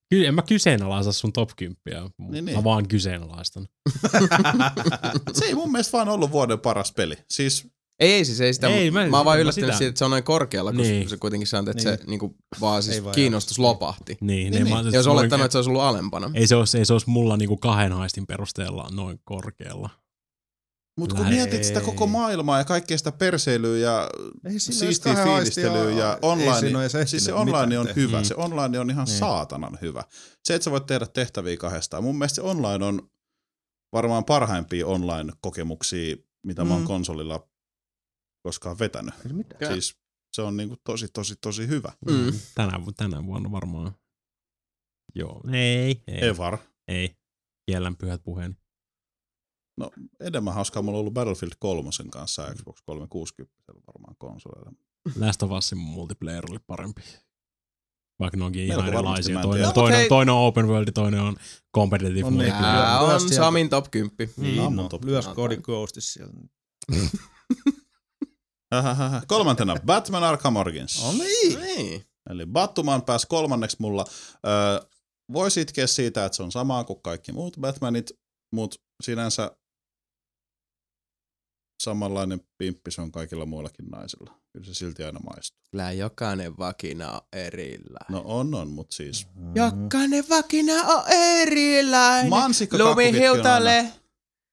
Speaker 4: ky, en mä kyseenalaista sun top 10.
Speaker 2: Niin,
Speaker 4: Niin,
Speaker 2: niin.
Speaker 4: Mä vaan kyseenalaistan.
Speaker 2: Se ei mun mielestä vaan ollut vuoden paras peli. Siis
Speaker 1: Ei, ei siis ei sitä,
Speaker 4: Ei, mä
Speaker 1: mä, oon vaan yllättynyt
Speaker 4: sitä-
Speaker 1: siitä, että se on noin korkealla, kun
Speaker 4: Niin.
Speaker 1: niin. se kuitenkin sanoo, että
Speaker 3: Niin.
Speaker 1: se niinku vaan siis
Speaker 3: Ei vaan
Speaker 1: kiinnostus
Speaker 3: jaksa.
Speaker 1: lopahti.
Speaker 4: Niin,
Speaker 2: Niin,
Speaker 4: niin,
Speaker 2: niin.
Speaker 1: Jos olettanut, että se olisi ollut alempana.
Speaker 4: ei, se olisi, ei se olisi mulla niinku kahden haistin perusteella noin korkealla.
Speaker 2: Mutta kun mietit sitä koko maailmaa ja kaikkea sitä perseilyä ja siistiä fiilistelyä ja online, siis se online on hyvä,
Speaker 4: Mm.
Speaker 2: se online on ihan
Speaker 3: Niin.
Speaker 2: saatanan hyvä. Se, että sä voit tehdä tehtäviä kahdestaan. Mun mielestä se online on varmaan parhaimpia online-kokemuksia, mitä mä oon
Speaker 3: Mm.
Speaker 2: konsolilla koskaan vetänyt.
Speaker 3: Mitään.
Speaker 1: Kyllä.
Speaker 2: Siis se on niinku tosi, tosi, tosi hyvä.
Speaker 1: Mm.
Speaker 4: Tänä, vu- tänä vuonna varmaan. Joo, ei, ei,
Speaker 2: Evar.
Speaker 4: ei. Kiellän pyhät puheeni.
Speaker 2: No enemmän hauskaa mulla on ollut Battlefield 3 kanssa Xbox 360 varmaan konsoleilla.
Speaker 4: Last of Usin multiplayer oli parempi. Vaikka ne onkin
Speaker 2: Melko
Speaker 4: ihan erilaisia.
Speaker 2: en
Speaker 4: Toinen.
Speaker 1: No,
Speaker 4: toinen,
Speaker 1: hei-
Speaker 4: toinen on open world, toinen on competitive
Speaker 3: On niin.
Speaker 4: multiplayer.
Speaker 3: Lyö- lyö
Speaker 1: on
Speaker 3: sieltä.
Speaker 1: Samin top 10.
Speaker 2: Niin,
Speaker 3: Niin, no,
Speaker 2: mun top
Speaker 3: lyö
Speaker 1: kymmenen.
Speaker 3: Cody Ghostis siellä.
Speaker 2: Kolmantena Batman Arkham Origins.
Speaker 3: No niin.
Speaker 1: Niin.
Speaker 2: Eli Batman pääsi kolmanneksi mulla. Öö, Voisi itkeä siitä, että se on samaa kuin kaikki muut Batmanit, mutta sinänsä samanlainen pimppi se on kaikilla muillakin naisilla. Kyllä se silti aina maistuu.
Speaker 1: Kyllä jokainen vakina on erillä.
Speaker 2: No on, on, mutta siis
Speaker 1: Jokainen vakina on erilainen.
Speaker 2: mansikkakakkuketkin on aina.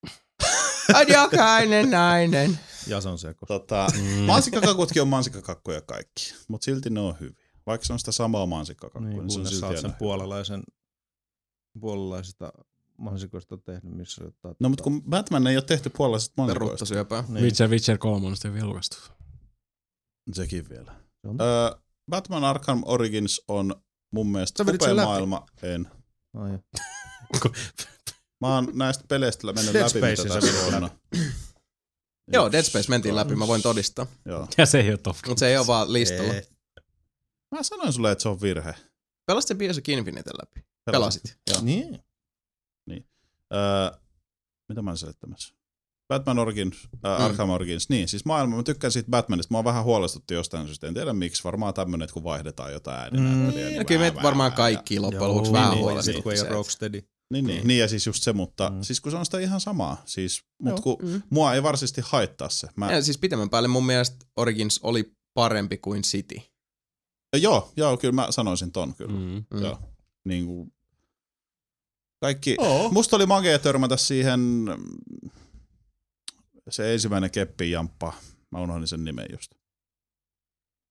Speaker 1: On jokainen nainen.
Speaker 3: Ja se on se, kun
Speaker 2: tota,
Speaker 4: Mm.
Speaker 2: mansikkakakutkin on mansikkakakkuja kaikki, mutta silti ne on hyviä. Vaikka se on sitä samaa mansikkakakkua,
Speaker 3: niin,
Speaker 2: niin, se on silti
Speaker 3: sen puolalaisen, puolalaisista mansikoista tehnyt, missä ottaa...
Speaker 2: No mutta kun Batman ei ole tehty puolalaisista mansikoista,
Speaker 1: Peruttosyöpää.
Speaker 3: niin,
Speaker 4: Witcher, Witcher 3 on sitten vielä julkaistu.
Speaker 2: sekin vielä.
Speaker 3: se on...
Speaker 2: Öö, Batman Arkham Origins on mun mielestä upea
Speaker 3: sen läpi?
Speaker 2: maailma. En. Mä oon näistä peleistä mennyt
Speaker 3: Dead
Speaker 2: läpi, mitä
Speaker 3: Spacein sä
Speaker 2: tässä on.
Speaker 1: Joo, Dead Space mentiin läpi, mä voin todistaa.
Speaker 2: Joo.
Speaker 4: Ja se ei ole top.
Speaker 1: Mutta se ei ole vaan listalla.
Speaker 3: Ei.
Speaker 2: Mä sanoin sulle, että se on virhe.
Speaker 1: Pelasit se Bioshock Infinite läpi? Pelasit. Joo.
Speaker 3: Niin.
Speaker 2: Öö, mitä mä oon selittämässä? Batman Origins, äh,
Speaker 1: Mm.
Speaker 2: Arkham Origins, niin siis maailma, mä tykkään siitä Batmanista, mä vähän huolestutti jostain syystä, en tiedä miksi, varmaan tämmönen, että kun vaihdetaan jotain ääninäyttelijää.
Speaker 1: Mm,
Speaker 2: niin
Speaker 1: kyllä
Speaker 2: vähän,
Speaker 1: meitä varmaan
Speaker 2: vähän,
Speaker 1: kaikki loppujen lopuksi
Speaker 2: Joo,
Speaker 1: vähän
Speaker 2: niin,
Speaker 1: huolestutti
Speaker 3: Sitten kun ei ole Rocksteady.
Speaker 2: Niin, niin,
Speaker 1: Niin.
Speaker 2: niin, ja siis just se, mutta
Speaker 3: Mm.
Speaker 2: siis kun se on sitä ihan samaa, siis,
Speaker 3: Joo.
Speaker 2: mut kun
Speaker 1: Mm.
Speaker 2: mua ei varsinaisesti haittaa se. Mä,
Speaker 1: Ja siis pitemmän päälle mun mielestä Origins oli parempi kuin City.
Speaker 2: Joo, joo, kyllä mä sanoisin ton kyllä.
Speaker 4: Mm.
Speaker 1: Mm.
Speaker 2: Joo. Niin kuin, kaikki,
Speaker 3: Oo.
Speaker 2: musta oli magea törmätä siihen se ensimmäinen keppijamppa, mä unohdin sen nimen just,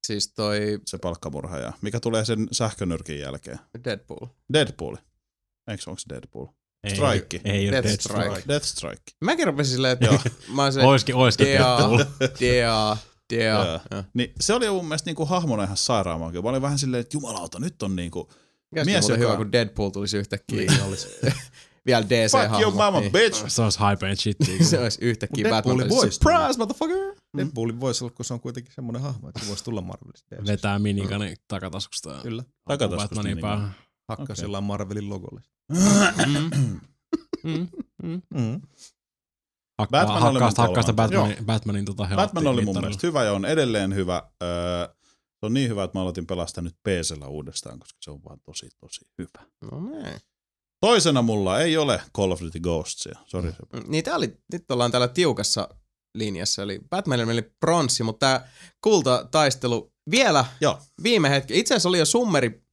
Speaker 1: Siis toi
Speaker 2: se palkkamurhaaja, mikä tulee sen sähkönyrkin jälkeen.
Speaker 1: Deadpool.
Speaker 2: Deadpool. Eikö onko se Deadpool?
Speaker 4: Ei,
Speaker 2: Strike.
Speaker 4: Ei, ei
Speaker 1: Death
Speaker 4: Death
Speaker 1: Strike.
Speaker 4: Strike.
Speaker 2: Deathstrike.
Speaker 1: Mäkin rupesin silleen, että mä oon se
Speaker 4: Oiskin, oiskin
Speaker 1: Dea,
Speaker 4: Deadpool.
Speaker 1: Dea, Dea.
Speaker 2: Niin se oli mun mielestä niinku hahmona ihan sairaan magia. Mä olin vähän silleen, että jumalauta, nyt on niinku,
Speaker 1: Mies,
Speaker 2: Mies, joka-
Speaker 1: hyvä, kun Deadpool tulisi yhtäkkiä.
Speaker 3: Niin olisi.
Speaker 1: Vielä DC-hahmo.
Speaker 2: fuck your mama,
Speaker 1: niin.
Speaker 2: bitch!
Speaker 4: Se olisi hype and shit.
Speaker 1: se olisi yhtäkkiä Batman.
Speaker 3: Deadpoolin tulla.
Speaker 1: Surprise, motherfucker!
Speaker 3: Deadpoolin voisi olla, kun se on kuitenkin semmoinen hahmo, että se voisi tulla Marvelista.
Speaker 4: Vetää minikani takataskusta. ja
Speaker 3: Kyllä.
Speaker 2: Takataskusta
Speaker 4: Batmanin päähän.
Speaker 3: Hakkaa okay. sillä Marvelin logolle.
Speaker 4: Mm. Mm. Mm.
Speaker 3: Mm.
Speaker 4: Hakkaa,
Speaker 2: Batman oli mun
Speaker 4: hakkaa, sitä- hakkaa sitä
Speaker 2: kolmantena.
Speaker 4: Batmanin, Batmanin tota
Speaker 2: Batman oli mun mielestä hyvä ja on edelleen hyvä. Öö, se on niin hyvä, että mä aloitin pelastaa nyt PCllä uudestaan, koska se on vaan tosi, tosi hyvä.
Speaker 1: No näin.
Speaker 2: Toisena mulla ei ole Call of Duty Ghostsia. Sori. Mm.
Speaker 1: Niin tää oli, nyt ollaan täällä tiukassa linjassa, eli Batmanilla meni pronssi, mutta tää kultataistelu vielä
Speaker 2: Joo.
Speaker 1: viime hetki, itse asiassa oli jo summeri,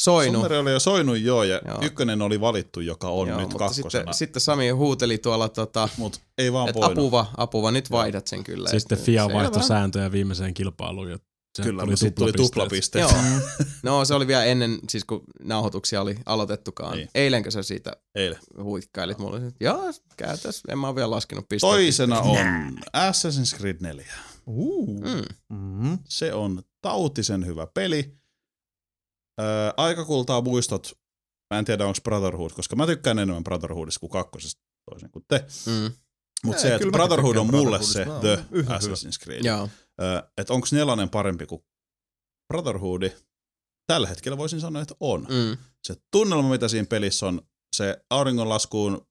Speaker 1: soinut.
Speaker 2: Summeri oli jo soinut joo, ja
Speaker 1: Joo.
Speaker 2: ykkönen oli valittu, joka on
Speaker 1: Joo,
Speaker 2: nyt kakkosena.
Speaker 1: sitten, sitten Sami huuteli tuolla, tota,
Speaker 2: Mut ei vaan
Speaker 1: että
Speaker 2: voinut.
Speaker 1: apuva, apuva, nyt vaihdat sen kyllä.
Speaker 4: Sitten FIA vaihtoi sääntöjä viimeiseen kilpailuun ja se
Speaker 2: Kyllä,
Speaker 4: tuli
Speaker 2: sitten tuli
Speaker 4: tuplapisteet.
Speaker 1: Joo. No se oli vielä ennen, siis kun nauhoituksia oli aloitettukaan.
Speaker 2: Niin.
Speaker 1: Eilenkö sä siitä
Speaker 2: Eilen.
Speaker 1: huikkailit mulle? Joo, käytäs. En mä ole vielä laskenut pisteitä.
Speaker 2: Toisena on Assassin's Creed 4.
Speaker 3: Uh.
Speaker 1: Mm.
Speaker 3: Mm.
Speaker 2: Se on tautisen hyvä peli. Öö, aikakultaa muistot. Mä en tiedä, onko Brotherhood, koska mä tykkään enemmän Brotherhoodista kuin kakkosesta toisin kuin te.
Speaker 1: Mm.
Speaker 2: Mutta se, että Brotherhood on mulle se. The Assassin's Creed.
Speaker 1: Joo.
Speaker 2: Että onko nelonen parempi kuin Brotherhoodi? Tällä hetkellä voisin sanoa, että on.
Speaker 1: Mm.
Speaker 2: Se tunnelma, mitä siinä pelissä on, se auringonlaskuun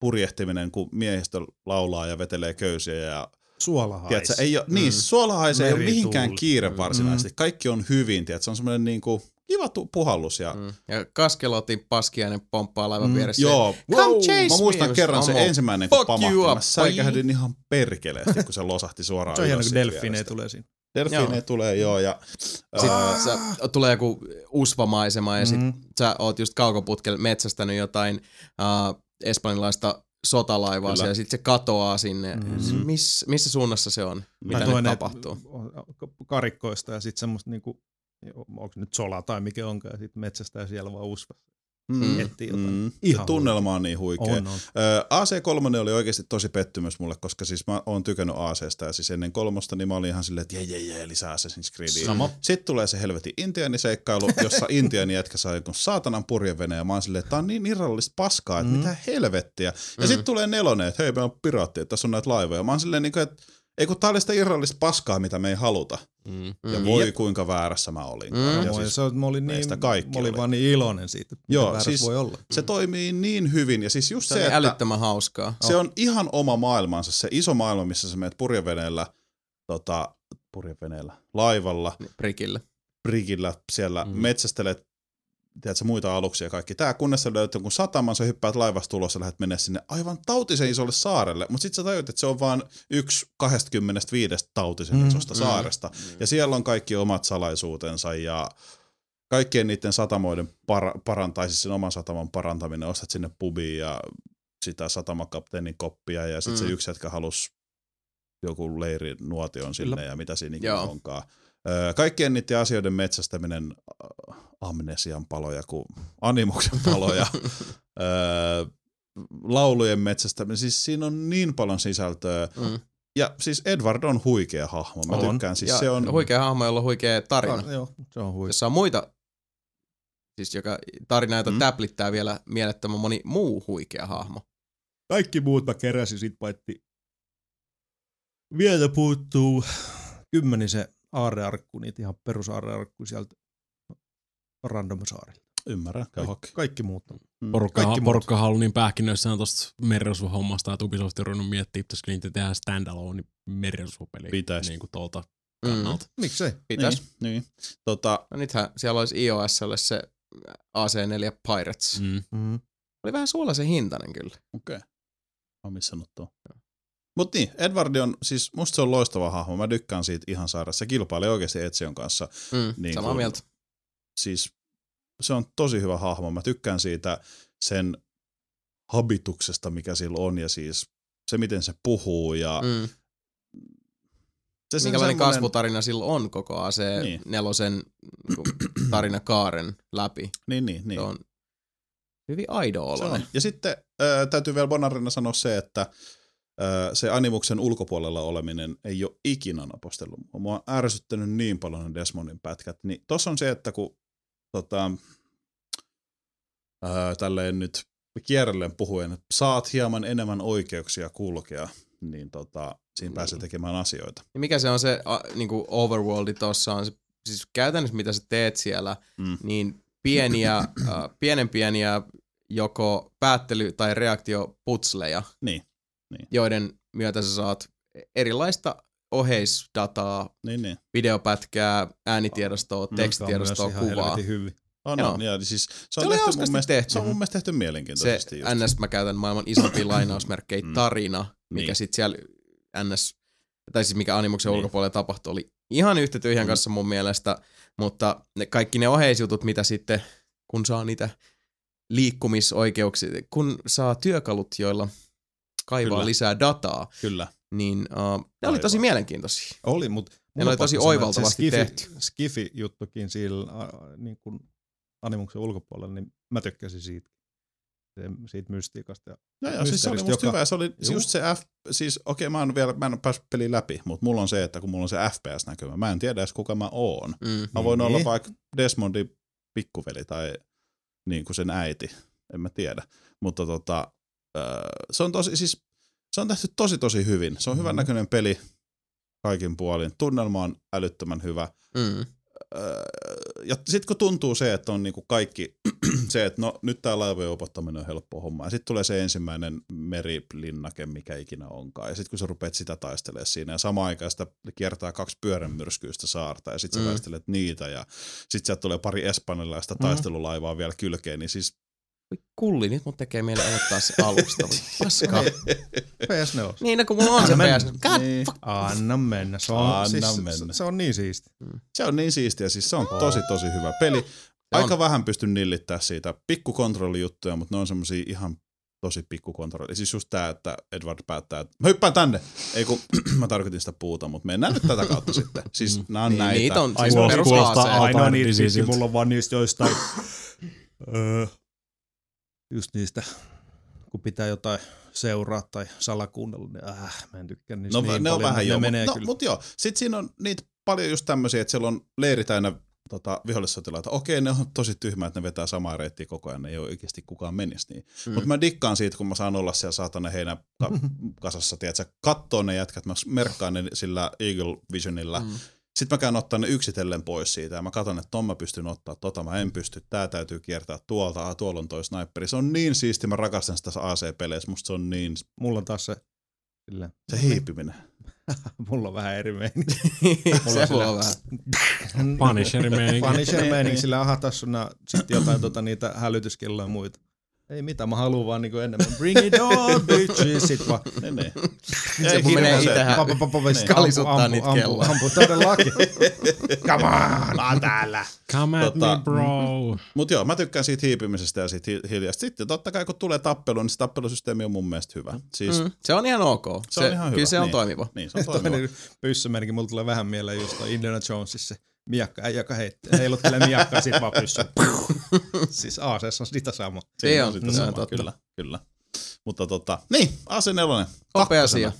Speaker 2: purjehtiminen, kun miehistö laulaa ja vetelee köysiä ja
Speaker 3: Suolahais.
Speaker 2: Tiedätkö, ei ole, niin,
Speaker 1: Mm.
Speaker 2: suolahaise ei ole mihinkään kiire
Speaker 1: Mm.
Speaker 2: varsinaisesti. Kaikki on hyvin, tiedätkö, se on semmoinen niinku kiva tu- puhallus. Ja,
Speaker 1: Mm. Ja Kaskelotin paskiainen pomppaa laivan
Speaker 3: Mm.
Speaker 1: vieressä.
Speaker 2: Joo,
Speaker 1: Come chase
Speaker 2: mä muistan
Speaker 1: me,
Speaker 2: kerran se
Speaker 1: Samo.
Speaker 2: ensimmäinen, kun pamahti. Mä säikähdin ihan perkeleesti, kun se losahti suoraan
Speaker 3: Se on kun
Speaker 2: siitä
Speaker 3: delfiinejä tulee siinä.
Speaker 2: Delfiinejä
Speaker 1: Joo.
Speaker 2: tulee, joo. Ja,
Speaker 1: Sitten
Speaker 2: ää,
Speaker 1: sä, tulee joku usvamaisema ja sit
Speaker 3: Mm.
Speaker 1: sä oot just kaukoputkella metsästänyt jotain uh, espanjalaista sotalaivaa ja sitten se katoaa sinne.
Speaker 3: Mhm.
Speaker 1: Se, miss, missä suunnassa se on? Mitä nyt tapahtuu?
Speaker 3: on- on Karikkoista ja sitten semmoista niinku, onko nyt sola tai mikä onkaan, ja sitten metsästä ja siellä vaan usva.
Speaker 2: mm,
Speaker 3: jotain.
Speaker 2: mm,
Speaker 3: Ihan
Speaker 2: tunnelma on niin huikea.
Speaker 3: On, on.
Speaker 2: Ö, AC3 oli oikeasti tosi pettymys mulle, koska siis mä oon tykännyt ACstä ja siis ennen kolmosta niin mä olin ihan silleen, että jee, jee, jee, lisää Assassin's Creedia.
Speaker 3: Sama.
Speaker 2: Sitten tulee se helvetin intiaaniseikkailu, jossa intiaani jätkä saa jonkun saatanan purjevene ja mä oon silleen, että tää on niin irrallista paskaa, että
Speaker 3: Mm.
Speaker 2: mitä helvettiä. Ja
Speaker 1: Mm.
Speaker 2: sitten tulee nelonen, että hei me on piraatti, että tässä on näitä laivoja. Mä oon silleen, niin kuin, että ei kun tää oli sitä irrallista paskaa, mitä me ei haluta.
Speaker 4: Mm.
Speaker 2: Ja
Speaker 1: Mm.
Speaker 2: voi kuinka väärässä mä olin.
Speaker 1: Mm.
Speaker 2: Ja siis
Speaker 3: se, mä olin, niin,
Speaker 2: kaikki
Speaker 3: mä olin
Speaker 2: oli.
Speaker 3: vaan niin iloinen siitä, että
Speaker 2: Joo, siis-
Speaker 3: voi olla.
Speaker 2: se toimii niin hyvin ja siis just
Speaker 1: Se,
Speaker 2: se,
Speaker 1: on
Speaker 2: että
Speaker 1: älyttömän hauskaa.
Speaker 2: se on ihan oma maailmansa, se iso maailma, missä sä menet purjeveneellä, tota, purjeveneellä, laivalla,
Speaker 1: Prikille.
Speaker 2: brigillä siellä
Speaker 4: Mm.
Speaker 2: mm. metsästelet tiedätkö, muita aluksia ja kaikki. Tää, kunnes sä löydät jonkun sataman, sä hyppäät laivasta ulos ja lähdet mennä sinne aivan tautisen isolle saarelle, mutta sitten sä tajut, että se on vain yksi 25 tautisen
Speaker 3: Mm.
Speaker 2: isosta
Speaker 1: Mm.
Speaker 2: saaresta. Ja siellä on kaikki omat salaisuutensa ja kaikkien niiden satamoiden para- parantaa, siis sen oman sataman parantaminen, ostat sinne pubiin ja sitä satamakapteenin koppia ja sitten
Speaker 1: Mm.
Speaker 2: se yksi jätkä halusi joku leiri nuotion sinne
Speaker 3: Kyllä.
Speaker 2: ja mitä siinä ikinä onkaan. Kaikkien niiden asioiden metsästäminen, äh, amnesian paloja kuin animuksen paloja, laulujen metsästäminen, siis siinä on niin paljon sisältöä.
Speaker 1: Mm.
Speaker 2: Ja siis Edward on huikea hahmo, mä
Speaker 3: On.
Speaker 2: tykkään. Siis
Speaker 1: ja
Speaker 2: se on,
Speaker 1: huikea hahmo, jolla on huikea tarina.
Speaker 3: Ah, joo, se on huikea.
Speaker 1: jossa on muita, siis joka tarina, jota. Mm. täplittää vielä mielettömän moni muu huikea hahmo.
Speaker 3: Kaikki muut mä keräsin sit paitsi vielä puuttuu kymmenisen aarrearkku, niitä ihan perusaarrearkku sieltä random saarilta.
Speaker 2: ymmärrän, käy
Speaker 3: Kaik- kaikki muut on.
Speaker 4: Porukka,
Speaker 3: Kaikki muut.
Speaker 4: porukka on niin pähkinöissään tosta merirosvohommasta, että Ubisoft on ruvennut miettiä, pitäisikö niitä tehdä standalone merirosvopeli.
Speaker 2: Pitäis.
Speaker 4: Niin kuin tuolta
Speaker 1: Mm.
Speaker 4: kannalta.
Speaker 3: Miksei?
Speaker 1: Pitäis.
Speaker 2: Niin, niin. Tota,
Speaker 1: No nythän siellä olisi iOSlle se AC4 Pirates. Mm.
Speaker 4: Mm.
Speaker 3: Mm.
Speaker 1: Oli vähän suolaisen hintainen kyllä.
Speaker 2: okei. Okay. Mä oon missannut tuon. Mut niin, Edward on, siis musta se on loistava hahmo. Mä tykkään siitä ihan sairaan. Se kilpailee oikeasti Etsion kanssa.
Speaker 1: Mm.
Speaker 2: Niin
Speaker 1: Samaa
Speaker 2: kuin-
Speaker 1: mieltä.
Speaker 2: Siis se on tosi hyvä hahmo. Mä tykkään siitä sen habituksesta, mikä sillä on ja siis se, miten se puhuu ja
Speaker 1: Mm.
Speaker 2: se
Speaker 1: Minkälainen
Speaker 2: semmonen-
Speaker 1: kasvutarina sillä on koko AC4
Speaker 2: Niin.
Speaker 1: nelosen niin tarinakaaren läpi.
Speaker 2: Niin, niin, niin.
Speaker 1: Se on hyvin aido
Speaker 2: Se
Speaker 1: oloinen.
Speaker 2: Ja sitten äh, täytyy vielä Bonarina sanoa se, että äh, se animuksen ulkopuolella oleminen ei ole ikinä napostellut. mua. On ärsyttänyt niin paljon ne Desmondin pätkät. Niin tossa on se, että kun tota, äh, tälleen nyt kierrellen puhuen, että saat hieman enemmän oikeuksia kulkea, niin tota, siinä pääsee tekemään asioita.
Speaker 1: Ja mikä se on se a, niinku overworldi tossa on se, siis käytännössä mitä sä teet siellä,
Speaker 2: Mm.
Speaker 1: niin pieniä, äh, pienen pieniä joko päättely- tai reaktioputsleja,
Speaker 2: Niin,
Speaker 1: joiden myötä sä saat erilaista oheisdataa,
Speaker 2: niin, niin.
Speaker 1: videopätkää, äänitiedostoa,
Speaker 2: Mm,
Speaker 1: tekstitiedostoa,
Speaker 3: Se
Speaker 1: kuvaa.
Speaker 3: hyvin.
Speaker 2: On,
Speaker 1: Joo.
Speaker 2: on, ja siis se
Speaker 1: Se
Speaker 2: on,
Speaker 1: oli
Speaker 2: tehty mun mielestä,
Speaker 1: tehty.
Speaker 2: se on mun mielestä tehty
Speaker 1: Se
Speaker 2: mielenkiintoisesti. just.
Speaker 1: NS, mä käytän maailman isompia lainausmerkkejä,
Speaker 2: Mm.
Speaker 1: tarina, mikä
Speaker 2: Niin.
Speaker 1: sitten siellä NS, tai siis mikä animuksen
Speaker 2: Niin.
Speaker 1: ulkopuolella tapahtui, oli ihan yhtä tyhjän
Speaker 2: Mm.
Speaker 1: kanssa mun mielestä, mutta ne, kaikki ne oheisjutut, mitä sitten kun saa niitä liikkumisoikeuksia, kun saa työkalut, joilla kaivaa
Speaker 2: Kyllä.
Speaker 1: lisää dataa,
Speaker 2: Kyllä.
Speaker 1: niin uh, ne oli tosi mielenkiintoisia.
Speaker 3: Oli, mutta
Speaker 1: Ne oli tosi oivaltavasti tehty.
Speaker 3: Skifi-juttukin sillä a, niin kuin animuksen ulkopuolella, niin mä tykkäsin siitä, se, siitä mystiikasta. Ja
Speaker 2: No joo, siis se oli musta
Speaker 3: joka-
Speaker 2: hyvä. Se oli
Speaker 3: Juu.
Speaker 2: just se F, siis okei mä oon vielä, mä en ole päässyt peliin läpi, mutta mulla on se, että kun mulla on se FPS-näkymä, mä en tiedä edes kuka mä oon.
Speaker 1: Mm.
Speaker 2: Mä voin
Speaker 3: Niin.
Speaker 2: olla vaikka Desmondin pikkuveli tai niin kuin sen äiti, en mä tiedä. Mutta tota, se on tosi, siis se on tehty tosi tosi hyvin. Se on hyvän
Speaker 3: Mhm.
Speaker 2: näköinen peli kaikin puolin. Tunnelma on älyttömän hyvä.
Speaker 1: Mm.
Speaker 2: Öö, ja sitten kun tuntuu se, että on niinku kaikki se, että no nyt tämä laivojen opottaminen on helppo homma. Ja sitten tulee se ensimmäinen merilinnake, mikä ikinä onkaan. Ja sitten kun sä rupeat sitä taistelemaan siinä ja samaan aikaan sitä kiertää kaksi pyöränmyrskyistä saarta ja sitten sä
Speaker 1: Mm.
Speaker 2: taistelet niitä ja sitten sieltä tulee pari espanjalaista
Speaker 3: Mhm.
Speaker 2: taistelulaivaa vielä kylkeen, niin siis
Speaker 1: Voi Kulli, nyt mun tekee mieli aloittaa se alusta. Voi Paska.
Speaker 3: PS4.
Speaker 1: niin, no kun mulla on se
Speaker 3: Anna
Speaker 1: PS.
Speaker 3: mennä.
Speaker 1: God,
Speaker 2: niin,
Speaker 3: Anna mennä. Se on,
Speaker 2: Anna
Speaker 3: siis,
Speaker 2: mennä.
Speaker 3: Se, se, on niin siisti.
Speaker 2: se on niin siistiä, siis se on tosi tosi hyvä peli. Aika vähän pystyn nillittää siitä pikkukontrollijuttuja, mutta ne on semmosia ihan tosi pikkukontrolli. Siis just tää, että Edward päättää, että mä hyppään tänne. Ei kun mä tarkoitin sitä puuta, mutta mennään nyt tätä kautta sitten. Siis nää on
Speaker 1: Niin,
Speaker 2: näitä.
Speaker 1: niitä on siis perusaaseet.
Speaker 3: Ainoa niitä mulla on vaan niistä joistain, öö, just niistä, kun pitää jotain seuraa tai salakuunnella, niin äh, mä en tykkää niistä
Speaker 2: No
Speaker 3: niin
Speaker 2: ne on
Speaker 3: paljon,
Speaker 2: vähän
Speaker 3: ne
Speaker 2: joo,
Speaker 3: menee
Speaker 2: mutta no, mut joo. Sitten siinä on niitä paljon just tämmöisiä, että siellä on leiri täynnä tota, vihollissotilaita. Okei, ne on tosi tyhmää, että ne vetää samaa reittiä koko ajan, ne ei ole oikeasti kukaan menisi niin.
Speaker 1: Mm.
Speaker 2: Mutta mä dikkaan siitä, kun mä saan olla siellä saatana heinä ka- kasassa, tiedätkö, kattoo ne jätkät, mä merkkaan ne sillä Eagle Visionilla. Mm. Sitten mä käyn ottaa ne yksitellen pois siitä ja mä katson, että ton mä pystyn ottaa, tota mä en pysty, tää täytyy kiertää tuolta, ah, tuolla on toi sniperi. Se on niin siisti, mä rakastan sitä AC-peleissä, musta se on niin,
Speaker 3: Mulla on taas se, sillä,
Speaker 2: se hiipiminen.
Speaker 3: mulla on vähän eri meininki.
Speaker 1: se voi olla vähän.
Speaker 4: Punisherin meininki.
Speaker 3: Punisher meininki, sillä aha, tässä on sitten jotain tota, niitä hälytyskelloja ja muita. Ei mitään, mä haluan vaan niinku enemmän. Bring it on, bitches. Sit vaan.
Speaker 2: Ne, ne.
Speaker 1: Se kun menee
Speaker 2: hirveä
Speaker 1: itse
Speaker 3: Pa, pa, pa, pa, pa, sit
Speaker 1: Kalisuttaa
Speaker 3: ampu,
Speaker 1: niitä
Speaker 3: ampu,
Speaker 1: kelloja.
Speaker 3: Ampu, todellakin. Come on.
Speaker 2: Mä oon täällä.
Speaker 4: Come at
Speaker 2: Tota,
Speaker 4: me, bro.
Speaker 2: Mut joo, mä tykkään siitä hiipimisestä ja siitä hi- hiljasta. Sitten totta kai kun tulee tappelu, niin se tappelusysteemi on mun mielestä hyvä. Siis, mm.
Speaker 1: Se on ihan ok.
Speaker 2: Se on ihan
Speaker 1: Kyllä
Speaker 2: hyvä,
Speaker 1: se on
Speaker 2: niin.
Speaker 1: toimiva.
Speaker 2: niin se on toimiva.
Speaker 3: Toinen pyssymerkki, mulla tulee vähän mieleen just toi Indiana Jonesissa se miakka, joka heittää, heiluttelee miakkaa, sit vaan pyssy. siis ACS on sitä sama.
Speaker 1: Se on,
Speaker 2: sitä samaa,
Speaker 1: totta.
Speaker 2: Kyllä, kyllä. Mutta tota, niin, AC4.
Speaker 1: Nopea asia.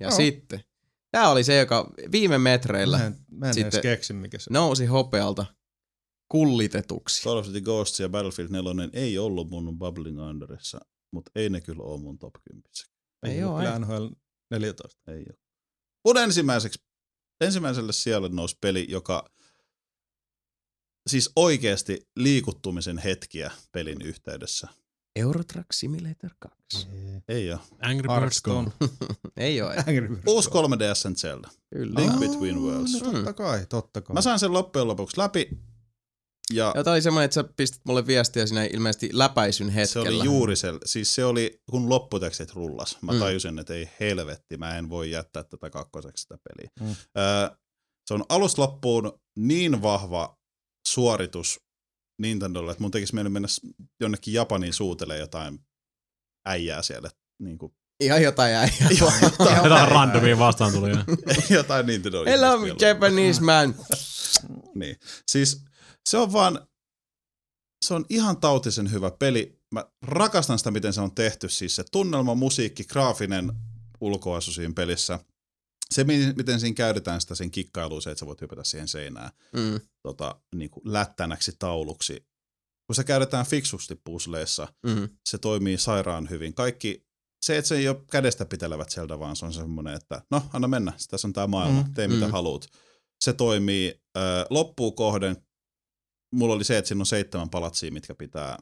Speaker 1: Ja
Speaker 3: Joo.
Speaker 1: sitten, tämä oli se, joka viime metreillä
Speaker 3: Mä en, mä en
Speaker 1: Sitten-
Speaker 3: keksi, mikä se
Speaker 1: nousi hopealta kullitetuksi.
Speaker 2: Call of Duty Ghosts ja Battlefield 4 ei ollut mun Bubbling Underissa, mutta ei ne kyllä ole mun top 10.
Speaker 1: Ei
Speaker 3: ollut
Speaker 1: oo,
Speaker 3: kyllä
Speaker 1: ei.
Speaker 3: NHL 14.
Speaker 2: Ei ole. Mun ensimmäiseksi, ensimmäiselle sijalle nousi peli, joka siis oikeasti liikuttumisen hetkiä pelin yhteydessä.
Speaker 1: Euro Truck Simulator 2.
Speaker 2: Ei ole.
Speaker 4: Angry Birds Go.
Speaker 1: Ei ole.
Speaker 3: Angry Birds
Speaker 2: Uusi
Speaker 3: Go.
Speaker 2: 3DSn Zelda.
Speaker 1: Kyllä.
Speaker 2: Link
Speaker 3: Aa,
Speaker 2: Between Worlds.
Speaker 3: No, totta kai, totta kai.
Speaker 2: Mä sain sen loppujen lopuksi läpi. Ja
Speaker 1: Ja tää oli semmoinen, että sä pistit mulle viestiä siinä ilmeisesti läpäisyn
Speaker 2: se
Speaker 1: hetkellä.
Speaker 2: oli juuri se, siis se oli, kun lopputekstit rullas, mä
Speaker 1: Mm.
Speaker 2: tajusin, että ei helvetti, mä en voi jättää tätä kakkoseksi sitä peliä.
Speaker 3: Mm.
Speaker 2: Öö, se on alusta loppuun niin vahva suoritus Nintendolle, että mun tekisi mieli mennä jonnekin Japaniin suutelee jotain äijää siellä. Niin kuin,
Speaker 1: Ihan jotain jäi.
Speaker 2: jotain,
Speaker 4: Jotain randomia vastaan tuli.
Speaker 2: jotain Nintendo.
Speaker 1: Hello Japanese man.
Speaker 2: Niin. Siis se on vaan, se on ihan tautisen hyvä peli. Mä rakastan sitä, miten se on tehty. Siis se tunnelma, musiikki, graafinen ulkoasu siinä pelissä. Se, mi- miten siinä käytetään sitä sen kikkailuun, se, että sä voit hypätä siihen seinään
Speaker 1: Mm.
Speaker 2: tota, niin kuin lättänäksi tauluksi. Kun se käytetään fiksusti pusleissa,
Speaker 1: Mm.
Speaker 2: se toimii sairaan hyvin. Kaikki, se, että se ei ole kädestä pitelevät sieltä, vaan se on semmoinen, että no, anna mennä, tässä on tämä maailma,
Speaker 3: Mm,
Speaker 2: tee mitä
Speaker 1: mm.
Speaker 2: haluat. Se toimii äh, loppuun kohden. Mulla oli se, että siinä on seitsemän palatsia, mitkä pitää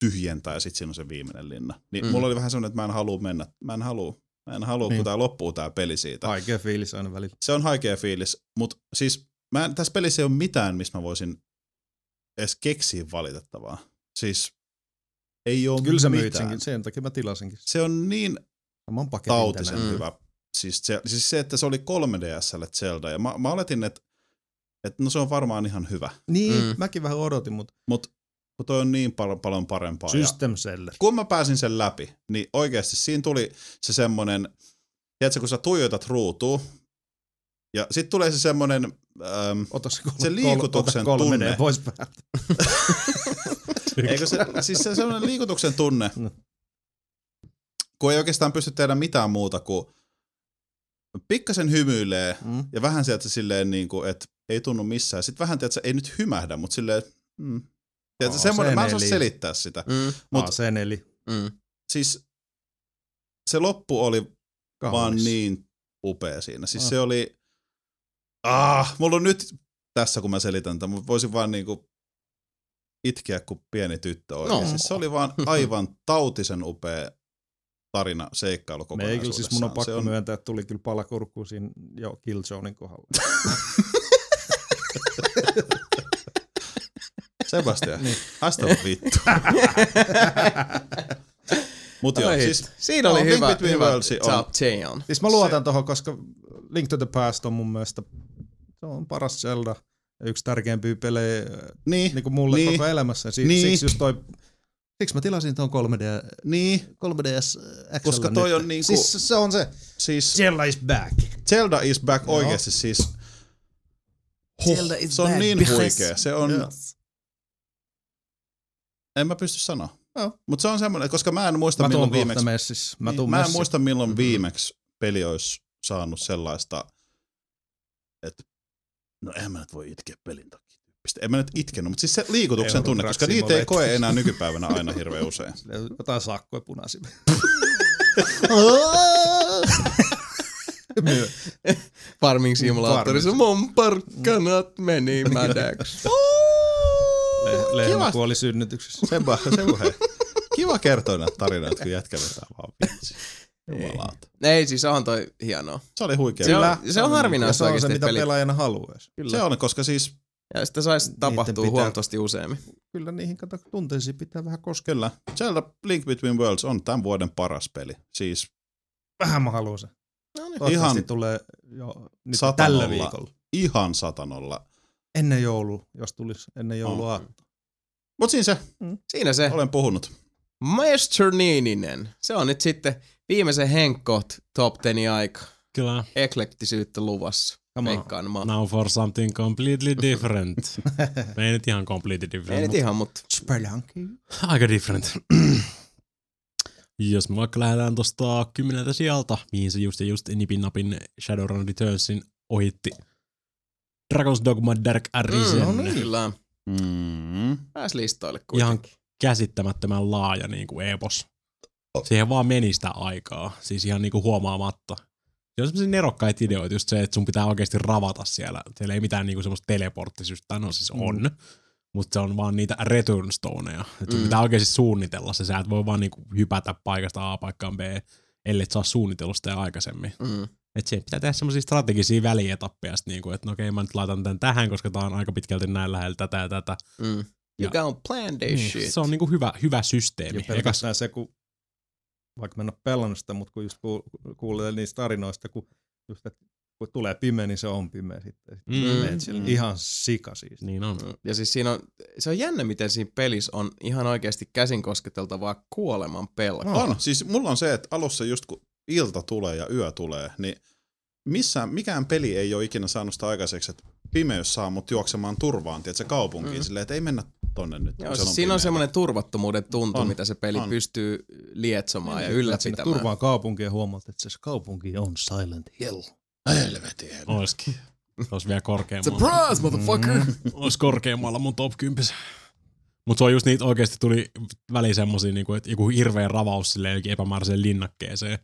Speaker 2: tyhjentää ja sitten siinä on se viimeinen linna. Niin
Speaker 1: mm.
Speaker 2: mulla oli vähän semmoinen, että mä en halua mennä. Mä en halua. Mä en halua, niin. Kun tää loppuu tää peli siitä.
Speaker 3: Haikea fiilis aina välillä.
Speaker 2: Se on haikea fiilis, mutta siis mä en, tässä pelissä ei ole mitään, mistä mä voisin edes keksiä valitettavaa. Siis ei ole
Speaker 3: Kyllä se
Speaker 2: mitään.
Speaker 3: myit senkin, sen takia mä tilasinkin.
Speaker 2: Se on niin
Speaker 3: Saman
Speaker 2: tautisen
Speaker 3: tänään.
Speaker 1: Mm.
Speaker 2: hyvä. Siis se, siis se, että se oli 3DSlle Zelda, ja mä, mä oletin, että, että no se on varmaan ihan hyvä.
Speaker 3: Niin,
Speaker 1: Mm.
Speaker 3: mäkin vähän odotin, mutta
Speaker 2: Mutta kun toi on niin paljon, paljon parempaa. Ja
Speaker 3: System seller.
Speaker 2: kun mä pääsin sen läpi, niin oikeasti siinä tuli se semmonen, tiedätkö, kun sä tuijotat ruutua, ja sitten tulee se semmonen,
Speaker 3: Ota se, kolme,
Speaker 2: Se liikutuksen
Speaker 3: 3D
Speaker 2: tunne.
Speaker 3: pois päältä.
Speaker 2: eikö se, siis se semmonen liikutuksen tunne,
Speaker 3: No.
Speaker 2: kun ei oikeastaan pysty tehdä mitään muuta kuin pikkasen hymyilee
Speaker 3: Mm.
Speaker 2: ja vähän sieltä silleen niin kuin, että ei tunnu missään. Sitten vähän, tiedätkö, ei nyt hymähdä, mutta silleen, mm. Tiedätkö,
Speaker 3: Aa,
Speaker 2: semmoinen, mä en saa selittää sitä.
Speaker 1: Mm,
Speaker 2: Mut-
Speaker 3: Mut, A-seneli.
Speaker 1: mm.
Speaker 2: Siis se loppu oli
Speaker 3: Kaunis.
Speaker 2: vaan niin upea siinä. Siis
Speaker 3: Ah.
Speaker 2: se oli, ah, mulla on nyt tässä, kun mä selitän tämän, mutta voisin vaan niinku itkeä kuin pieni tyttö oikein.
Speaker 1: No.
Speaker 2: Siis se oli vaan aivan tautisen upea tarina, seikkailu
Speaker 3: Me ei kyllä, siis mun on
Speaker 2: kokonaisuudessaan.
Speaker 3: pakko
Speaker 2: Se
Speaker 3: on... myöntää, että tuli kyllä palakurkkuun siinä jo Killzonein kohdalla.
Speaker 2: Sebastian,
Speaker 3: Niin.
Speaker 2: hästä vittu. Mut joo, siis.
Speaker 1: Siinä oli
Speaker 2: no, Link
Speaker 1: hyvä,
Speaker 2: Between
Speaker 1: hyvä
Speaker 2: Worlds on-
Speaker 1: top 10.
Speaker 3: Siis mä luotan tohon, koska Link to the Past on mun mielestä se on paras Zelda yksi tärkeimpiä pelejä
Speaker 2: niin,
Speaker 3: niin kuin mulle
Speaker 2: Niin.
Speaker 3: niin. koko elämässä. Si-
Speaker 2: Niin.
Speaker 3: Siksi just toi Siksi mä tilasin tuon 3D,
Speaker 2: niin,
Speaker 3: 3DS XL
Speaker 2: Koska toi on niinku-
Speaker 3: Siis se on se.
Speaker 2: siis
Speaker 3: Zelda is back.
Speaker 2: Zelda is back
Speaker 3: Joo.
Speaker 2: oikeasti siis. Huh,
Speaker 5: Zelda is
Speaker 2: se on
Speaker 5: back
Speaker 2: niin huikea. Se on,
Speaker 3: Joo.
Speaker 2: En mä pysty sanoa.
Speaker 3: Joo.
Speaker 2: Mutta se on semmoinen, koska mä en muista
Speaker 3: Mä
Speaker 2: milloin viimeksi,
Speaker 3: messissä. Mä,
Speaker 2: niin, mä en muista milloin
Speaker 3: Mhm.
Speaker 2: viimeksi peli olisi saanut sellaista, että no en mä nyt voi itkeä pelin takia. tyyppistä. En mä nyt itkenyt, mutta siis se liikutuksen tunne, koska niitä ei koe enää nykypäivänä aina hirveän usein.
Speaker 3: Jotain sakkoja punaisia.
Speaker 1: Farming Simulatorissa mun porkkanat meni mädäksi.
Speaker 3: Le- Lehmä
Speaker 2: Kiva.
Speaker 3: kuoli synnytyksessä.
Speaker 2: Seba, se hei. Kiva kertoa näitä tarinoita, kun jätkä vetää vaan vitsi. Jumalauta.
Speaker 1: Ei, siis on toi hienoa.
Speaker 2: Se oli huikea.
Speaker 1: Se on, se on harvinaista
Speaker 3: se on se, mitä
Speaker 1: peli.
Speaker 3: pelaajana haluaisi. Kyllä.
Speaker 2: Se on, koska siis
Speaker 1: Ja sitä saisi tapahtua
Speaker 3: pitää-
Speaker 1: huomattavasti useammin.
Speaker 3: Kyllä niihin kato, tunteisiin pitää vähän koskea.
Speaker 2: Kyllä. Zelda Link Between Worlds on tämän vuoden paras peli. Siis
Speaker 3: Vähän mä haluan sen.
Speaker 1: No niin.
Speaker 2: Ihan
Speaker 3: tulee jo nyt
Speaker 2: satanolla.
Speaker 3: tällä viikolla.
Speaker 2: ihan satanolla.
Speaker 3: Ennen joulua, jos tulisi ennen joulua.
Speaker 2: On. Mut siinä se,
Speaker 1: Siinä se.
Speaker 2: olen puhunut.
Speaker 1: Master Niininen. Se on nyt sitten viimeisen Henkkoht top 10 aika.
Speaker 4: Kyllä.
Speaker 1: Eklektisyyttä luvassa.
Speaker 3: Come on.
Speaker 1: Veikkaan mä.
Speaker 4: Now for something completely different. ei nyt ihan completely different.
Speaker 1: Ei nyt ihan, mutta
Speaker 3: Spelunky.
Speaker 4: Aika different. Jos me vaikka lähdetään tosta kymmeneltä sijalta, mihin se just ja just nipin napin Shadowrun Returnsin ohitti. Dragon's Dogma Dark Arisen.
Speaker 1: mm, no niin. kyllä.
Speaker 2: Mm.
Speaker 1: Pääs listoille
Speaker 4: Ihan
Speaker 1: kuitenkin.
Speaker 4: käsittämättömän laaja niin kuin epos. Siihen vaan meni sitä aikaa, siis ihan niin kuin huomaamatta. Se on semmoisia nerokkaita ideoita, just se, että sun pitää oikeasti ravata siellä. Siellä ei mitään niinku semmoista teleporttisystä, no siis on. Mm. Mutta se on vaan niitä return stoneja. Että sun
Speaker 1: Mm.
Speaker 4: pitää oikeasti suunnitella se. Sä et voi vaan niinku hypätä paikasta A paikkaan B, ellei et saa suunnitella sitä aikaisemmin.
Speaker 1: Mm.
Speaker 4: Että siihen pitää tehdä semmoisia strategisia välietappeja, sit niinku, että no okei, mä nyt laitan tän tähän, koska tää on aika pitkälti näin lähellä tätä ja tätä.
Speaker 1: Mm. You
Speaker 4: Ja-
Speaker 1: can't plan this
Speaker 4: Niin,
Speaker 1: shit.
Speaker 4: Se on niinku hyvä, hyvä
Speaker 3: Ja
Speaker 4: systeemi. Ekas,
Speaker 3: pelkästään se, kun vaikka mä en ole pelannut sitä, mutta kun just ku- kuulee niistä tarinoista, kun, just, että kun tulee pimeä, niin se on pimeä sitten. sitten
Speaker 4: Mm.
Speaker 1: Mm.
Speaker 3: Ihan sika siis.
Speaker 4: niin on.
Speaker 1: Mm. Ja siis siinä on, se on jännä, miten siinä pelissä on ihan oikeasti käsin kosketeltavaa kuoleman pelko.
Speaker 3: No.
Speaker 2: On. Siis mulla on se, että alussa just kun ilta tulee ja yö tulee, niin missään, mikään peli ei ole ikinä saanut sitä aikaiseksi, että pimeys saa mut juoksemaan turvaan, tiedätkö, kaupunkiin,
Speaker 1: Mm.
Speaker 2: mm. silleen, että ei mennä tonne nyt.
Speaker 1: Joo, siis siinä on semmoinen turvattomuuden tuntu,
Speaker 2: On,
Speaker 1: mitä se peli
Speaker 2: on.
Speaker 1: pystyy lietsomaan ja
Speaker 3: Menet sinne
Speaker 1: ylläpitämään.
Speaker 3: turvaan kaupunkiin ja huomaat, että se kaupunki on Silent Hill.
Speaker 2: Helvetin.
Speaker 4: Oiskin. Ois vielä korkeammalla.
Speaker 1: Surprise, motherfucker!
Speaker 4: Ois korkeammalla mun top 10. Mut se on just niitä oikeesti tuli väliin semmosia, niinku, että joku hirveä ravaus silleen epämääräiseen linnakkeeseen.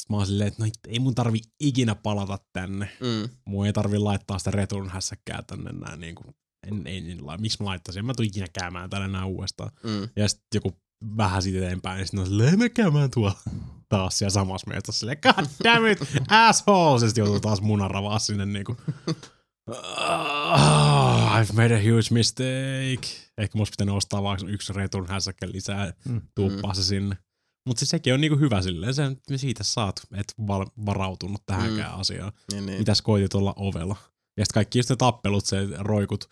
Speaker 4: Sitten mä oon silleen, että no ei mun tarvi ikinä palata tänne.
Speaker 1: Mm.
Speaker 4: Mun ei tarvi laittaa sitä return hässäkkää tänne näin niinku. En, ei, niin, la- miksi mä laittaisin? En mä tuu ikinä käymään tänne näin uudestaan.
Speaker 1: Mm.
Speaker 4: Ja sitten joku vähän siitä eteenpäin, niin sitten on silleen, me käymään tuolla taas siellä samassa metsässä. Silleen, god damn it, asshole! Sitten joutuu taas munaravaa sinne niinku. Ah, I've made a huge mistake. Ehkä musta pitänyt ostaa vaan yksi return hässäkkä lisää,
Speaker 3: Mm.
Speaker 4: tuuppaa se sinne. Mutta siis sekin on niinku hyvä silleen, sen siitä saat, et val- varautunut tähänkään asiaan.
Speaker 1: Niin, niin.
Speaker 4: Mitäs koitit olla ovella. Ja sitten kaikki just ne tappelut, se roikut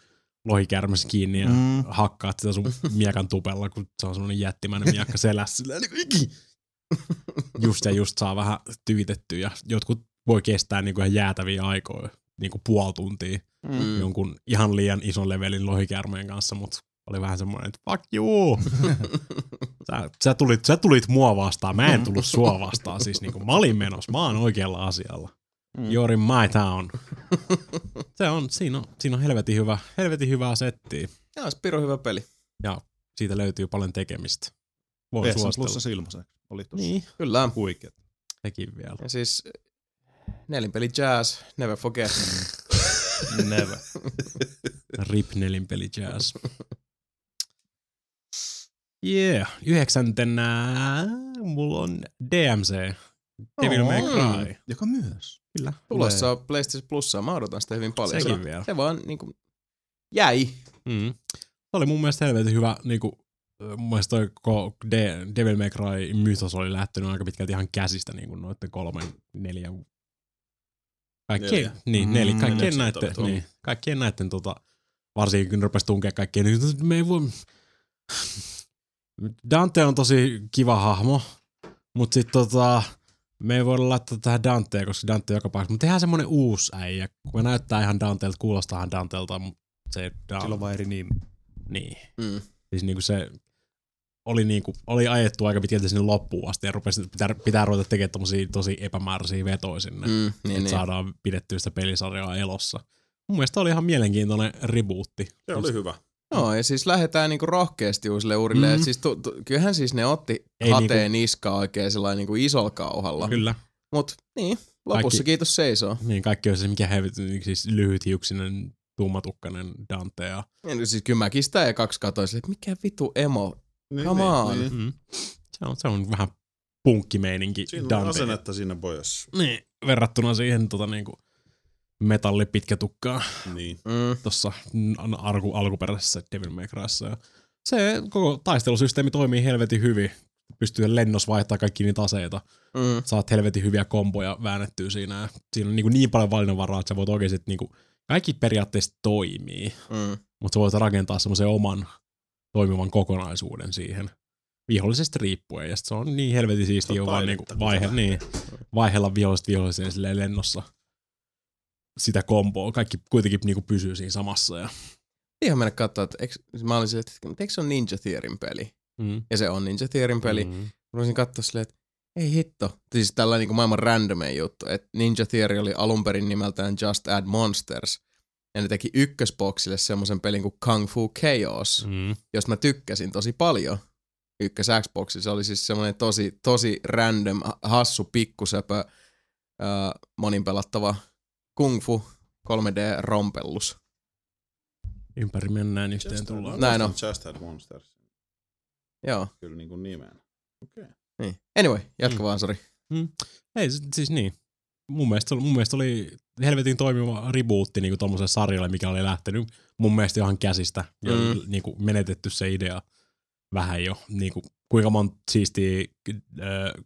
Speaker 4: lohikärmes kiinni ja
Speaker 3: Mm.
Speaker 4: mm. hakkaat sitä sun miekan tupella, kun se on semmoinen jättimäinen miekka selässä. Silleen niin. Just ja just saa vähän tyytettyä ja jotkut voi kestää niin kuin ihan jäätäviä aikoja, niin kuin puoli tuntia
Speaker 1: Mm.
Speaker 4: jonkun ihan liian ison levelin lohikärmeen kanssa, mutta oli vähän semmoinen, että fuck you. sä, sä, tulit, sä tulit mua vastaan, mä en tullut sua vastaan. Siis niin kuin mä olin menossa, mä oon oikealla asialla.
Speaker 1: Mm.
Speaker 4: You're in my town. Se on, siinä on, siinä on helvetin hyvä, helvetin hyvää settiä.
Speaker 1: Joo, Spiro hyvä peli.
Speaker 4: Ja siitä löytyy paljon tekemistä. Voi
Speaker 3: PS
Speaker 4: suositella.
Speaker 3: Plussa ilmaiseksi. Oli tossa
Speaker 4: Niin,
Speaker 1: Kyllä.
Speaker 3: huikeet.
Speaker 4: sekin vielä.
Speaker 1: Ja siis nelinpeli jazz, never forget.
Speaker 3: Never.
Speaker 4: Rip nelinpeli jazz. Yeah, yhdeksäntenä mulla on DMC. Devil May Cry.
Speaker 3: Joka myös.
Speaker 4: Kyllä.
Speaker 1: Tulossa on PlayStation Plussa, mä odotan sitä hyvin paljon.
Speaker 4: Sekin
Speaker 1: se,
Speaker 4: vielä.
Speaker 1: se vaan niinku jäi.
Speaker 4: Mm. Se oli mun mielestä helvetin hyvä, niinku, mun mielestä toi koko De- Devil May Cry mythos oli lähtenyt aika pitkälti ihan käsistä niinku noitten kolmen, neljän, kaikkien,
Speaker 2: Neljä.
Speaker 4: niin,
Speaker 3: Mm,
Speaker 4: neljä, kaikkien
Speaker 2: oli tuolla.
Speaker 4: niin, kaikkien näitten tota, varsinkin kun rupesi tunkea kaikkien, niin me ei voi... Dante on tosi kiva hahmo, mutta sitten tota, me ei voida laittaa tähän Dantea, koska Dante on joka paikassa. Mutta tehdään semmonen uusi äijä, kun me näyttää ihan Danteelta, kuulostaa ihan Danteelta, mutta se Dante.
Speaker 3: Sillä on vaan eri nimi.
Speaker 4: Niin.
Speaker 1: Mm.
Speaker 4: Siis niinku se oli, niinku, oli ajettu aika pitkälti sinne loppuun asti ja rupesi, pitää, pitää ruveta tekemään tommosia tosi epämääräisiä vetoja sinne, mm,
Speaker 1: Mm,
Speaker 4: että
Speaker 1: niin, niin.
Speaker 4: saadaan pidettyä sitä pelisarjaa elossa. Mun mielestä oli ihan mielenkiintoinen rebootti.
Speaker 2: Se oli hyvä.
Speaker 1: Joo, ja siis lähdetään niinku rohkeasti uusille urille.
Speaker 4: Mm.
Speaker 1: Mm. Siis tu, tu, kyllähän siis ne otti
Speaker 4: Ei
Speaker 1: hateen niinku... niskaa oikein sellainen niinku isolla kauhalla.
Speaker 4: Kyllä.
Speaker 1: Mut niin, lopussa
Speaker 4: Kaikki-
Speaker 1: kiitos seisoo.
Speaker 4: Niin kaikki on se, mikä helvetin, siis lyhythiuksinen, tummatukkainen Dante ja
Speaker 1: Ja nyt siis kyllä mäkin sitä ja kaksi katsoin, että mikä vitu emo.
Speaker 2: Niin,
Speaker 1: Come on.
Speaker 2: Niin.
Speaker 4: mm. se, on, se on vähän punkkimeininki
Speaker 2: Siinä on
Speaker 4: Dante.
Speaker 2: asennetta siinä pojassa.
Speaker 4: Niin, verrattuna siihen tota, niinku, metallipitkätukkaan.
Speaker 2: Niin.
Speaker 1: Mm.
Speaker 4: tuossa alku, alkuperäisessä Devil May Cryssa. Ja se koko taistelusysteemi toimii helvetin hyvin. Pystyy lennossa vaihtaa kaikki niitä aseita.
Speaker 1: Mm.
Speaker 4: Saat helvetin hyviä komboja väännettyä siinä. Ja siinä on niin, niin paljon valinnanvaraa, että sä voit oikeasti niin kuin, kaikki periaatteessa toimii,
Speaker 1: Mm.
Speaker 4: mutta sä voit rakentaa semmoisen oman toimivan kokonaisuuden siihen vihollisesta riippuen. Ja se on niin helvetin siistiä vaan niin
Speaker 2: kun
Speaker 4: vaihe, niin, vaihella vihollisesta viholliseen lennossa sitä komboa. Kaikki kuitenkin niinku pysyy siinä samassa. Ja,
Speaker 1: Ihan mennä katsoa, että eikö, mä olisin, että eikö se on Ninja Theorin peli?
Speaker 4: mm.
Speaker 1: Ja se on Ninja Theorin peli. Mm.
Speaker 4: Mm.
Speaker 1: Mä voisin katsoa silleen, että ei hitto. Siis tällainen niin maailman randomein juttu, että Ninja Theory oli alun perin nimeltään Just Add Monsters. Ja ne teki ykkösboksille semmoisen pelin kuin Kung Fu Chaos, mm.
Speaker 4: Mm.
Speaker 1: josta mä tykkäsin tosi paljon. Ykkös Xboxi, se oli siis semmoinen tosi, tosi random, hassu, pikkusöpö, äh, monin pelattava Kung Fu 3D-rompellus.
Speaker 4: Ympäri mennään, yhteen
Speaker 2: Just
Speaker 4: tullaan.
Speaker 1: Näin on.
Speaker 2: Just Had Monsters.
Speaker 1: Joo,
Speaker 2: Kyllä niin kuin nimeen. Okei. Okay.
Speaker 1: niin. Anyway, jatka
Speaker 4: Mm.
Speaker 1: vaan, sori.
Speaker 4: Ei, s- siis niin. Mun mielestä, mun mielestä oli helvetin toimiva rebootti niin tuommoiselle sarjalle, mikä oli lähtenyt mun mielestä ihan käsistä. Ja
Speaker 1: Mm.
Speaker 4: niin kuin menetetty se idea vähän jo. Niin kuin, kuinka monta siistiä äh,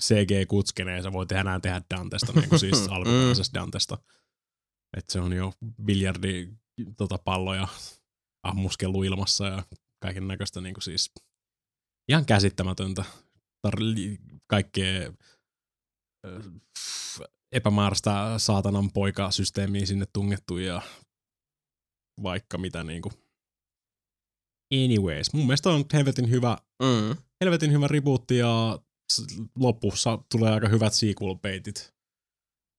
Speaker 4: CG-kutskeneen sä voi tehdä enää tehdä Dantesta, niin kuin siis
Speaker 1: Mm.
Speaker 4: alkuperäisestä Dantesta. Että se on jo biljardi tota, palloja ammuskellut ilmassa ja kaiken näköistä niin kuin siis ihan käsittämätöntä. Tar- li- kaikkea epämääräistä saatanan poikasysteemiä sinne tungettu ja vaikka mitä niinku. Anyways, mun mielestä on helvetin hyvä,
Speaker 1: Mm.
Speaker 4: helvetin hyvä rebootti ja lopussa tulee aika hyvät sequel-peitit.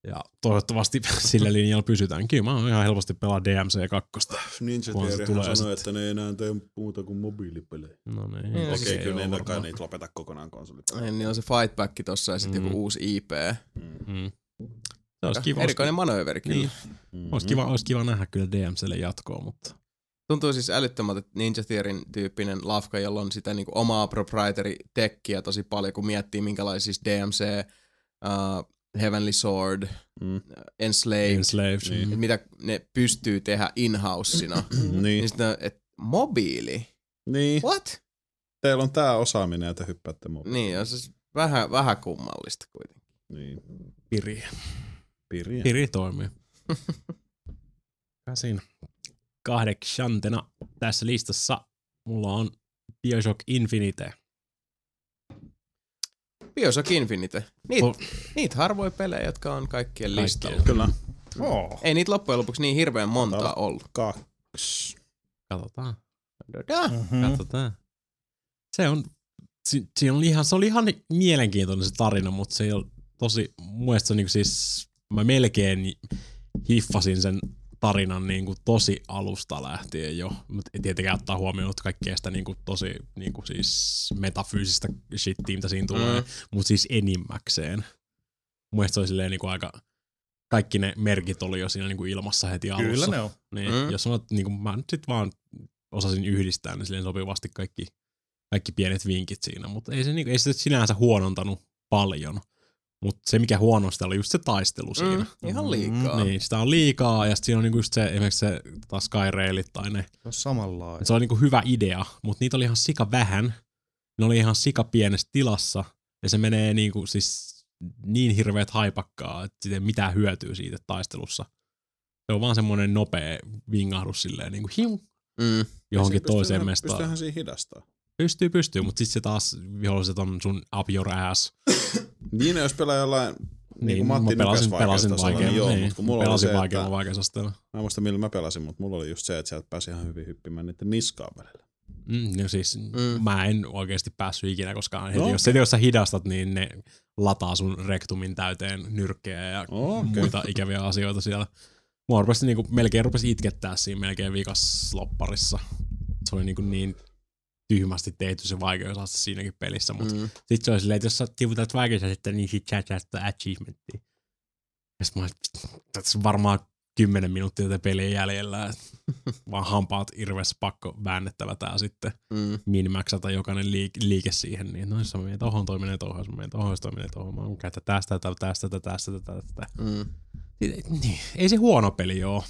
Speaker 4: Ja toivottavasti sillä linjalla pysytään. Kyllä mä oon ihan helposti pelaa DMC 2.
Speaker 2: Ninja
Speaker 4: tulee
Speaker 2: sanoi, että ne ei enää tee muuta kuin mobiilipelejä.
Speaker 4: No niin.
Speaker 1: Niin,
Speaker 2: Okei, okay,
Speaker 1: ei
Speaker 2: kyllä ne
Speaker 4: varmaan.
Speaker 2: niitä lopeta kokonaan konsolit.
Speaker 1: Niin, Niillä on se fight back tossa ja sitten
Speaker 4: Mm.
Speaker 1: joku uusi IP.
Speaker 2: Mm.
Speaker 4: Mm. Se olisi kiva,
Speaker 1: Erikoinen manööveri kyllä.
Speaker 4: Niin.
Speaker 2: Mm.
Speaker 4: Olisi kiva, olisi kiva nähdä kyllä DMClle jatkoa, mutta
Speaker 1: Tuntuu siis älyttömältä, että Ninja Theorin tyyppinen lafka, jolla on sitä niinku omaa proprietary tekkiä tosi paljon, kun miettii minkälaisia siis DMC, uh, Heavenly Sword,
Speaker 2: Mm.
Speaker 1: Enslaved,
Speaker 4: Enslaved.
Speaker 2: Niin.
Speaker 1: että mitä ne pystyy tehdä in-houseina.
Speaker 2: Niin.
Speaker 1: niin sitten, että mobiili?
Speaker 2: niin.
Speaker 1: What?
Speaker 2: Teillä on tää osaaminen ja te hyppäätte mobiiliin.
Speaker 1: Niin, on siis vähän, vähän kummallista kuitenkin.
Speaker 2: Niin.
Speaker 4: Piri.
Speaker 2: Piriä.
Speaker 4: Piri toimii. Kai siinä. Kahdeksantena tässä listassa mulla on Bioshock Infinite.
Speaker 1: Bioshock Infinite. Niit,
Speaker 4: Oh.
Speaker 1: niitä harvoja pelejä, jotka on kaikkien
Speaker 4: Kaikkien.
Speaker 1: listalla.
Speaker 2: Kyllä.
Speaker 3: Oh.
Speaker 1: Ei niitä loppujen lopuksi niin hirveän montaa
Speaker 2: Täällä-
Speaker 1: ollut.
Speaker 2: Kaksi.
Speaker 4: Katsotaan.
Speaker 3: Mm-hmm.
Speaker 4: Katsotaan. Se on, si, si oli ihan, se oli ihan mielenkiintoinen se tarina, mutta se ei ole tosi, mun mielestä se on niinku siis, mä melkein hiffasin sen tarinan niinku tosi alusta lähtien jo, mutta tietenkään ottaa huomioon että kaikkea sitä niinku tosi niinku siis metafyysistä shittiä, mitä siinä tulee,
Speaker 1: Mm.
Speaker 4: mutta siis enimmäkseen. Mun mielestä se oli silleen niinku aika, kaikki ne merkit oli jo siinä niinku ilmassa heti alussa.
Speaker 3: Kyllä ne on.
Speaker 4: Niin,
Speaker 1: Mm.
Speaker 4: jos sanot, niin kuin mä nyt sit vaan osasin yhdistää, niin silleen sopivasti kaikki, kaikki pienet vinkit siinä, mutta ei se, niin, ei se sinänsä huonontanut paljon. Mutta se, mikä huonosti, oli just se taistelu siinä.
Speaker 1: Mm, ihan liikaa.
Speaker 4: Niin, sitä on liikaa, ja sitten siinä on niinku just se, esimerkiksi se taas Skyrailit tai ne.
Speaker 3: Se on samanlainen.
Speaker 4: Se oli niinku hyvä idea, mutta niitä oli ihan sika vähän. Ne oli ihan sika pienessä tilassa, ja se menee niinku siis niin hirveät haipakkaa, että siitä ei mitään hyötyä siitä taistelussa. Se on vaan semmoinen nopea vingahdus silleen niinku hiu,
Speaker 1: Mm.
Speaker 4: johonkin toiseen mestaan.
Speaker 2: Pystyyhän siinä hidastaa.
Speaker 4: Pystyy, pystyy, mutta sitten se taas viholliset on sun up your ass.
Speaker 2: Niin, jos pelaa jollain, niin,
Speaker 4: Niin,
Speaker 2: kuin
Speaker 4: mä
Speaker 2: Matti
Speaker 4: pelasin, pelasin vaikealla.
Speaker 2: niin joo,
Speaker 4: niin,
Speaker 2: mutta kun mulla oli
Speaker 4: pelasin
Speaker 2: se, että,
Speaker 4: vaikealla vaikeusasteella.
Speaker 2: mä en muista millä mä pelasin, mutta mulla oli just se, että sieltä pääsi ihan hyvin hyppimään niiden niskaan välillä.
Speaker 4: Mm, no siis
Speaker 1: Mm.
Speaker 4: mä en oikeasti päässyt ikinä koskaan. Heti,
Speaker 2: No,
Speaker 4: jos, heti jos sä hidastat, niin ne lataa sun rektumin täyteen nyrkkejä ja
Speaker 2: okei.
Speaker 4: muita ikäviä asioita siellä. Mua rupesi niinku, melkein rupesi itkettää siinä melkein vikas lopparissa. Se oli niinku niin tyhmästi tehty se vaikeusaste siinäkin pelissä, mutta mm. Sitten se oli silleen, että jos sä tiputat vaikeusastetta, niin sit sä saat achievementtia. Ja sit mä olin, että tässä on varmaan kymmenen minuuttia tätä peliä jäljellä, vaan hampaat irves pakko väännettävä tää sitten
Speaker 1: Mm.
Speaker 4: minimaxata jokainen liik- liike siihen, niin no jos mä menen tohon, toi menee tohon, jos mä menen tohon, jos toi menee tohon, mä oon tästä, tästä, tästä, tästä, tästä, tästä, tästä.
Speaker 1: Mm.
Speaker 4: Niin, ei se huono peli oo.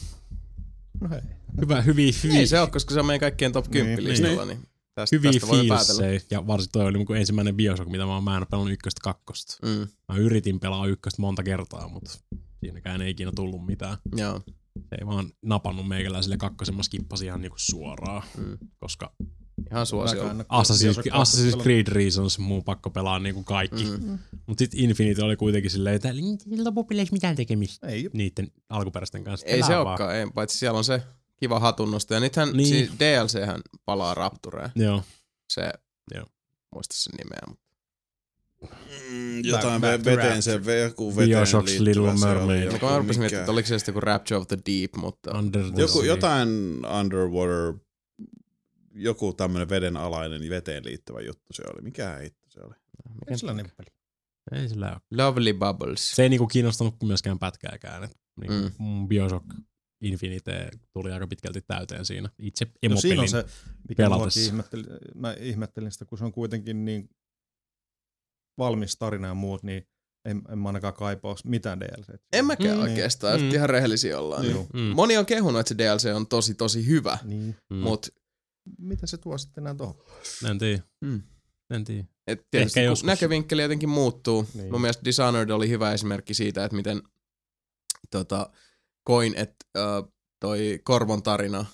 Speaker 3: No hei.
Speaker 4: Hyvä, hyviä, hyviä,
Speaker 1: Ei se ole, koska se on meidän kaikkien top 10
Speaker 3: Niin,
Speaker 1: listalla, niin tästä,
Speaker 4: hyviä
Speaker 1: tästä
Speaker 4: fiilsejä, ja varsin toi oli niinku ensimmäinen Bioshock, mitä mä oon, mä en pelannut ykköstä kakkosta.
Speaker 1: Mm.
Speaker 4: Mä yritin pelaa ykköstä monta kertaa, mutta siinäkään ei ikinä tullut mitään.
Speaker 1: Joo.
Speaker 4: Se ei vaan napannut meikäläiselle kakkosen, mä skippasin ihan niinku suoraan,
Speaker 1: Mm.
Speaker 4: koska
Speaker 1: Ihan suosio.
Speaker 4: Assassin's, Assassin's. Creed Reasons mun pakko pelaa niinku kaikki.
Speaker 1: Mm.
Speaker 4: Mut sit Infinite oli kuitenkin silleen, että ei loppupeleissä mitään tekemistä
Speaker 3: Ei,
Speaker 4: niiden alkuperäisten kanssa.
Speaker 1: Ei se
Speaker 4: Pelaa
Speaker 1: olekaan, ei, paitsi siellä on se kiva hatunnosto. Ja nythän
Speaker 4: Niin.
Speaker 1: niin. siis DLChän palaa Raptureen.
Speaker 4: Joo.
Speaker 1: Se,
Speaker 4: Joo.
Speaker 1: muista sen nimeä. Mutta.
Speaker 2: Mm, jotain
Speaker 3: Back- back
Speaker 2: veteen se, joku veteen
Speaker 4: Bioshocks
Speaker 2: liittyvä
Speaker 4: Little Mermaid.
Speaker 1: mä rupesin miettimään, että oliko se joku Rapture of the Deep, mutta...
Speaker 4: Under the
Speaker 2: Joku,
Speaker 4: sea.
Speaker 2: jotain underwater, joku tämmönen vedenalainen veteen liittyvä juttu se oli. Mikä hitto se oli?
Speaker 3: Mikä sillä nippeli?
Speaker 4: Ei sillä ole.
Speaker 1: Lovely Bubbles.
Speaker 4: Se ei niinku kiinnostanut myöskään pätkääkään. Et niinku
Speaker 1: Mm.
Speaker 4: mm. Bioshock Infinite tuli aika pitkälti täyteen siinä. Itse
Speaker 3: No
Speaker 4: emopelin.
Speaker 3: siinä on se, mikä
Speaker 4: pelatessa.
Speaker 3: ihmettelin, mä ihmettelin sitä, kun se on kuitenkin niin valmis tarina ja muut, niin en, en mä ainakaan kaipaa mitään DLC.
Speaker 1: En mäkään
Speaker 4: Mm.
Speaker 1: oikeastaan,
Speaker 4: Mm.
Speaker 1: mm. ihan rehellisiä ollaan.
Speaker 3: Niin.
Speaker 1: Niin.
Speaker 4: Mm.
Speaker 1: Moni on kehunut, että se DLC on tosi tosi hyvä,
Speaker 3: Niin.
Speaker 4: Mm.
Speaker 1: mutta
Speaker 3: Mitä se tuo sitten enää tuohon?
Speaker 4: En tiedä.
Speaker 1: mm.
Speaker 4: En tiedä.
Speaker 1: Et tietysti
Speaker 4: Ehkä
Speaker 1: näkövinkkeli jotenkin muuttuu.
Speaker 3: Niin.
Speaker 1: Mun mielestä Dishonored oli hyvä esimerkki siitä, että miten tota, koin, että äh, toi Korvon tarina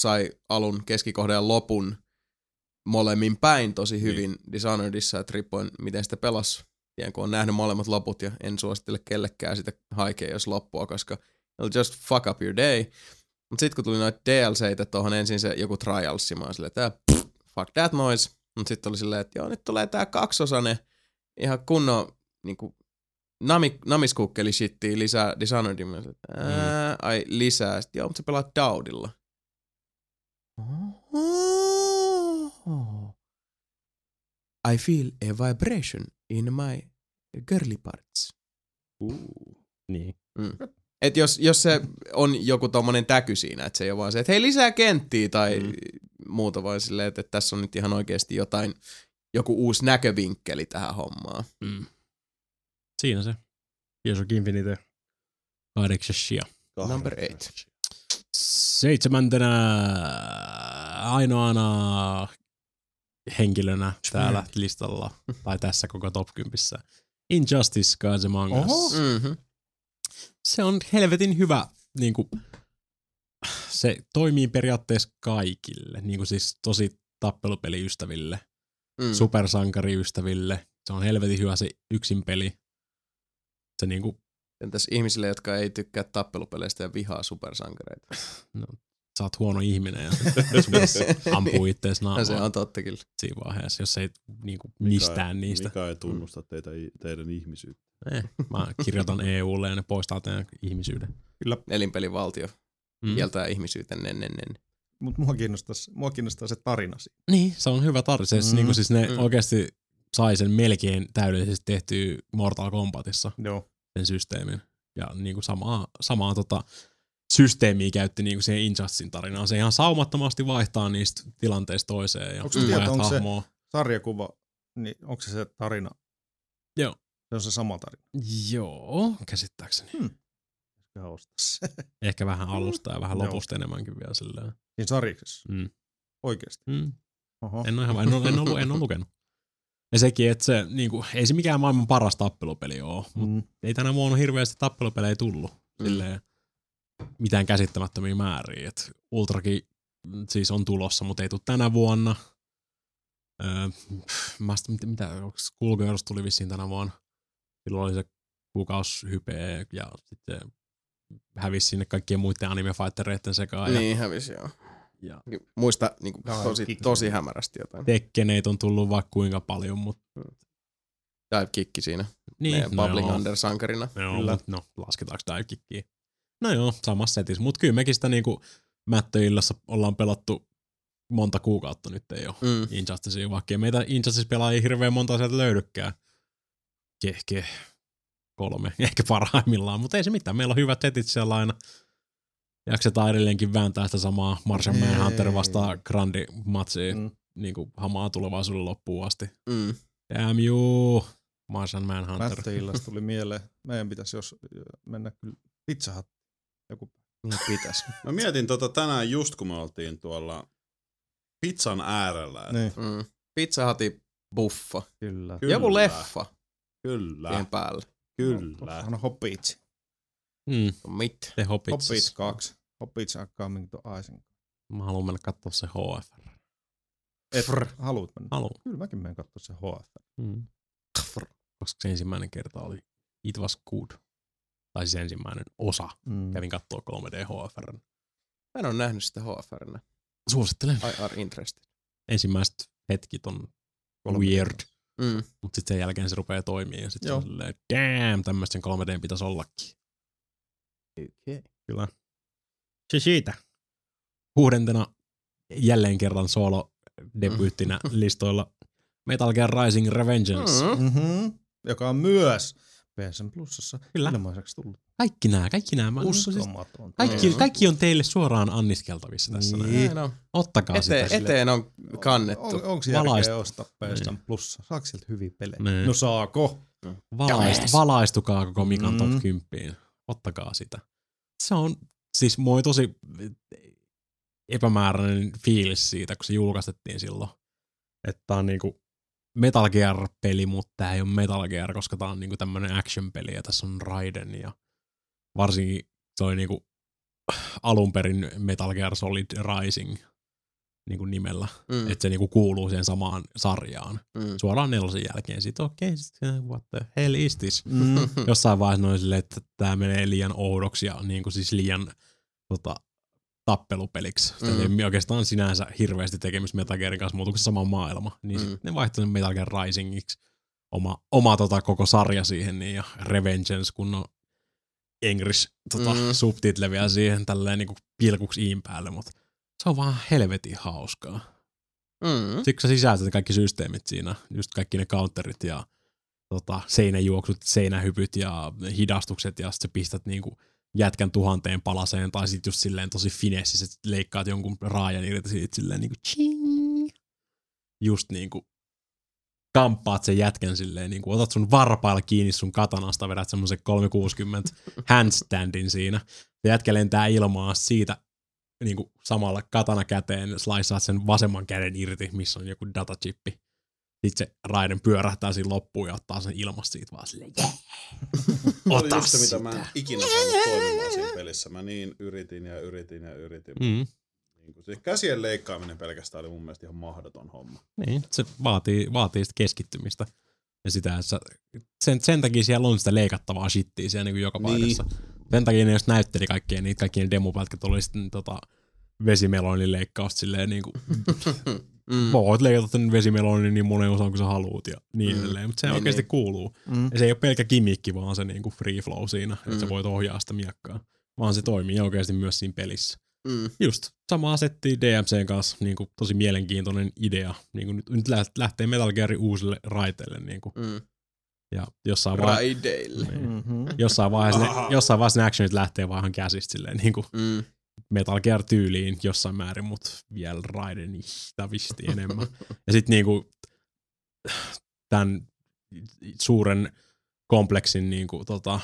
Speaker 1: sai alun, keskikohdan ja lopun molemmin päin tosi hyvin niin. Dishonoredissa, että riippuen miten sitä pelasi. Tien, kun on nähnyt molemmat loput ja en suosittele kellekään sitä haikea, jos loppua, koska it'll just fuck up your day. Mutta sitten kun tuli noita DLCitä tuohon ensin se joku Trials, mä silleen, että pff, fuck that noise. Mutta sitten oli silleen, että joo, nyt tulee tää kaksosainen ihan kunnon niinku, nami, namiskukkeli shittiä lisää Dishonoredin. Että, ää, ai lisää. Sitten joo, mutta sä pelaat Daudilla. I feel a vibration in my girly parts.
Speaker 4: Niin.
Speaker 1: Et jos, jos se on joku tommonen täky siinä, että se ei ole vaan se, että hei lisää kenttiä tai
Speaker 4: Mm.
Speaker 1: mm. muuta, vaan silleen, että, että tässä on nyt ihan oikeasti jotain, joku uusi näkövinkkeli tähän hommaan.
Speaker 4: Mm. Siinä se. Bioshock Infinite. Kahdeksassia.
Speaker 1: Number eight.
Speaker 4: Seitsemäntenä ainoana henkilönä täällä listalla, tai tässä koko top 10. Injustice Gods Among Us.
Speaker 3: Oho.
Speaker 1: Mm-hmm.
Speaker 4: Se on helvetin hyvä, niin kuin, se toimii periaatteessa kaikille, niin kuin siis tosi tappelupeliystäville,
Speaker 1: Mm.
Speaker 4: mm. supersankariystäville. Se on helvetin hyvä se yksin peli. Se niinku,
Speaker 1: Entäs ihmisille, jotka ei tykkää tappelupeleistä ja vihaa supersankareita?
Speaker 4: no, sä oot huono ihminen ja ampuu ittees
Speaker 1: No,
Speaker 4: naamaan
Speaker 1: se on totta kyllä.
Speaker 4: siinä vaiheessa, jos ei niinku
Speaker 2: Mika-
Speaker 4: mistään niistä.
Speaker 2: Mika ei tunnusta teitä, teidän ihmisyyttä.
Speaker 4: Eh, mä kirjoitan EUlle ja ne poistaa teidän ihmisyyden.
Speaker 3: Kyllä,
Speaker 1: Elinpelivaltio
Speaker 4: Mm.
Speaker 1: kieltää ihmisyyten ennen
Speaker 3: mutta mua kiinnostaa, mua kiinnostaa se tarina siinä.
Speaker 4: Niin, se on hyvä tarina. Se,
Speaker 3: Mm.
Speaker 4: mm. niinku siis ne
Speaker 1: Mm.
Speaker 4: mm. oikeasti sai sen melkein täydellisesti tehtyä Mortal Kombatissa,
Speaker 3: Joo.
Speaker 4: Sen systeemin. Ja niinku samaa, samaa tota, systeemiä käytti niinku siihen Injusticein tarinaan. Se ihan saumattomasti vaihtaa niistä tilanteista toiseen. Ja
Speaker 3: Onko se tieto, onko se-. Sarjakuva, niin onko se se tarina?
Speaker 4: Joo.
Speaker 3: Se on se sama tarina.
Speaker 4: Joo, käsittääkseni.
Speaker 3: Se.
Speaker 4: Ehkä vähän alusta ja vähän lopusta enemmänkin vielä silleen.
Speaker 3: Siinä sarjiksessa.
Speaker 4: Mm.
Speaker 3: Oikeesti.
Speaker 4: Mm.
Speaker 3: Oho.
Speaker 4: En ole, ihan, en ole, en ole, en ole lukenut. Ja sekin, että se, niinku, ei se mikään maailman paras tappelupeli ole, mutta
Speaker 3: Mm.
Speaker 4: ei tänä vuonna hirveästi tappelupelejä tullut.
Speaker 1: Mm.
Speaker 4: Silleen, mitään käsittämättömiä määriä. Et Ultrakin mm, siis on tulossa, mutta ei tule tänä vuonna. Öö, mä sit, mitä, mitä onko Schoolgirls tuli vissiin tänä vuonna. Silloin oli se kuukaus hypeä ja sitten hävisi sinne kaikkien muiden anime-fightereiden sekaan. Ja,
Speaker 1: Niin hävisi joo.
Speaker 4: Ja
Speaker 1: Muista niin kuin, tosi, tosi hämärästi jotain.
Speaker 4: Tekkeneitä on tullut vaikka kuinka paljon, mutta
Speaker 1: Dive kikki siinä.
Speaker 4: niin,
Speaker 1: Meidän
Speaker 4: no
Speaker 1: Bubbling
Speaker 4: joo.
Speaker 1: Under sankarina.
Speaker 4: Joo,
Speaker 3: Kyllä.
Speaker 4: mut no, lasketaanko dive kickiä? No joo, samassa setissä. Mutta kyllä mekin sitä niinku mättöillassa ollaan pelattu monta kuukautta nyt ei ole
Speaker 1: Mm.
Speaker 4: Injusticea, vaikka ei meitä Injustice pelaajia hirveän monta sieltä löydykään. Kehke kolme, ehkä parhaimmillaan, mutta ei se mitään. Meillä on hyvät setit siellä aina. Jaksetaan edelleenkin vääntää sitä samaa Martian. Manhunter vastaan Grandi matsia
Speaker 3: Mm.
Speaker 4: niin kuin hamaa tulevaisuuden loppuun asti.
Speaker 1: Mm.
Speaker 4: Damn you, Martian Manhunter.
Speaker 3: Mättöillasta tuli mieleen. Meidän pitäisi jos mennä kyllä Pizza Hut. Joku
Speaker 1: Niin pitäis.
Speaker 2: Mä mietin tota tänään just kun me oltiin tuolla pizzan äärellä. että
Speaker 3: niin.
Speaker 1: Mm. Pizza Hutin buffa.
Speaker 3: Kyllä.
Speaker 2: Kyllä.
Speaker 1: Joku leffa
Speaker 2: Kyllä,
Speaker 1: siihen päälle.
Speaker 2: kyllä.
Speaker 3: Tuossahan on
Speaker 4: Mm,
Speaker 1: Mit?
Speaker 4: The Hobbits.
Speaker 3: Hobbits 2. Hobbits are coming to Isengard.
Speaker 4: Mä haluan mennä katsoa se HFR.
Speaker 3: Et haluut mennä.
Speaker 4: Haluan.
Speaker 3: Kyllä mäkin menen katsoa se HF.
Speaker 4: Mm. Koska se ensimmäinen kerta oli It Was Good. Tai siis ensimmäinen osa.
Speaker 3: Mm.
Speaker 4: Kävin katsoa 3D HFR.
Speaker 1: Mä en ole nähnyt sitä HFRnä.
Speaker 4: Suosittelen.
Speaker 1: I are interested.
Speaker 4: Ensimmäiset hetkit on weird,
Speaker 1: Mm.
Speaker 4: mutta sitten sen jälkeen se rupeaa toimia ja sitten silleen, damn, tämmöistä sen 3D pitäisi ollakin.
Speaker 1: Okay.
Speaker 4: Kyllä. Se siitä. Kuudentena jälleen kerran solo debyyttinä listoilla Metal Gear Rising Revengeance.
Speaker 1: Mm.
Speaker 3: Mm-hmm. Joka on myös PSN Plusassa
Speaker 4: Kyllä.
Speaker 3: ilmaiseksi tullut.
Speaker 4: Kaikki nämä, kaikki nämä. Siis
Speaker 3: Uskomaton.
Speaker 4: kaikki,
Speaker 1: Mm.
Speaker 4: kaikki on teille suoraan anniskeltavissa tässä.
Speaker 3: Niin.
Speaker 4: Näin. Ottakaa
Speaker 1: Eteen,
Speaker 4: sitä.
Speaker 1: eteen on kannettu.
Speaker 3: On, onko
Speaker 4: Valaist-
Speaker 3: järkeä ostaa PSN Plussa? Saako sieltä hyviä pelejä?
Speaker 4: Niin.
Speaker 3: No saako?
Speaker 4: Valaist, valaistukaa koko Mikan
Speaker 3: Mm.
Speaker 4: top 10. Ottakaa sitä. Se on, siis moi tosi epämääräinen fiilis siitä, kun se julkaistettiin silloin. Että tää on niinku Metal Gear-peli, mutta tää ei ole Metal Gear, koska tää on niinku tämmönen action-peli ja tässä on Raiden ja varsinkin oli niinku alun perin Metal Gear Solid Rising niinku nimellä.
Speaker 1: Mm.
Speaker 4: Että se niinku kuuluu siihen samaan sarjaan
Speaker 1: Mm.
Speaker 4: suoraan nelosen jälkeen. Sitten okei, okay, what the hell is this?
Speaker 3: Mm.
Speaker 4: Jossain vaiheessa noin silleen, että tämä menee liian oudoksi ja niin kuin siis liian tota, tappelupeliksi.
Speaker 1: Mm.
Speaker 4: ei oikeastaan sinänsä hirveästi tekemistä Metal Gearin kanssa muuta kuin se sama maailma. Niin
Speaker 1: Mm.
Speaker 4: ne vaihtoi sen Metal Gear Risingiksi oma, oma tota, koko sarja siihen niin, ja Revengeance, kun on English tota,
Speaker 1: mm.
Speaker 4: subtitle vielä siihen tälleen niin kuin pilkuksi iin päälle, mutta se on vaan helvetin hauskaa.
Speaker 1: Mm.
Speaker 4: Kun sä sisältät ne kaikki systeemit siinä, just kaikki ne counterit ja tota, seinäjuoksut, seinähypyt ja hidastukset ja sitten sä pistät niinku jätkän tuhanteen palaseen tai sitten just silleen tosi finessissä, että leikkaat jonkun raajan irti siitä silleen niinku ching. Just niinku kamppaat sen jätkän silleen, niinku otat sun varpailla kiinni sun katanasta, vedät semmoisen 360 handstandin siinä. Ja jätkä lentää ilmaa siitä niin kuin samalla katana käteen sliceaat sen vasemman käden irti, missä on joku datachippi. Sitten se Raiden pyörähtää siinä loppuun ja ottaa sen ilmasta siitä vaan silleen, yeah.
Speaker 2: Oli
Speaker 4: Ota
Speaker 2: just se, mitä mä en ikinä saanut toimimaan siinä pelissä. Mä niin yritin ja yritin ja yritin. Mm.
Speaker 4: Mm,
Speaker 2: Niin kuin, se käsien leikkaaminen pelkästään oli mun mielestä ihan mahdoton homma.
Speaker 4: niin, se vaatii, vaatii sitä keskittymistä. Ja sitä, että sen, sen takia siellä on sitä leikattavaa shittiä siellä niin kuin joka
Speaker 2: Niin.
Speaker 4: paikassa. Sen takia ne just näytteli kaikkia niitä, kaikki ne demopätkät oli sitten tota, vesimelonin leikkausta silleen niin kuin,
Speaker 1: Mm.
Speaker 4: voit leikata tämän vesimelonin niin monen osaan kuin sä haluut ja niin
Speaker 1: Mm.
Speaker 4: edelleen, mutta se
Speaker 1: Niin,
Speaker 4: oikeasti
Speaker 1: niin.
Speaker 4: kuuluu.
Speaker 3: Mm.
Speaker 4: Ja se ei ole pelkkä kimikki, vaan se niinku free flow siinä, että
Speaker 1: Mm.
Speaker 4: sä voit ohjaa sitä miekkaa. Vaan se toimii oikeasti myös siinä pelissä.
Speaker 1: Mm.
Speaker 4: Just sama asetti DMCn kanssa, niinku tosi mielenkiintoinen idea. Niinku nyt, nyt läht- lähtee Metal Gearin uusille raiteille. Niinku.
Speaker 1: Mm.
Speaker 4: Ja jossain, vai-
Speaker 1: Raideille.
Speaker 3: Mm-hmm.
Speaker 4: jossain, vaiheessa ne, jossain vaiheessa ne actionit lähtee vaan ihan käsistä silleen, niinku
Speaker 1: Mm.
Speaker 4: Metal Gear tyyliin jossain määrin, mutta vielä Raidenista visti enemmän. ja sitten niinku tämän suuren kompleksin niinku, tota,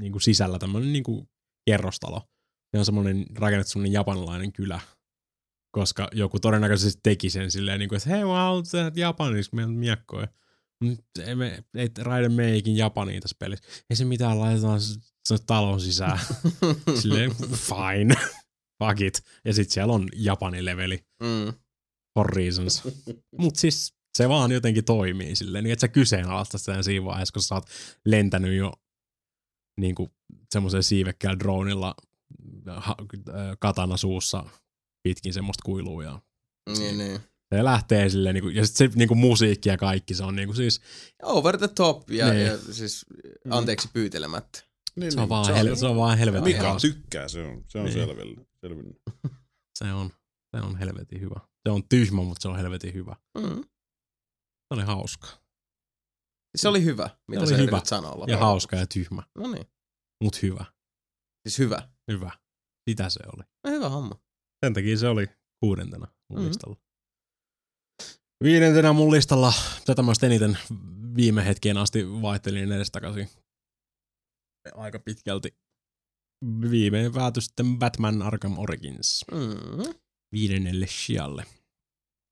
Speaker 4: niinku sisällä tämmöinen niinku kerrostalo. Se on semmoinen rakennettu semmoinen japanilainen kylä, koska joku todennäköisesti teki sen silleen, niinku, että hei, mä haluan tehdä japaniksi, meillä on miekkoja. Ei, me, ei Raiden meikin Japaniin tässä pelissä. Ei se mitään, laitetaan se, talon sisään. Silleen, fine, fuck it. Ja sit siellä on Japanin leveli,
Speaker 1: Mm.
Speaker 4: for reasons. Mut siis se vaan jotenkin toimii silleen, niin että sä kyseenalaista sitä siinä vaiheessa, kun sä oot lentänyt jo niinku semmoisen siivekkäällä dronilla katana suussa pitkin semmoista kuilua ja
Speaker 1: Niin, niin.
Speaker 4: se lähtee silleen, niinku, ja sit se niinku musiikki ja kaikki, se on niinku siis,
Speaker 1: Over the top ja,
Speaker 4: Niin.
Speaker 1: ja siis anteeksi pyytelemättä.
Speaker 2: Niin,
Speaker 4: se on vaan, hel- se on vaan helvetin
Speaker 2: Mika
Speaker 4: hauska.
Speaker 2: tykkää, se on, se on
Speaker 4: Niin.
Speaker 2: selvillä. selvinnyt.
Speaker 4: Se on, se on helvetin hyvä. Se on tyhmä, mutta se on helvetin hyvä.
Speaker 1: Mm.
Speaker 4: Se oli hauska.
Speaker 1: Se oli hyvä, mitä
Speaker 4: oli
Speaker 1: sä
Speaker 4: hyvä.
Speaker 1: sanoa
Speaker 4: Ja hauska ja tyhmä,
Speaker 1: No niin,
Speaker 4: mut hyvä.
Speaker 1: Siis hyvä.
Speaker 4: Hyvä. Sitä se oli.
Speaker 1: No, hyvä homma.
Speaker 4: Sen takia se oli kuudentena mun
Speaker 1: Mhm.
Speaker 4: listalla. Viidentenä mun listalla, tätä mä eniten viime hetkeen asti vaihtelin edestakaisin aika pitkälti. Viimein päätyi sitten Batman Arkham Origins
Speaker 1: Mm.
Speaker 4: viidennelle sijalle.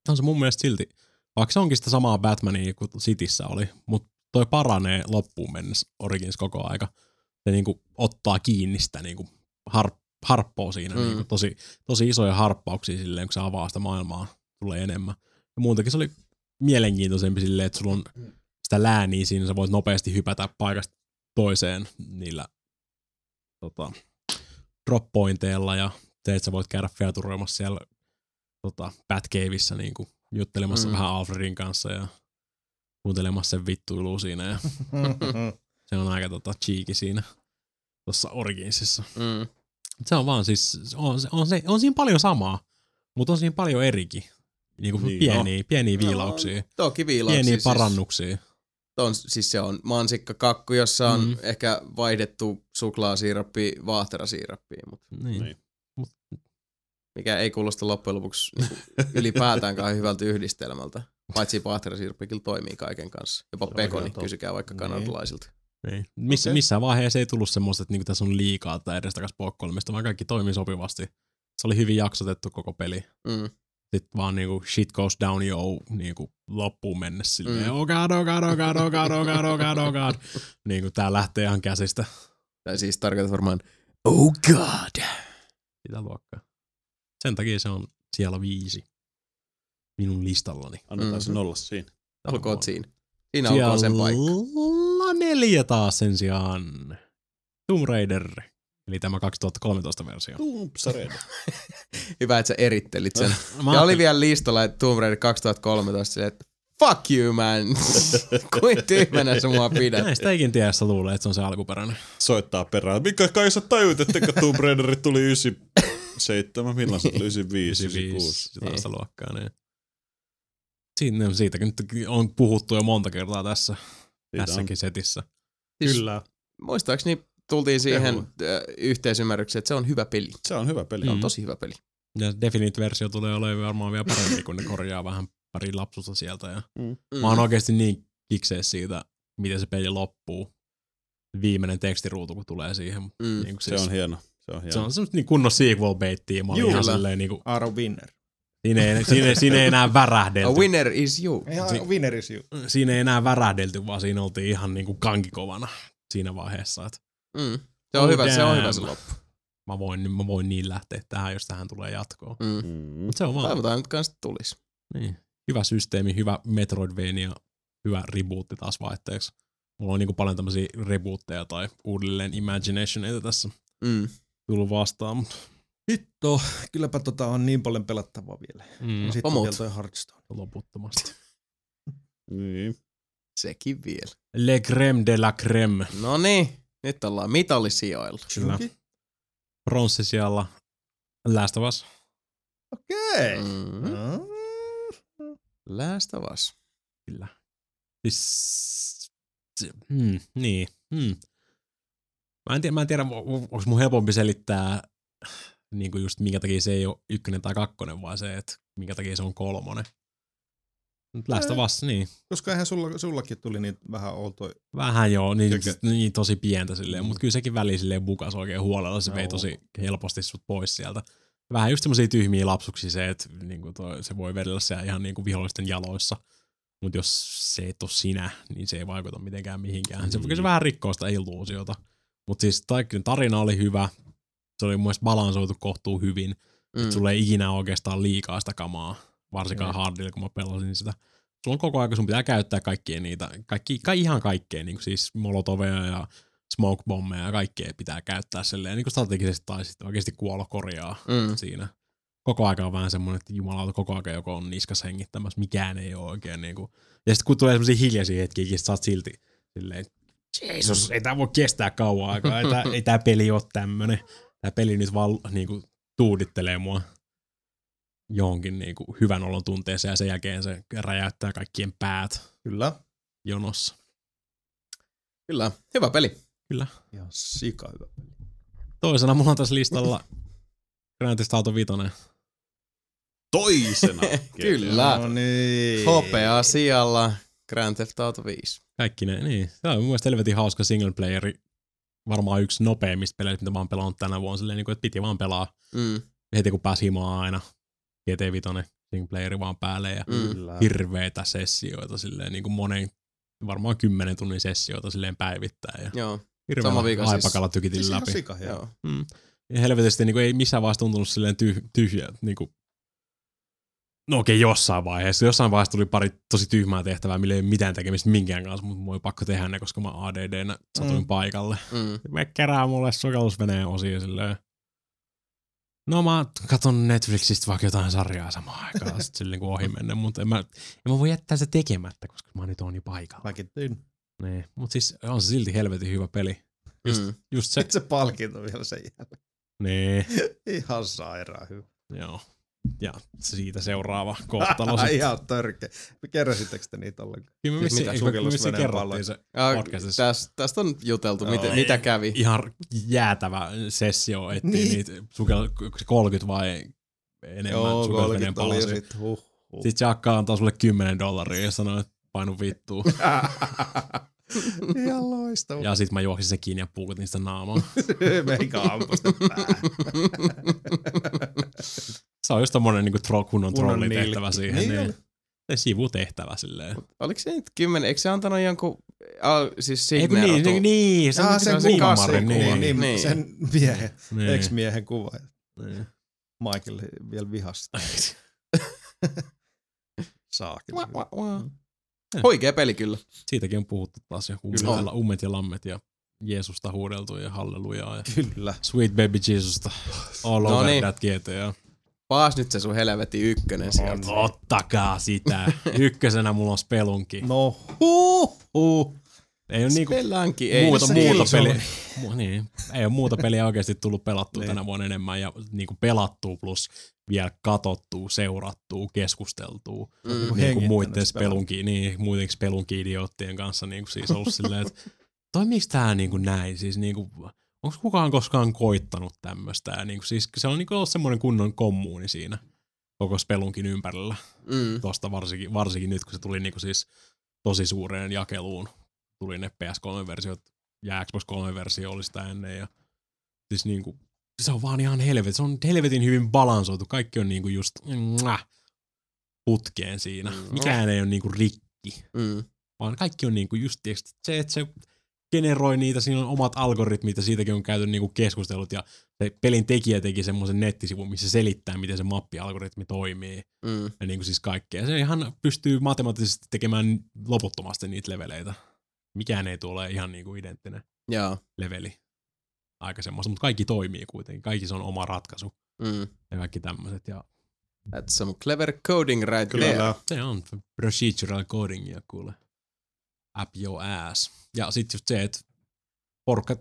Speaker 4: On se mun mielestä silti, vaikka se onkin sitä samaa Batmania kuin Cityssä oli, mutta toi paranee loppuun mennessä Origins koko aika. Se niinku ottaa kiinni sitä niinku har, harppoo siinä,
Speaker 1: Mm.
Speaker 4: mm. niinku tosi, tosi isoja harppauksia silleen, kun se avaa sitä maailmaa, tulee enemmän. Ja muutenkin se oli mielenkiintoisempi silleen, että sulla on sitä lääniä siinä, sä voit nopeasti hypätä paikasta toiseen niillä tota, drop pointeilla ja se, että sä voit käydä featuroimassa siellä tota, Batcaveissa niin kuin, juttelemassa
Speaker 1: Mm.
Speaker 4: mm. vähän Alfredin kanssa ja kuuntelemassa sen vittuilua siinä ja se on aika tota, cheeky siinä tuossa Originsissa.
Speaker 1: Mm.
Speaker 4: Se on vaan siis, on, on, se, on siinä paljon samaa, mutta on siinä paljon erikin. Niin kuin
Speaker 2: Niin,
Speaker 4: pieniä, pieniä viilauksia,
Speaker 1: No, toki viilauksia.
Speaker 4: pieniä
Speaker 1: siis,
Speaker 4: parannuksia.
Speaker 1: On, siis se on mansikkakakku, jossa on
Speaker 4: Mm.
Speaker 1: ehkä vaihdettu suklaasiirappi vaahterasiirappiin, mutta
Speaker 4: Niin.
Speaker 2: Niin.
Speaker 1: mikä ei kuulosta loppujen lopuksi niinku ylipäätäänkään hyvältä yhdistelmältä. Paitsi vaahterasiirappi kyllä toimii kaiken kanssa. Jopa pekoni, kysykää vaikka
Speaker 3: Niin.
Speaker 1: kanadalaisilta.
Speaker 4: Niin. Missä,
Speaker 3: Okei.
Speaker 4: Missään vaiheessa ei tullut semmoista, että niinku tässä on liikaa tai edestakas Poukkoilmista, vaan kaikki toimii sopivasti. Se oli hyvin jaksotettu koko peli.
Speaker 1: Mm.
Speaker 4: Sitten vaan niinku shit goes down yo niinku loppuun mennessä silleen,
Speaker 1: Mm.
Speaker 4: oh god, oh god, oh god, oh god, oh god, oh god, oh god. niinku tää lähtee ihan käsistä.
Speaker 1: Tai siis tarkoitat varmaan, oh god.
Speaker 4: Sitä luokkaa. Sen takia se on siellä viisi minun listallani.
Speaker 2: Annetaan se
Speaker 1: Mhm.
Speaker 2: nolla siinä.
Speaker 1: Olkoon siinä. Siinä olkoon sen paikka.
Speaker 4: Siellä neljä taas sen sijaan. Tomb Raider, eli tämä 2013 versio.
Speaker 2: Tumpsareida.
Speaker 1: Hyvä, että sä erittelit sen.
Speaker 4: Mä
Speaker 1: Ja oli vielä listalla, että Tomb Raider 2013, silleen, että fuck you man. Kuin tyhmänä sä mua pidät.
Speaker 4: Näistä eikin tiedä, jos sä luulee, että se on se alkuperäinen.
Speaker 2: Soittaa perään. Mikä kai sä tajut, että Tomb Raiderit tuli 97, milloin se tuli 95, 96.
Speaker 4: sitä sitä luokkaa. Niin. Siitä, siitäkin nyt on puhuttu jo monta kertaa tässä,
Speaker 2: Siitä on
Speaker 4: tässäkin setissä.
Speaker 1: Siis
Speaker 3: Kyllä.
Speaker 1: Muistaakseni tultiin siihen äh, yhteisymmärrykseen, että se on hyvä peli.
Speaker 2: Se on hyvä peli.
Speaker 1: Se on
Speaker 4: Mm.
Speaker 1: tosi hyvä peli.
Speaker 4: Ja Definite-versio tulee olemaan varmaan vielä parempi, kun ne korjaa vähän pari lapsusta sieltä. Ja
Speaker 1: Mm.
Speaker 4: Mä oon oikeasti niin kiksees siitä, miten se peli loppuu. Viimeinen tekstiruutu, kun tulee siihen.
Speaker 1: Mm.
Speaker 4: Niin kuin
Speaker 2: Se
Speaker 4: siis,
Speaker 2: on hieno. Se on hieno.
Speaker 4: se on semmoista niin kunnon sequel baittia. Mä olin
Speaker 1: Juu,
Speaker 4: ihan silleen niin kuin,
Speaker 3: Aro Winner.
Speaker 4: Siinä ei, siinä, siinä ei enää
Speaker 1: A
Speaker 4: värähdelty.
Speaker 1: winner is you.
Speaker 3: Ihan winneris you.
Speaker 4: Siinä ei enää värähdelty, vaan siinä oltiin ihan niinku kankikovana siinä vaiheessa. Että
Speaker 1: Mm. Se on
Speaker 4: Oh,
Speaker 1: hyvä, se on hyvä se loppu.
Speaker 4: mä, voin, mä voin niin lähteä tähän, jos tähän tulee jatkoa.
Speaker 1: Mm.
Speaker 4: Mutta se on vaan
Speaker 1: Toivotaan nyt kanssa tulisi.
Speaker 4: niin. hyvä systeemi, hyvä Metroidvania, hyvä rebootti taas vaihteeksi. Mulla on niinku paljon tämmöisiä rebootteja tai uudelleen imaginationeita tässä
Speaker 1: Mm.
Speaker 4: tullut vastaan. Mutta
Speaker 3: Hitto, kylläpä tota on niin paljon pelattavaa vielä.
Speaker 4: mm,
Speaker 3: Sitten vielä toi Hearthstone.
Speaker 4: loputtomasti.
Speaker 2: Niin.
Speaker 1: Sekin vielä.
Speaker 4: Le crème de la crème.
Speaker 1: No niin, nyt ollaan mitallisijoilla.
Speaker 4: Kyllä. Pronssisijalla Last of Us.
Speaker 3: Okei.
Speaker 1: Mm.
Speaker 3: Mm.
Speaker 1: Last of Us.
Speaker 4: Kyllä. Siis, hmm, niin. Hmm. Mä en tiedä, mä en tiedä onko mun helpompi selittää niin kuin just minkä takia se ei ole ykkönen tai kakkonen, vai se, että minkä takia se on kolmonen. Mut Last of Us, niin.
Speaker 3: Koska eihän sulla, sullakin tuli niin vähän outo.
Speaker 4: Vähän joo, niin, niin tosi pientä silleen, mutta kyllä sekin väli silleen bukas oikein huolella, se vei
Speaker 3: Joo.
Speaker 4: tosi helposti sut pois sieltä. Vähän just semmosia tyhmiä lapsuksia se, että niinku toi, se voi vedellä siellä ihan niinku vihollisten jaloissa. Mutta jos se et ole sinä, niin se ei vaikuta mitenkään mihinkään. Se, kyllä se vähän rikkoo sitä illuusiota. Mutta siis tarina oli hyvä. Se oli mun mielestä balansoitu kohtuu hyvin. Mm.
Speaker 1: Mm.
Speaker 4: Sulla ei ikinä oikeastaan liikaa sitä kamaa, varsinkaan
Speaker 3: Mm.
Speaker 4: hardilla, kun mä pelasin sitä. Sulla on koko ajan, sun pitää käyttää kaikkia niitä, kaikki, ka, ihan kaikkea, niin kuin siis molotoveja ja smoke bombeja ja kaikkea pitää käyttää silleen niin kuin strategisesti tai sitten oikeasti kuolo korjaa
Speaker 1: Mm.
Speaker 4: siinä. Koko aika on vähän semmoinen, että jumalauta koko aika joko on niskas hengittämässä, mikään ei ole oikein niin kuin. Ja sitten kun tulee semmoisia hiljaisia hetkiä, niin sä oot silti silleen, Jeesus, ei tää voi kestää kauan aikaa, ei tää peli ole tämmönen. Tää peli nyt vaan niinku tuudittelee mua johonkin niinku hyvän olon tunteeseen ja sen jälkeen se räjäyttää kaikkien päät
Speaker 3: Kyllä.
Speaker 4: jonossa.
Speaker 1: Kyllä, hyvä peli.
Speaker 3: Ihan sika hyvä.
Speaker 4: Toisena mulla on tässä listalla Grand Theft Auto 5.
Speaker 2: Toisena.
Speaker 1: Kyllä.
Speaker 3: No niin.
Speaker 1: Hopea sijalla Grand Theft Auto 5.
Speaker 4: Kaikki ne, niin. Tämä on mun mielestä helvetin hauska single playeri. Varmaan yksi nopeimmista peleistä, mitä mä oon pelannut tänä vuonna. Silleen, niin kuin, että piti vaan pelaa
Speaker 1: Mm.
Speaker 4: heti kun pääsi himaan aina. GT5 single playeri vaan päälle ja
Speaker 1: Mm.
Speaker 4: Hirveitä sessioita silleen niin kuin monen, varmaan kymmenen tunnin sessioita silleen päivittäin. Ja
Speaker 1: Joo,
Speaker 4: hirveällä
Speaker 1: Sama vika siis.
Speaker 4: aipakalla tykitin
Speaker 3: Siis ihan
Speaker 4: läpi.
Speaker 3: sika
Speaker 1: joo.
Speaker 4: Mm. Ja helvetisti niin kuin, ei missään vaiheessa tuntunut silleen tyh, tyhjä. Niin kuin, no okei, jossain vaiheessa. Jossain vaiheessa tuli pari tosi tyhmää tehtävää, millä ei ole mitään tekemistä minkään kanssa, mutta mulla oli pakko tehdä ne, koska mä ADD-nä satuin
Speaker 3: Mm.
Speaker 4: paikalle.
Speaker 1: Mm.
Speaker 4: Me kerää mulle sukellusveneen osia silleen. No mä katon Netflixistä vaikka jotain sarjaa samaan aikaan, sit silleen kun ohi mennä, mutta en mä, en mä voi jättää se tekemättä, koska mä nyt oon jo paikalla.
Speaker 3: Mäkin.
Speaker 4: Niin. Mut siis on se silti helvetin hyvä peli. Just,
Speaker 1: Mm.
Speaker 4: just se.
Speaker 3: Sitten se palkinto vielä sen jälkeen.
Speaker 4: Niin,
Speaker 3: Ihan sairaan hyvä.
Speaker 4: joo. Ja siitä seuraava kohtalo sit.
Speaker 3: Ihan törkeä. Keräsittekö te niitä ollenkaan?
Speaker 4: Kyllä me
Speaker 1: Siis
Speaker 4: vissiin, kerrottiin se podcastissa.
Speaker 1: tästä, tästä on juteltu,
Speaker 3: Joo.
Speaker 1: mitä, mitä kävi.
Speaker 4: Ihan jäätävä sessio, että
Speaker 3: Niin.
Speaker 4: niitä sukel, 30 vai enemmän
Speaker 3: Joo,
Speaker 4: sukellusveneen
Speaker 3: 30 oli sit huh. huh.
Speaker 4: Sitten Jakka antaa sulle 10 dollaria ja sanoo, että painu vittuun.
Speaker 3: Ihan loistava.
Speaker 4: ja sit mä juoksin sen kiinni ja puukutin sitä naamaa.
Speaker 3: Meikä ampui sitä päähän.
Speaker 4: Se on just tommonen niinku tro, kunnon trollitehtävä siihen.
Speaker 3: Niin
Speaker 4: Niin. Se sivutehtävä silleen.
Speaker 1: Oliko se nyt kymmenen, eikö se antanut jonkun, al, siis
Speaker 4: kun
Speaker 1: signeeratun?
Speaker 4: niin, niin, se on
Speaker 3: sen
Speaker 4: se
Speaker 3: kuvan,
Speaker 4: kummari,
Speaker 3: sen kuvan,
Speaker 4: niin,
Speaker 3: niin,
Speaker 1: niin.
Speaker 3: sen miehen,
Speaker 4: niin,
Speaker 3: ex-miehen kuva.
Speaker 4: niin.
Speaker 3: Michael vielä vihasi. Saakin.
Speaker 1: Wah, wah, wah. Oikea peli kyllä.
Speaker 4: Siitäkin on puhuttu taas jo
Speaker 1: Kyllä
Speaker 4: ummet, ummet ja lammet ja Jeesusta huudeltu ja hallelujaa ja
Speaker 3: Kyllä.
Speaker 4: Sweet Baby Jesusta all
Speaker 1: No
Speaker 4: over
Speaker 1: niin.
Speaker 4: that GTA.
Speaker 1: Paas nyt se sun helvetin ykkönen sieltä.
Speaker 4: Ottakaa sitä. Ykkösenä mulla on spelunki.
Speaker 3: No, huh, huh.
Speaker 4: Ei ole niinku
Speaker 1: Spelunky ei
Speaker 4: muuta, muuta peliä. Mu- niin, ei ole muuta peliä oikeasti tullut pelattua
Speaker 3: Niin.
Speaker 4: tänä vuonna enemmän ja niinku pelattua plus vielä katottua, seurattua, keskusteltua.
Speaker 1: Mm.
Speaker 4: Niin kuin
Speaker 3: hengittänyt
Speaker 4: muiden spelunki, niin, muiden spelunki idioottien kanssa niin kuin siis ollut silleen, että toimiiko tää niin kuin näin? Siis niin kuin, onko kukaan koskaan koittanut tämmöistä? Ja niin kuin, siis se on niin kuin ollut semmoinen kunnon kommuuni siinä koko spelunkin ympärillä.
Speaker 1: Mm.
Speaker 4: Tosta varsinkin, varsinkin nyt, kun se tuli niin kuin siis tosi suureen jakeluun. Tuli ne PS3-versiot ja Xbox 3-versio oli sitä ennen. Ja siis niin kuin, se on vaan ihan helvetin, se on helvetin hyvin balansoitu. Kaikki on niinku just mwah, putkeen siinä.
Speaker 1: Mm.
Speaker 4: Mikään ei ole niinku rikki,
Speaker 1: Mm.
Speaker 4: vaan kaikki on niinku just tiiäks, se, että se generoi niitä, siinä on omat algoritmit ja siitäkin on käyty niinku keskustelut ja se pelin tekijä teki semmoisen nettisivun, missä selittää, miten se mappialgoritmi toimii
Speaker 1: Mm.
Speaker 4: ja niinku siis kaikkea. Se ihan pystyy matemaattisesti tekemään loputtomasti niitä leveleitä. Mikään ei tule ihan niinku identtinen
Speaker 1: Joo.
Speaker 4: leveli. Aika semmoista, mutta kaikki toimii kuitenkin. Kaikki se on oma ratkaisu
Speaker 1: Mm.
Speaker 4: ja kaikki tämmöiset. Ja
Speaker 1: That's some clever coding right there.
Speaker 3: Kyllä.
Speaker 4: se on procedural codingia kuule. Up your ass. Ja sitten just se, että porukka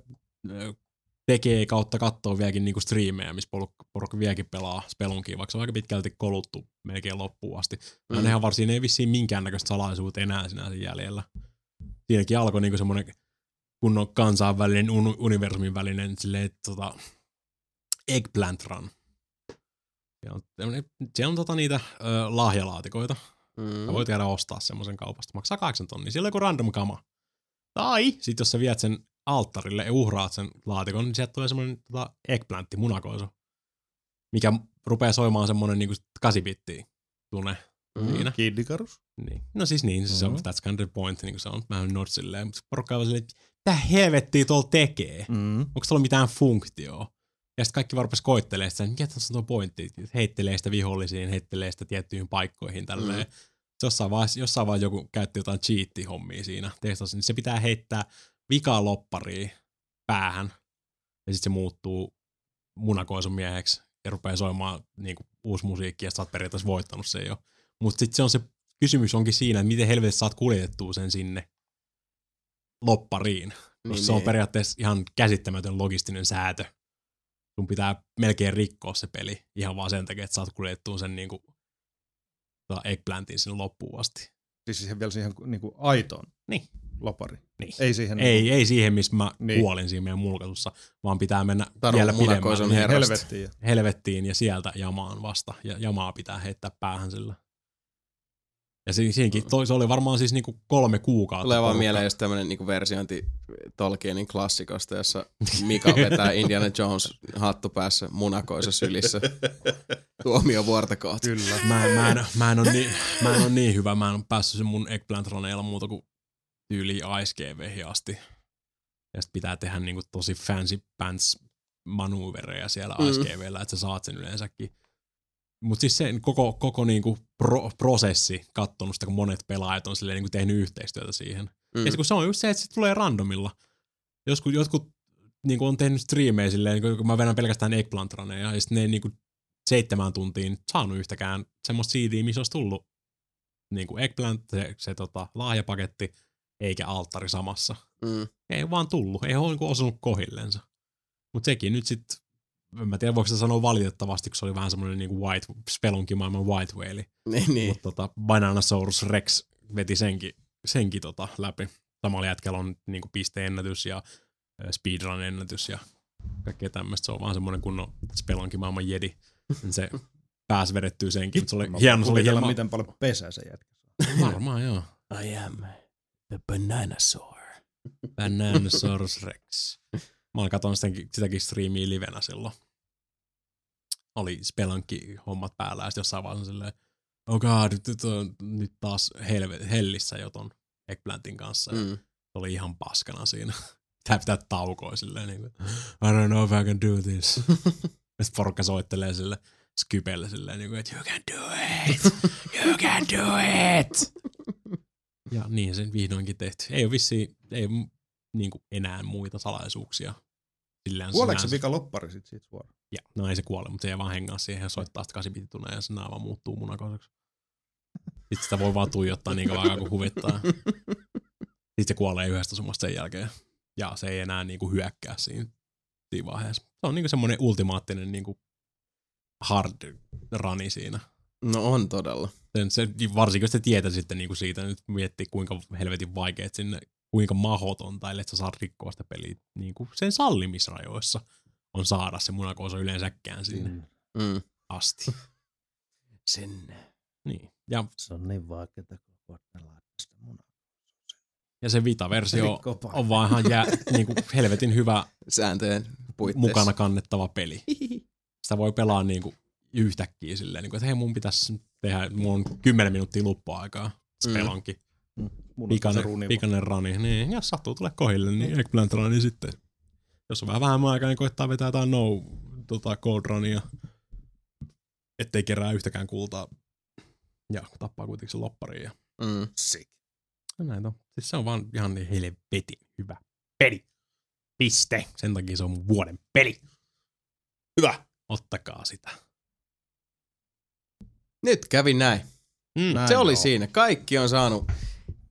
Speaker 4: tekee kautta kattoo vieläkin niinku striimejä, missä porukka, porukka vieläkin pelaa spelunkia, vaikka se on aika pitkälti koluttu melkein loppuun asti. Mm. Nehän varsin ei vissiin minkäännäköistä salaisuutta enää sinänsä jäljellä. Siinäkin alkoi niinku semmoinen kunnon kansainvälinen, un- universumin välinen silleen, tota, Eggplant Run. Siellä on, siellä on tota niitä ö, lahjalaatikoita.
Speaker 1: Mm.
Speaker 4: Sä voit käydä ostaa semmoisen kaupasta. Maksaa 8 tonnia. Siellä on joku random kama. Tai sit jos sä viet sen alttarille ja uhraat sen laatikon, niin sieltä tulee semmoinen tota, eggplantti, munakoisu. Mikä rupeaa soimaan semmoinen niinku 8 bittiä tunne
Speaker 1: Mm.
Speaker 4: siinä.
Speaker 3: Kid Icarus.
Speaker 4: Niin. No siis niin, se on,
Speaker 3: Mhm.
Speaker 4: that's kind of the point, niin kuin se on vähän not silleen, mutta porukka on silleen, että mitä helvettiä tuolla tekee?
Speaker 3: Mm.
Speaker 4: Onko tuolla mitään funktioa? Ja sitten kaikki vaan rupesi koittelemaan sitä, että mikä tässä on tuo pointti, heittelee sitä vihollisiin, heittelee sitä tiettyihin paikkoihin tälleen. Mm. Jossain vaiheessa, jossain vaiheessa joku käytti jotain cheat-hommia siinä testasi, niin se pitää heittää vikaa loppariin päähän, ja sitten se muuttuu munakoisun mieheksi ja rupeaa soimaan niin kuin, uusi musiikki, ja sä oot periaatteessa voittanut sen jo. Mutta sitten se on se kysymys onkin siinä, että miten helvetissä saat kuljetettua sen sinne loppariin. Niin, se on
Speaker 1: niin.
Speaker 4: periaatteessa ihan käsittämätön logistinen säätö. Sun pitää melkein rikkoa se peli ihan vaan sen takia, että saat kuljettua sen niinku, tota eggplantin sinne loppuun asti.
Speaker 3: Siis siihen vielä siihen niinku aitoon
Speaker 4: Niin.
Speaker 3: lopari.
Speaker 4: Niin.
Speaker 3: Ei siihen
Speaker 4: Ei,
Speaker 3: niinku,
Speaker 4: ei siihen, missä mä
Speaker 3: Niin.
Speaker 4: niin. kuolin siinä meidän mulkaisussa, vaan pitää mennä
Speaker 1: Taru
Speaker 4: vielä
Speaker 1: herrasta.
Speaker 3: helvettiin.
Speaker 4: helvettiin ja sieltä jamaan vasta. Ja jamaa pitää heittää päähän sillä. Ja si- siinäkin, toi, se oli varmaan siis niinku kolme kuukautta.
Speaker 1: Tulee vaan mieleen just tämmönen niinku versiointi Tolkienin klassikosta, jossa Mika vetää Indiana Jones hattu päässä munakoisa sylissä tuomio vuorta kohti.
Speaker 3: Kyllä.
Speaker 4: Mä, mä, en, mä, en ole niin, mä en ole niin hyvä, mä en ole päässyt sen mun eggplant runeilla muuta kuin tyyli Ice asti. Ja sit pitää tehdä niinku tosi fancy pants manuvereja siellä
Speaker 1: Mm.
Speaker 4: mm. Ice GVllä, että sä saat sen yleensäkin. Mutta siis se koko, koko niinku pro, prosessi kattonut sitä, kun monet pelaajat on silleen niinku tehnyt yhteistyötä siihen.
Speaker 1: Mm.
Speaker 4: Ja se, kun se on just se, että se tulee randomilla. Joskus, jotkut niin on tehnyt striimejä silleen, niin kun mä vedän pelkästään eggplant ja sitten ne ei niin kuin seitsemän tuntiin saanut yhtäkään semmoista CD, missä olisi tullut niin kuin eggplant, se, se tota, lahjapaketti, eikä alttari samassa.
Speaker 1: Mm.
Speaker 4: Ei vaan tullut, ei ole niin osunut kohillensa. Mutta sekin nyt sitten, en mä tiedä voiko sitä sanoa valitettavasti, kun se oli vähän semmoinen niin white, spelunkin maailman white whale.
Speaker 1: Niin, niin.
Speaker 4: Mutta tota, Bananasaurus Rex veti senkin, senkin tota läpi. Samalla jätkällä on niinku pisteennätys ja speedrun-ennätys ja kaikkea tämmöistä. Se on vaan semmoinen kunnon spelonkin maailman jedi. Se pääsi vedettyä senkin, mutta se oli
Speaker 3: Mä
Speaker 4: hieno. Se oli hieno.
Speaker 3: miten paljon pesää se jätkä.
Speaker 4: Varmaan joo.
Speaker 1: I am the bananasaur.
Speaker 4: Bananasaurus Rex. Mä oon katsonut sitäkin, sitäkin striimiä livenä silloin. Oli spelanki hommat päällä ja sitten jossain vaiheessa silleen, oh god, nyt, nyt, on- nyt taas helve, hellissä jo ton Eggplantin kanssa. Mm. Oli ihan paskana siinä. Tää pitää taukoa silleen niin kuin, I don't know if I can do this. Sitten porukka soittelee sille Skypelle silleen niin kuin, että you can do it, you can do it. Ja niin sen vihdoinkin tehty. Ei ole vissiin, ei niin kuin enää muita salaisuuksia.
Speaker 3: Kuoleeko se vika loppari sit siitä suoraan?
Speaker 4: Ja, no ei se kuole, mutta se ei vaan hengaa siihen ja soittaa sitä kasipitituneen ja se naava muuttuu munakoiseksi. Sitten sitä voi vaan tuijottaa niin kauan kun huvittaa. Sitten se kuolee yhdestä summasta sen jälkeen. Ja se ei enää niinku hyökkää siinä, siinä vaiheessa. Se on niinku semmoinen ultimaattinen niinku hard runi siinä.
Speaker 1: No on todella.
Speaker 4: Sen, se, varsinkin jos te tietää sitten niinku siitä, nyt miettii kuinka helvetin vaikeet sinne, kuinka mahotonta, ellei sä saa rikkoa sitä peliä niinku sen sallimisrajoissa on saada se munakoisa yleensäkään sinne
Speaker 3: Mm.
Speaker 1: Mm.
Speaker 4: asti.
Speaker 1: Sinne.
Speaker 4: Niin. Ja,
Speaker 3: Se on niin vaikeaa, kun koettellaan sitä munaa.
Speaker 4: ja se Vita-versio on vaan ihan jää, niinku helvetin hyvä
Speaker 1: Sääntöjen puitteissa.
Speaker 4: mukana kannettava peli. Sitä voi pelaa niinku yhtäkkiä silleen, niinku, että hei mun pitäisi nyt tehdä, mulla on 10 minuuttia luppuaikaa.
Speaker 1: Mm.
Speaker 4: Pikainen,
Speaker 3: runi.
Speaker 4: pikainen rani. Niin, jos sattuu tulee kohille, niin eggplant rani sitten. Jos on vähän vähemmän aikaa, niin koittaa vetää jotain no tota, cold runia. Ettei kerää yhtäkään kultaa. Ja tappaa kuitenkin sen loppariin. Ja
Speaker 1: Mm.
Speaker 3: Sick.
Speaker 4: Ja näin on. Siis se on vaan ihan niin helvetin hyvä peli. Piste. Sen takia se on mun vuoden peli. Hyvä. Ottakaa sitä.
Speaker 1: Nyt kävi näin.
Speaker 4: Mm.
Speaker 3: Näin
Speaker 1: Se oli
Speaker 3: on.
Speaker 1: siinä. Kaikki on saanut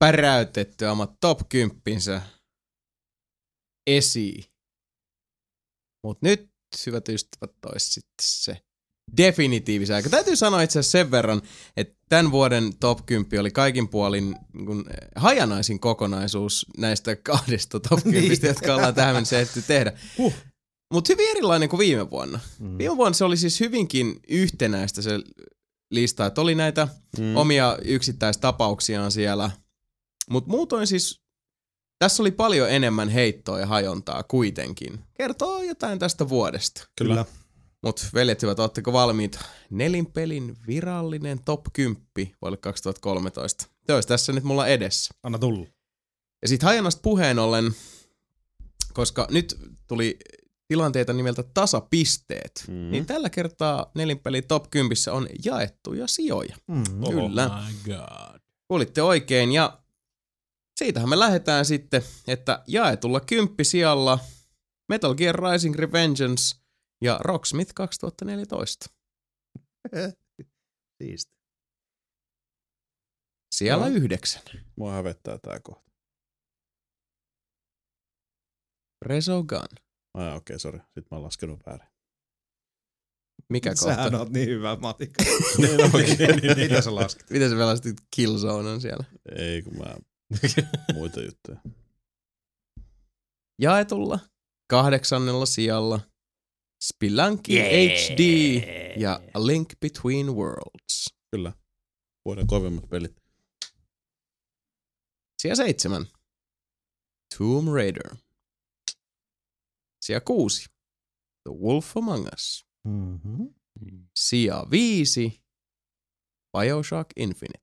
Speaker 1: päräytettyä omat top 10 esiin. Mut nyt, hyvät ystävät, tois sitten se definitiivisen aika. Täytyy sanoa itse asiassa sen verran, että tämän vuoden top 10 oli kaikin puolin niin kun, eh, hajanaisin kokonaisuus näistä kahdesta top 10,
Speaker 3: Niin.
Speaker 1: jotka ollaan tähän mennessä tehdä.
Speaker 3: Huh.
Speaker 1: Mutta hyvin erilainen kuin viime vuonna.
Speaker 3: Mm.
Speaker 1: Viime vuonna se oli siis hyvinkin yhtenäistä se lista, että oli näitä
Speaker 2: Mm.
Speaker 1: omia yksittäistapauksiaan siellä. Mutta muutoin siis tässä oli paljon enemmän heittoa ja hajontaa kuitenkin. Kertoo jotain tästä vuodesta.
Speaker 3: Kyllä.
Speaker 1: Mutta veljet hyvät, ootteko valmiita? Nelinpelin virallinen top 10 vuodelle 2013. Se olisi tässä nyt mulla edessä.
Speaker 3: Anna tulla.
Speaker 1: Ja sit hajonnasta puheen ollen, koska nyt tuli tilanteita nimeltä tasapisteet,
Speaker 2: Mm.
Speaker 1: niin tällä kertaa nelinpeli top 10 on jaettuja sijoja.
Speaker 3: Mm.
Speaker 1: Kyllä.
Speaker 4: Oh My god.
Speaker 1: Kuulitte oikein ja siitähän me lähdetään sitten, että jaetulla kymppisijalla Metal Gear Rising Revengeance ja Rocksmith 2014.
Speaker 3: Siisti.
Speaker 1: Siellä
Speaker 2: Joo.
Speaker 1: yhdeksän.
Speaker 2: Mua hävettää tää kohta.
Speaker 1: Resogun.
Speaker 2: Ai okei, okay, sori. Sitten mä oon laskenut väärin.
Speaker 1: Mikä
Speaker 3: Sähän
Speaker 1: kohta?
Speaker 3: oot niin hyvä matikka.
Speaker 2: Niin oikein, niin, niin.
Speaker 3: Mitä sä laskit?
Speaker 1: Miten sä pelastit Killzone on siellä?
Speaker 2: Ei kun mä muita juttuja.
Speaker 1: Jaetulla kahdeksannella sijalla Spelunky
Speaker 5: Yeah.
Speaker 1: HD ja A Link Between Worlds.
Speaker 2: Kyllä. Vuoden kovimmat pelit.
Speaker 1: Sija seitsemän. Tomb Raider. Sija kuusi. The Wolf Among Us.
Speaker 3: Mm-hmm.
Speaker 1: Sija viisi. Bioshock Infinite.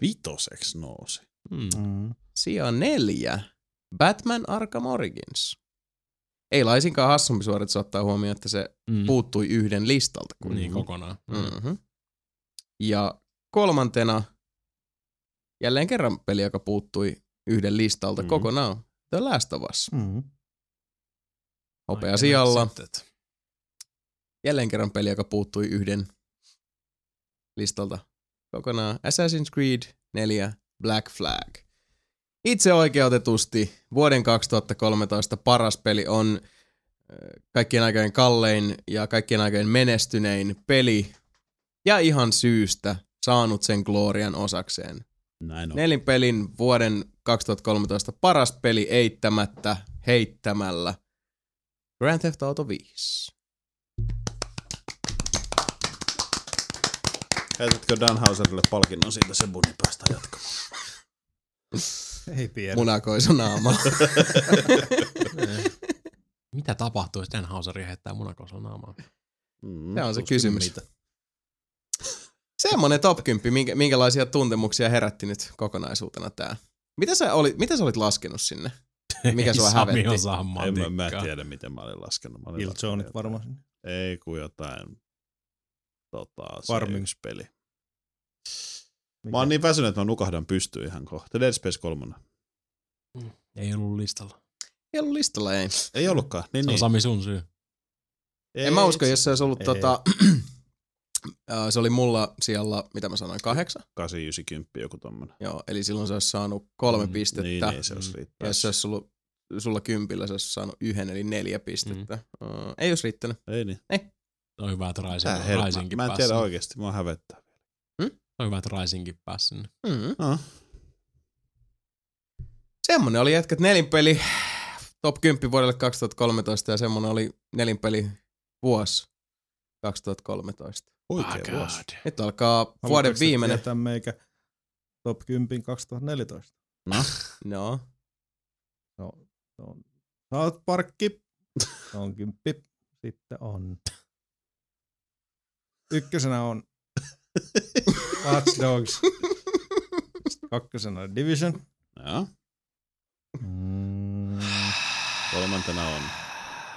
Speaker 2: Vitoseks nousi.
Speaker 4: Mm.
Speaker 3: Mm.
Speaker 1: Sija neljä. Batman Arkham Origins. Ei laisinkaan hassumpi suoritus ottaa huomioon, että se
Speaker 4: Mm.
Speaker 1: puuttui yhden listalta. Kun
Speaker 4: Niin kokonaan. Mm.
Speaker 1: Mm-hmm. Ja kolmantena jälleen kerran peli, joka puuttui yhden listalta mm-hmm. kokonaan. The Last of Us.
Speaker 3: Mm.
Speaker 1: Hopea sijalla. Jälleen kerran peli, joka puuttui yhden listalta kokonaan. Assassin's Creed 4 Black Flag. Itse oikeutetusti vuoden 2013 paras peli on äh, kaikkien aikojen kallein ja kaikkien aikojen menestynein peli ja ihan syystä saanut sen glorian osakseen.
Speaker 2: Näin on.
Speaker 1: Nelinpelin vuoden 2013 paras peli eittämättä heittämällä Grand Theft Auto 5.
Speaker 2: Heitätkö Dan Hauserille palkinnon siitä se bunin päästä jatkamaan?
Speaker 3: Ei pieni.
Speaker 1: Munakoisu naama.
Speaker 4: Mitä tapahtuu, jos Dan Hauseri heittää munakosella naamaa?
Speaker 2: Mm,
Speaker 1: Se on se kysymys.
Speaker 2: Mitä.
Speaker 1: Semmonen top 10, minkä, minkälaisia tuntemuksia herätti nyt kokonaisuutena tää. Mitä sä, oli, mitä sä olit laskenut sinne? Mikä sua
Speaker 4: Ei Sami
Speaker 1: hävetti?
Speaker 4: osaa
Speaker 2: En mä, mä tiedä, miten mä olin laskenut. Mä olin laskenut
Speaker 3: varmaan.
Speaker 2: Ei kun jotain tota, se
Speaker 3: Farming.
Speaker 2: yksi peli.
Speaker 3: Mikä?
Speaker 2: Mä oon niin väsynyt, että mä nukahdan pystyyn ihan kohta. Dead Space 3.
Speaker 4: Ei ollut listalla.
Speaker 1: Ei ollut listalla, ei.
Speaker 2: Ei ollutkaan. Niin,
Speaker 4: Se on
Speaker 2: niin.
Speaker 4: Sami sun syy.
Speaker 2: Ei,
Speaker 1: en mä usko, jos se olisi ollut
Speaker 2: Ei.
Speaker 1: tota... äh, se oli mulla siellä, mitä mä sanoin, kahdeksan?
Speaker 2: 8, 9, 10, joku tommonen.
Speaker 1: Joo, eli silloin se olisi saanut kolme
Speaker 4: Mm,
Speaker 1: pistettä.
Speaker 2: Niin, niin, se olisi
Speaker 4: Mm.
Speaker 1: Ja jos se olisi ollut sulla kympillä, se olisi saanut yhden eli neljä pistettä. Mm. Uh, ei olisi riittänyt.
Speaker 2: Ei niin.
Speaker 4: Se on hyvä, että Rising,
Speaker 2: herma.
Speaker 4: Risingin
Speaker 2: Mä en tiedä
Speaker 4: sinne.
Speaker 2: oikeesti, mua hävettää.
Speaker 4: Se on hyvä, että Risingin pääsi sinne.
Speaker 1: Mm.
Speaker 2: No.
Speaker 1: Semmonen oli jätkät nelinpeli top 10 vuodelle 2013 ja semmonen oli nelinpeli vuosi 2013.
Speaker 2: Oikein
Speaker 4: Oh
Speaker 2: vuosi.
Speaker 1: Nyt alkaa vuoden viimeinen.
Speaker 3: tietää meikä top 10 2014.
Speaker 1: No.
Speaker 3: No, sä oot parkki Se on kymppi. Sitten on. Ykkösenä on Watch Dogs. Kakkosena on Division.
Speaker 2: Joo.
Speaker 3: Mm,
Speaker 2: Kolmantena on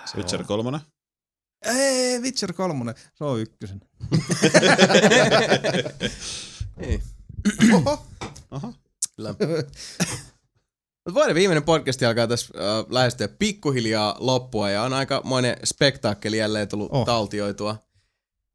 Speaker 3: se
Speaker 2: Witcher
Speaker 3: on-
Speaker 2: 3.
Speaker 3: Ei, Witcher 3. Se on ykkösen. Oho.
Speaker 1: Kyllä. Mut vuoden viimeinen podcast alkaa tässä äh, lähestyä pikkuhiljaa loppua ja on aika monen spektaakkeli jälleen tullut oh. Taltioitua.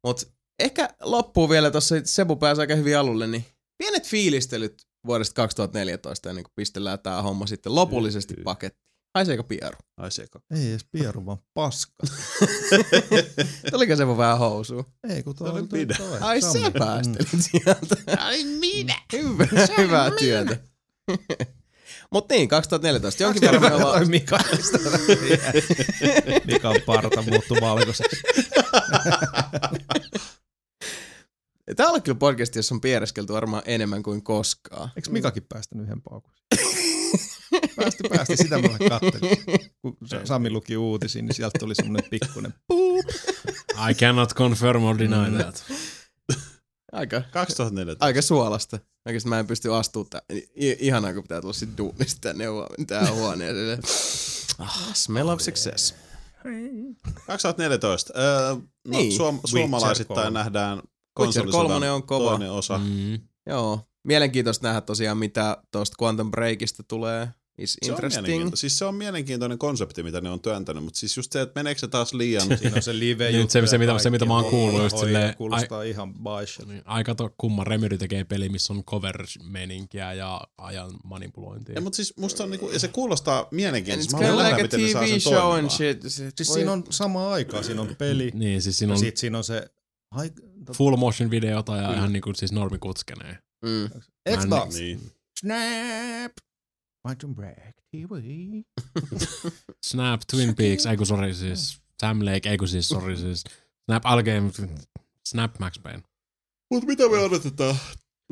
Speaker 1: Mut ehkä loppuu vielä tuossa, Sebu pääsi aika hyvin alulle, niin pienet fiilistelyt vuodesta 2014 ennen kuin pistellään tää homma sitten lopullisesti pakettiin. Haiseeko pieru?
Speaker 2: Ai se kak-
Speaker 3: Ei edes pieru, vaan paska.
Speaker 1: Tuliko Sebu vähän housuun?
Speaker 3: Ei, kun
Speaker 2: Se
Speaker 3: toi,
Speaker 2: minä.
Speaker 3: toi.
Speaker 1: Ai
Speaker 3: Sammi.
Speaker 1: sä päästelit sieltä.
Speaker 5: Ai minä.
Speaker 1: Hyvä, hyvää työtä. Mut niin, 2014. Jonkin verran me ollaan...
Speaker 3: Toi Mika. Mikan parta muuttui valkoiseksi.
Speaker 1: Tää on kyllä podcast, jossa on piereskelty varmaan enemmän kuin koskaan.
Speaker 3: Eikö Mikakin päästänyt yhden paukun? päästi, päästi. Sitä mä kattelin. Kun Sa- Sami luki uutisia, niin sieltä tuli semmonen pikkunen puup.
Speaker 4: I cannot confirm or deny that.
Speaker 1: Aika,
Speaker 2: 2014.
Speaker 1: aika suolasta. Oikeesti mä en pysty astuu tää. I- ihanaa, kun pitää tulla sit duunista tänne tähän huoneeseen. Ah, smell of success.
Speaker 2: 2014. Öö, no,
Speaker 1: Niin.
Speaker 2: suom- suomalaisittain nähdään
Speaker 1: Witcher
Speaker 2: konsolisodan
Speaker 1: 3 on kova.
Speaker 2: toinen osa.
Speaker 4: Mm.
Speaker 1: Joo. Mielenkiintoista nähdä tosiaan, mitä tuosta Quantum Breakista tulee. Is
Speaker 2: Se on,
Speaker 1: interesting.
Speaker 2: mielenkiinto- siis se on mielenkiintoinen konsepti, mitä ne on työntänyt, mutta siis just se, että meneekö se taas liian...
Speaker 3: Siinä on se live
Speaker 4: Nyt se- se, mitä- se, mitä mä oon kuullut just silleen-
Speaker 3: Kuulostaa ihan baisha.
Speaker 4: Niin, Aika to, kumma Remedy tekee peli, missä on cover-meninkiä ja ajan manipulointia.
Speaker 2: ja, mutta siis musta on niinku, ja se kuulostaa mielenkiintoista. Mä haluan
Speaker 1: like
Speaker 2: nähdä, miten ne saa
Speaker 1: TV
Speaker 2: sen
Speaker 1: show and
Speaker 2: toimimaan.
Speaker 1: shit. Sit
Speaker 3: Siis
Speaker 1: voi-
Speaker 3: siinä on samaan aikaan, siinä on peli,
Speaker 4: Niin, siis siinä
Speaker 3: ja
Speaker 4: on
Speaker 3: sit siinä on se... Ai, tot-
Speaker 4: full motion videota ja
Speaker 3: Kyllä.
Speaker 4: ihan niinku siis normikutskenee.
Speaker 1: Mm.
Speaker 3: Xbox.
Speaker 2: Niin.
Speaker 3: Snap. Quantum Break TV.
Speaker 4: Snap, Twin Peaks, ei kun sori siis, Sam Lake, ei kun siis sori siis, Snap Algame, Snap Max Payne.
Speaker 2: Mut mitä me odotetaan?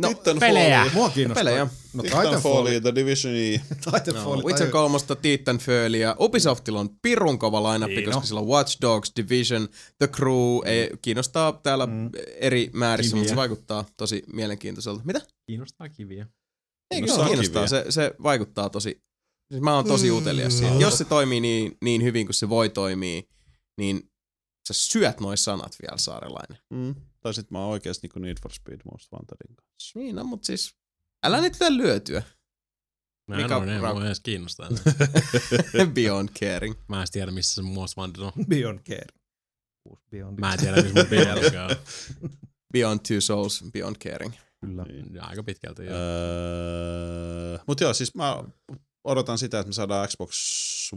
Speaker 1: No,
Speaker 2: Titanfallia.
Speaker 3: Mua kiinnostaa.
Speaker 1: Pelejä.
Speaker 3: No
Speaker 2: Titanfallia, The Divisionia.
Speaker 3: Titanfall.
Speaker 1: No, Witcher 3, Titanfallia. Ubisoftilla on pirun kova lineup,
Speaker 3: Niin
Speaker 1: koska
Speaker 3: on.
Speaker 1: sillä on Watch Dogs, Division, The Crew. Ei, kiinnostaa täällä
Speaker 3: Mm.
Speaker 1: eri määrissä,
Speaker 4: Kiviä.
Speaker 1: mutta se vaikuttaa tosi mielenkiintoiselta. Mitä?
Speaker 4: Kiinnostaa kiviä.
Speaker 1: Ei,
Speaker 2: Kiinnostaa
Speaker 1: no, kiinnostaa.
Speaker 2: kiviä.
Speaker 1: Se, se vaikuttaa tosi... Siis mä oon tosi utelias siitä.
Speaker 3: Mm.
Speaker 1: Jos se toimii niin, niin hyvin kuin se voi toimia, niin sä syöt nois sanat vielä saarelainen.
Speaker 2: Mm. Tai sit mä oon oikeesti niinku Need for Speed Most Wantedin kanssa.
Speaker 1: Niin, no mut siis... Älä nyt tää lyötyä.
Speaker 4: Mä
Speaker 1: Mikä
Speaker 4: en, ole, en
Speaker 1: ra-
Speaker 4: mua edes kiinnostaa.
Speaker 1: Beyond caring.
Speaker 4: Mä en tiedä, missä se Most Wanted on.
Speaker 3: Beyond. Uusi Beyond
Speaker 4: Mä en tiedä, missä mun Beyond on.
Speaker 1: Beyond two souls, beyond caring.
Speaker 3: Kyllä.
Speaker 2: Niin.
Speaker 4: Aika pitkälti joo.
Speaker 2: Öö, mut joo, siis mä odotan sitä, että me saadaan Xbox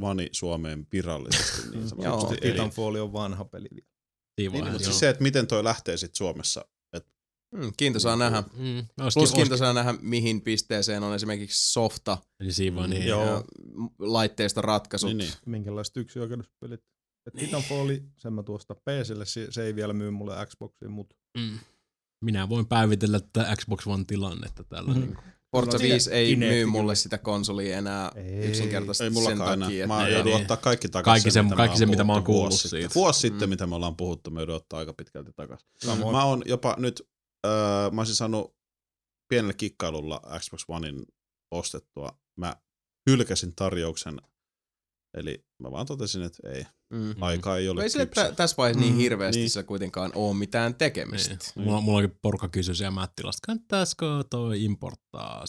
Speaker 2: One Suomeen virallisesti. Niin
Speaker 1: Joo,
Speaker 2: sanotusti.
Speaker 3: Titanfall on vanha peli vielä.
Speaker 4: Siivoa,
Speaker 2: niin, mutta siis se, että miten toi lähtee sit Suomessa.
Speaker 1: Mm, kiintoisaa nähdä.
Speaker 4: Mm,
Speaker 1: Plus
Speaker 4: olisikin-
Speaker 1: kiintoisaa nähdä, mihin pisteeseen on esimerkiksi softa
Speaker 4: Eli siivoa, niin.
Speaker 3: Joo.
Speaker 1: laitteista ratkaisut.
Speaker 2: Niin, niin.
Speaker 3: Minkälaiset yksioikeuduspelit. Et Titanfalli, sen mä tuosta PClle, se, se ei vielä myy mulle Xboxiin, mutta
Speaker 4: Mm. Minä voin päivitellä tätä Xbox One tilannetta tällä.
Speaker 3: Mm.
Speaker 4: Mm.
Speaker 1: Forza
Speaker 3: Kyllä,
Speaker 1: 5 ei
Speaker 3: Kinecti
Speaker 1: myy mulle sitä konsolia enää
Speaker 3: Ei.
Speaker 1: yksinkertaisesti
Speaker 2: Ei
Speaker 1: sen takia.
Speaker 2: enää. Mä joudun
Speaker 4: niin.
Speaker 2: ottaa kaikki takaisin.
Speaker 4: Kaikki se-
Speaker 2: mitä
Speaker 4: kaikki se,
Speaker 2: ollaan
Speaker 4: mitä mä oon kuullut
Speaker 2: vuosi
Speaker 4: siitä.
Speaker 2: Sitten. Vuosi
Speaker 1: Mm.
Speaker 2: sitten, mitä me ollaan puhuttu, me joudun ottaa aika pitkälti takaisin.
Speaker 3: samoin.
Speaker 2: Mä oon jopa nyt, öö, mä olisin saanut pienellä kikkailulla Xbox Onein ostettua. Mä hylkäsin tarjouksen, eli mä vaan totesin, että ei,
Speaker 1: Mm.
Speaker 2: aika ei ole
Speaker 1: Ei sille
Speaker 2: kypsä.
Speaker 1: tä- tässä vaiheessa niin
Speaker 3: Mm,
Speaker 1: hirveästi
Speaker 2: niin.
Speaker 1: sillä kuitenkaan ole mitään tekemistä.
Speaker 4: Niin. Mulla, mulla onkin porukka kysyi siellä Mättilästä, kannattaisiko toi importtaa?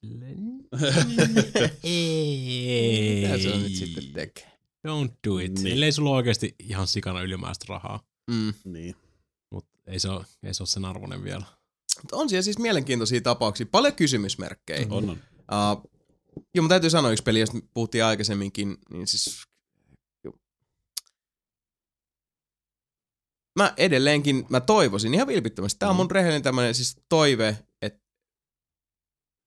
Speaker 4: Silleen, Ei.
Speaker 1: Mitä se on nyt sitten tekee?
Speaker 4: Don't do it.
Speaker 2: Niin.
Speaker 4: Niin. Ellei sulla oikeasti ihan sikana ylimääräistä rahaa.
Speaker 1: Mm.
Speaker 2: Niin.
Speaker 4: Mutta ei se, ole, ei se ole sen arvoinen vielä.
Speaker 1: Mutta on siellä siis mielenkiintoisia tapauksia. Paljon kysymysmerkkejä.
Speaker 3: Mm.
Speaker 2: On, on.
Speaker 1: Uh, joo, mun täytyy sanoa yksi peli, josta puhuttiin aikaisemminkin, niin siis... Mä edelleenkin, mä toivoisin ihan vilpittömästi. Tää on mun rehellinen tämmönen siis toive, että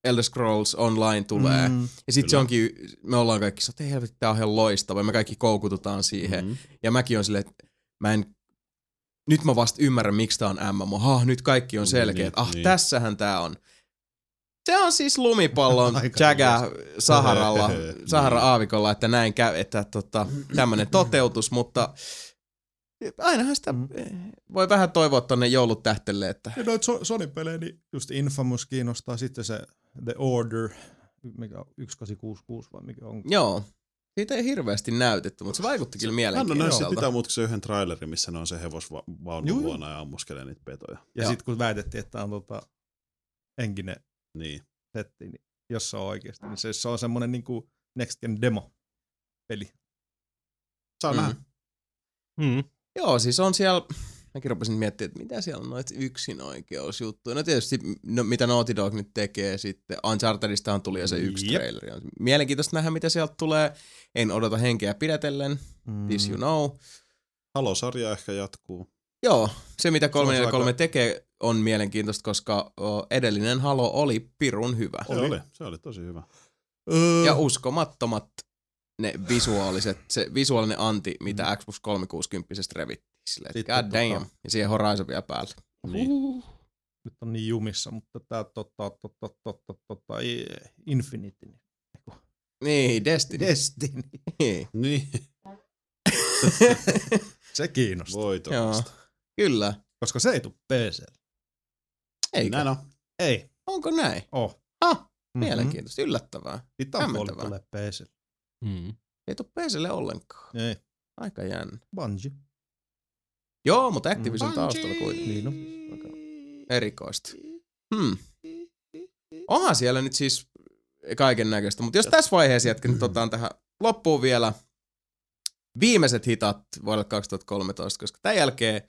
Speaker 1: Elder Scrolls Online tulee. Mm, ja sit se onkin, me ollaan kaikki, että helvetti, tää on ihan loistava. Ja me kaikki koukututaan siihen. Mm.
Speaker 2: Mm.
Speaker 1: Ja mäkin on silleen, että mä en, nyt mä vasta ymmärrän, miksi tää on MMO. Ha, nyt kaikki on
Speaker 2: Niin,
Speaker 1: selkeä,
Speaker 2: niin,
Speaker 1: ah,
Speaker 2: niin.
Speaker 1: tässähän tää on. Se on siis lumipallon Jaga Saharalla, Sahara-aavikolla, että näin käy, että tota, tämmöinen toteutus, mutta ainahan sitä
Speaker 3: Mm.
Speaker 1: eh, voi vähän toivoa tonne joulutähtelle, että
Speaker 3: Ja noita So- Sony-pelejä, niin just Infamous kiinnostaa, sitten se The Order, mikä on 1866 vai mikä on.
Speaker 1: joo, siitä ei hirveästi näytetty, mutta se vaikutti kyllä
Speaker 2: Hän on näissä
Speaker 1: mielenkiintoiselta.
Speaker 2: pitää muutkin se yhden trailerin, missä ne on se hevosvaunu luona ja ammuskelee niitä petoja.
Speaker 3: Ja sitten kun väitettiin, että on tota, henkinen
Speaker 2: Niin.
Speaker 3: setti, niin jos se on oikeasti, niin se, se on semmoinen niin kuin Next Gen demo-peli.
Speaker 2: Saa
Speaker 1: Mm.
Speaker 2: nähdä.
Speaker 4: Mm.
Speaker 1: Joo, siis on siellä, mäkin rupesin miettimään, että mitä siellä on noita yksinoikeusjuttuja. No tietysti, no, mitä Naughty Dog nyt tekee sitten. Unchartedistahan tuli jo se yksi
Speaker 3: Jep.
Speaker 1: traileri. Mielenkiintoista nähdä, mitä sieltä tulee. En odota henkeä pidätellen,
Speaker 3: Mm.
Speaker 1: this you know.
Speaker 2: Halo-sarja ehkä jatkuu.
Speaker 1: Joo, se mitä
Speaker 3: Se on
Speaker 1: 343
Speaker 3: aika-
Speaker 1: tekee on mielenkiintoista, koska edellinen Halo oli pirun hyvä.
Speaker 2: Se
Speaker 3: Oli.
Speaker 2: oli, se oli tosi hyvä.
Speaker 3: Öö,
Speaker 1: Ja uskomattomat ne visuaaliset, se visuaalinen anti, mitä
Speaker 3: Mm.
Speaker 1: Xbox 360 revittiin. Silleen,
Speaker 3: Sitten
Speaker 1: god damn.
Speaker 3: tota-
Speaker 1: Ja siihen Horizon vielä päälle.
Speaker 2: Niin.
Speaker 3: nyt on niin jumissa, mutta tämä totta, totta, totta, totta, ei- Infinity. niin-
Speaker 1: Niin, Destiny.
Speaker 3: Destiny.
Speaker 1: Niin.
Speaker 2: Niin.
Speaker 3: Se kiinnostaa,
Speaker 2: Voi
Speaker 1: Joo, kyllä.
Speaker 3: koska se ei tule PC.
Speaker 1: Eikö?
Speaker 2: Näin on.
Speaker 3: Ei.
Speaker 1: Onko näin?
Speaker 3: Oh.
Speaker 1: Ha,
Speaker 3: Mm-hmm.
Speaker 1: mielenkiintoista, yllättävää.
Speaker 3: Titanfall
Speaker 1: Hämmentävää.
Speaker 3: tulee PC.
Speaker 4: Mm.
Speaker 1: Ei tuu PClle ollenkaan.
Speaker 3: Ei.
Speaker 1: Aika jännä.
Speaker 3: Bungie.
Speaker 1: Joo, mutta Activision
Speaker 3: Mm.
Speaker 1: taustalla kuitenkin.
Speaker 3: Niin on.
Speaker 1: Aika erikoista. Hmm. Onhan siellä nyt siis kaiken näköistä, mutta jos tässä vaiheessa jätkä nyt otetaan tähän loppuun vielä viimeiset hitat vuodelle 2013, koska tämän jälkeen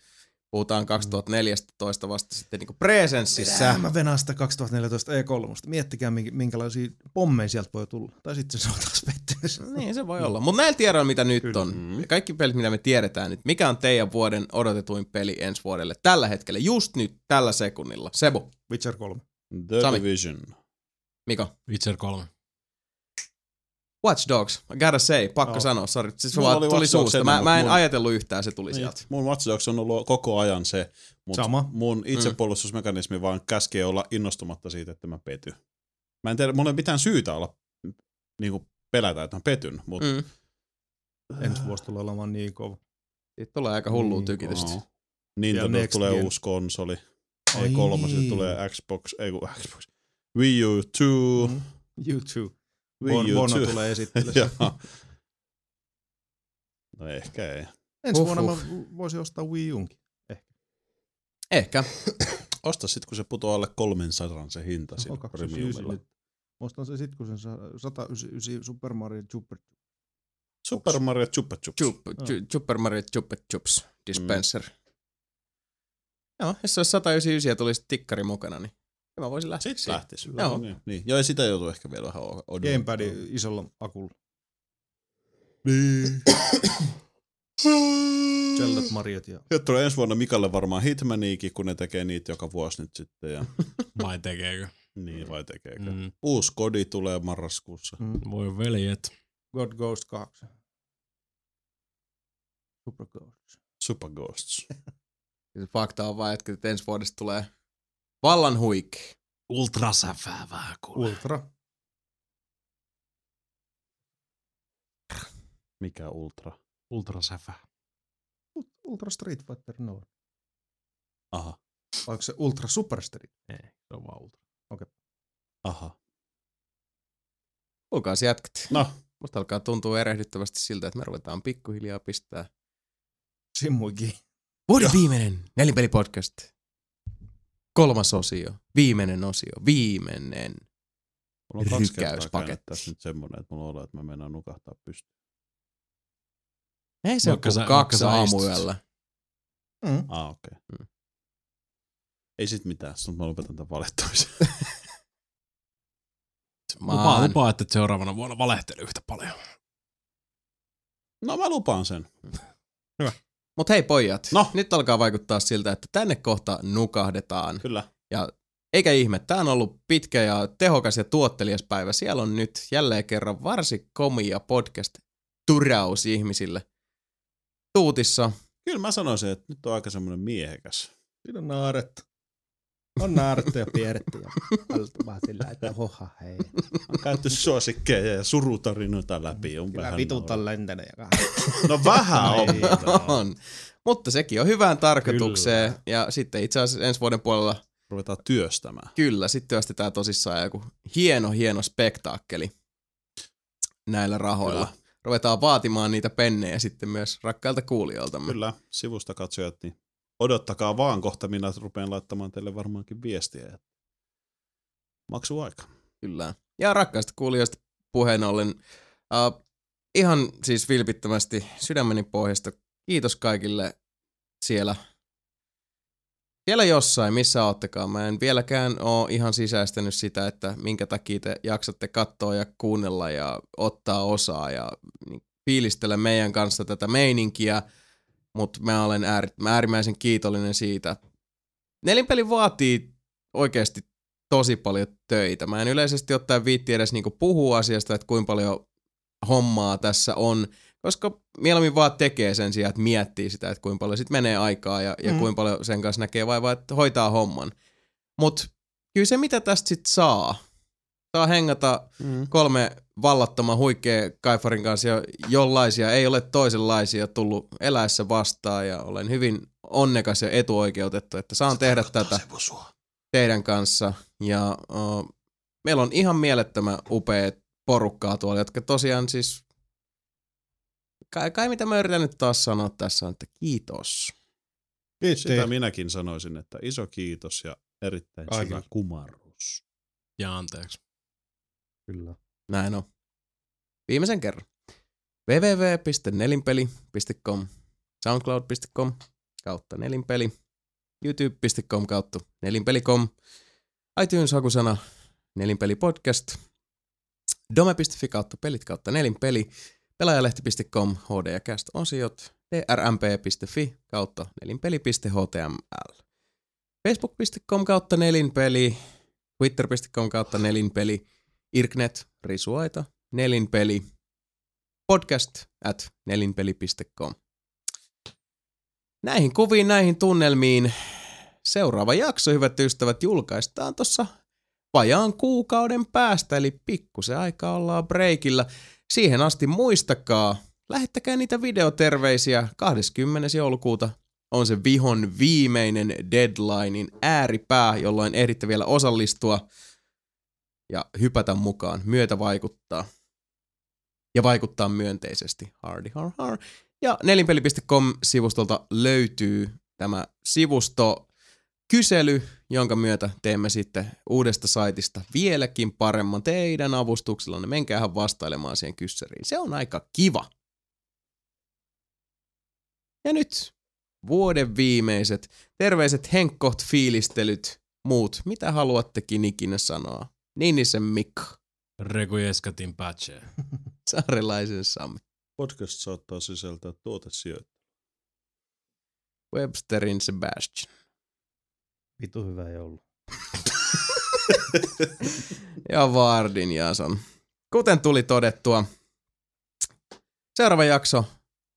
Speaker 1: puhutaan 2014 vasta sitten niinku presenssissä.
Speaker 3: Sä. Mä venaan sitä 2014 E3. Miettikää, minkä- minkälaisia pommeja sieltä voi tulla. Tai sitten se on taas pettymys.
Speaker 1: Niin se voi olla. Mutta näillä tiedoilla, mitä nyt
Speaker 3: Kyllä.
Speaker 1: on,
Speaker 2: Mm.
Speaker 1: ja kaikki pelit, mitä me tiedetään nyt, mikä on teidän vuoden odotetuin peli ensi vuodelle tällä hetkellä, just nyt, tällä sekunnilla. Sebu,
Speaker 3: Witcher 3.
Speaker 2: The
Speaker 1: Sami.
Speaker 2: Division.
Speaker 1: Miko,
Speaker 4: Witcher 3.
Speaker 1: Watch Dogs, I gotta say, pakko
Speaker 3: Joo.
Speaker 1: sanoa, sorry, siis
Speaker 2: Mulla
Speaker 1: vaan
Speaker 2: oli
Speaker 1: tuli suusta. Mä, mä en ajatellut yhtään, se tuli
Speaker 2: Niin,
Speaker 1: sieltä.
Speaker 2: mun Watch Dogs on ollut koko ajan se, mutta
Speaker 3: Sama.
Speaker 2: mun itsepuolustusmekanismi vaan käskee olla innostumatta siitä, että mä petyn. Mä en tiedä, mulla ei mitään syytä olla niinku pelätä, että mä petyn, mutta
Speaker 1: Mm.
Speaker 3: Ensi vuosi tulee olemaan niin kova.
Speaker 1: Siitä tulee aika hullua
Speaker 3: Niin,
Speaker 1: tykitystä.
Speaker 2: No. Nintendo tulee
Speaker 3: gen.
Speaker 2: uusi konsoli.
Speaker 3: Ai
Speaker 2: E3
Speaker 3: niin.
Speaker 2: tulee Xbox, ei kun Xbox. Wii U 2.
Speaker 3: Mm. YouTube.
Speaker 2: Wii
Speaker 3: Bon,
Speaker 2: U
Speaker 3: Bono
Speaker 2: 2.
Speaker 3: tulee esittelemään.
Speaker 2: Joo. No ehkä ei.
Speaker 3: Ensi
Speaker 1: Uhuh.
Speaker 3: vuonna mä voisin ostaa Wii Unkin.
Speaker 1: Ehkä.
Speaker 2: Osta sit, kun se putoaa alle 300 se hinta
Speaker 3: On
Speaker 2: siinä
Speaker 3: 299
Speaker 2: premiumilla.
Speaker 3: nyt. Mä ostan sen sit, kun sen saa 199 Super Mario Super.
Speaker 2: Super Mario Chupa Chups.
Speaker 1: Chup, chu, Super Mario Chupa Chups Dispenser. Joo, jos se olisi 199 ja tulisi tikkari mukana, niin mä voisin lähteä
Speaker 2: Sitten
Speaker 1: siihen.
Speaker 2: lähtisi.
Speaker 1: Joo.
Speaker 2: Niin. niin. Joo, ja sitä joutuu ehkä vielä vähän odottamaan.
Speaker 3: Gamepadi isolla akulla.
Speaker 2: Niin.
Speaker 3: Zeldat Mariot ja
Speaker 2: Sieltä tulee ensi vuonna Mikalle varmaan Hitmaniikin, kun ne tekee niitä joka vuosi nyt sitten. Ja,
Speaker 4: Vai tekeekö?
Speaker 2: niin, vai tekeekö? Mm. Uusi kodi tulee marraskuussa.
Speaker 3: mm,
Speaker 4: Voi veljet.
Speaker 3: God Ghost 2. Super Ghost.
Speaker 2: Super Ghosts.
Speaker 1: Ja fakta on vaan, että ensi vuodesta tulee vallan huikki.
Speaker 4: Ultrasäfää vähän kuule.
Speaker 3: Ultra.
Speaker 2: Mikä ultra?
Speaker 4: Ultrasäfä.
Speaker 3: Ult- Ultra Street Fighter no.
Speaker 2: Aha.
Speaker 3: Vai onko se Ultra Super Street?
Speaker 4: Ei, se on vaan ultra.
Speaker 2: Aha.
Speaker 1: Kuulkaas jätkät.
Speaker 2: No,
Speaker 1: Musta alkaa tuntua erehdyttävästi siltä, että me ruvetaan pikkuhiljaa pistää.
Speaker 3: Simmuikin.
Speaker 1: Vuoden viimeinen nelipelipodcast. Kolmas osio. Viimeinen osio. Viimeinen.
Speaker 2: mulla on kaksi kertaa tässä nyt semmonen, että mulla on että mä mennään nukahtaa pystyyn.
Speaker 1: Ei se ole kuin kaksi aamuyöllä.
Speaker 3: Mm.
Speaker 2: Ah, okei. Okay.
Speaker 1: Mm.
Speaker 2: Ei sit mitään, sitten mä lopetan tämän valittamisen.
Speaker 4: Lupaa, lupaa, että seuraavana vuonna valehtele yhtä paljon.
Speaker 2: no mä lupaan sen.
Speaker 1: Mut hei pojat,
Speaker 2: No.
Speaker 1: nyt alkaa vaikuttaa siltä, että tänne kohta nukahdetaan.
Speaker 2: Kyllä.
Speaker 1: Eikä ihme, tämä on ollut pitkä ja tehokas ja tuottelias päivä. Siellä on nyt jälleen kerran varsin komia podcast turaus ihmisille. Tuutissa.
Speaker 2: Kyllä mä sanoisin, että nyt on aika semmoinen miehekäs.
Speaker 3: Siinä on naaretta. On naarttu ja pieretty ja oltu vaan sillä, että hoha hei.
Speaker 2: On käyty suosikkeja ja surutarinoita läpi. On
Speaker 3: Kyllä
Speaker 2: vähän
Speaker 3: vitut on lentänyt. Ja
Speaker 2: No vähän on. Mutta
Speaker 1: On. Mutta sekin on hyvään tarkoitukseen. Ja sitten itse asiassa ensi vuoden puolella
Speaker 2: Ruvetaan työstämään.
Speaker 1: kyllä sitten työstetään tosissaan joku hieno, hieno spektaakkeli näillä rahoilla.
Speaker 2: Kyllä.
Speaker 1: Ruvetaan vaatimaan niitä pennejä sitten myös rakkailta kuulijoiltamme.
Speaker 2: Kyllä, sivusta katsojat, niin odottakaa vaan kohta, minä rupean laittamaan teille varmaankin viestiä. Maksuaika.
Speaker 1: Kyllä. Ja rakkaista kuulijoista puheen ollen, uh, ihan siis vilpittömästi sydämeni pohjasta kiitos kaikille siellä, siellä jossain, missä oottekaan. Mä en vieläkään ole ihan sisäistänyt sitä, että minkä takia te jaksatte katsoa ja kuunnella ja ottaa osaa ja niin, fiilistellä meidän kanssa tätä meininkiä, mutta mä olen ääri, mä äärimmäisen kiitollinen siitä. Nelinpeli vaatii oikeasti tosi paljon töitä. Mä en yleisesti ottaen viitti edes niinku puhua asiasta, että kuinka paljon hommaa tässä on, koska mieluummin vaan tekee sen sijaan, että miettii sitä, että kuinka paljon sit menee aikaa ja, ja
Speaker 3: Mm.
Speaker 1: kuinka paljon sen kanssa näkee vaivaa, että hoitaa homman. Mutta kyllä se, mitä tästä sit saa, saa hengata
Speaker 3: Mm.
Speaker 1: kolme vallattoman huikea Kaifarin kanssa, jo- jollaisia ei ole toisenlaisia tullut eläessä vastaan ja olen hyvin onnekas ja etuoikeutettu, että saan tehdä tätä teidän kanssa. Ja uh, meillä on ihan mielettömän upeat porukkaa tuolla, jotka tosiaan siis... Kai, kai mitä mä yritän nyt taas sanoa tässä on, että kiitos.
Speaker 3: Kiitti.
Speaker 2: Sitä minäkin sanoisin, että iso kiitos ja erittäin
Speaker 3: Kaikille.
Speaker 2: syvä kumarrus.
Speaker 4: Ja anteeksi.
Speaker 3: Kyllä.
Speaker 1: Näin on. Viimeisen kerran. www.nelinpeli.com soundcloud.com kautta nelinpeli youtube.com kautta nelinpeli.com iTunes-hakusana nelinpeli podcast dome.fi kautta pelit kautta nelinpeli pelaajalehti.com HD ja cast osiot drmp.fi kautta nelinpeli.html facebook.com kautta nelinpeli twitter.com kautta nelinpeli Irknet, Risuaita, Nelinpeli, podcast at nelinpeli.com. Näihin kuviin, näihin tunnelmiin seuraava jakso, hyvät ystävät, julkaistaan tuossa vajaan kuukauden päästä, eli pikkusen aikaa ollaan breikillä. Siihen asti muistakaa, lähettäkää niitä videoterveisiä 20. joulukuuta on se vihon viimeinen deadlinein ääripää, jolloin ehditte vielä osallistua ja hypätä mukaan, myötä vaikuttaa. Ja vaikuttaa myönteisesti. Hardy har har. Ja nelinpeli.com-sivustolta löytyy tämä sivusto kysely, jonka myötä teemme sitten uudesta saitista vieläkin paremman teidän avustuksellanne. Menkäähän vastailemaan siihen kyssäriin. Se on aika kiva. Ja nyt vuoden viimeiset terveiset henkkoht fiilistelyt, muut, mitä haluattekin ikinä sanoa. Ninisen Mikko,
Speaker 4: Regujeskatin patche.
Speaker 1: saarelaisen Sami,
Speaker 2: Podcast saattaa sisältää tuotesijoita.
Speaker 1: Websterin Sebastian
Speaker 3: Vitu hyvä joulu.
Speaker 1: ja Vardin Jason. Kuten tuli todettua, seuraava jakso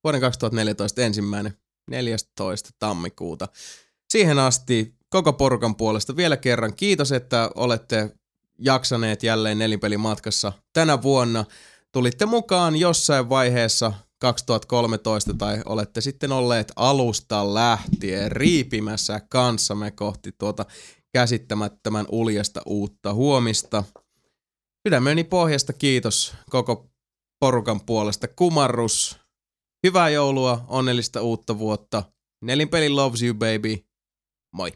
Speaker 1: vuoden 2014 ensimmäinen 14. tammikuuta. Siihen asti koko porukan puolesta vielä kerran kiitos, että olette jaksaneet jälleen nelinpelimatkassa tänä vuonna. Tulitte mukaan jossain vaiheessa 2013 tai olette sitten olleet alusta lähtien riipimässä kanssamme kohti tuota käsittämättömän uljasta uutta huomista. Sydämeni pohjasta kiitos koko porukan puolesta. Kumarrus, hyvää joulua, onnellista uutta vuotta. Nelinpeli loves you baby. Moi.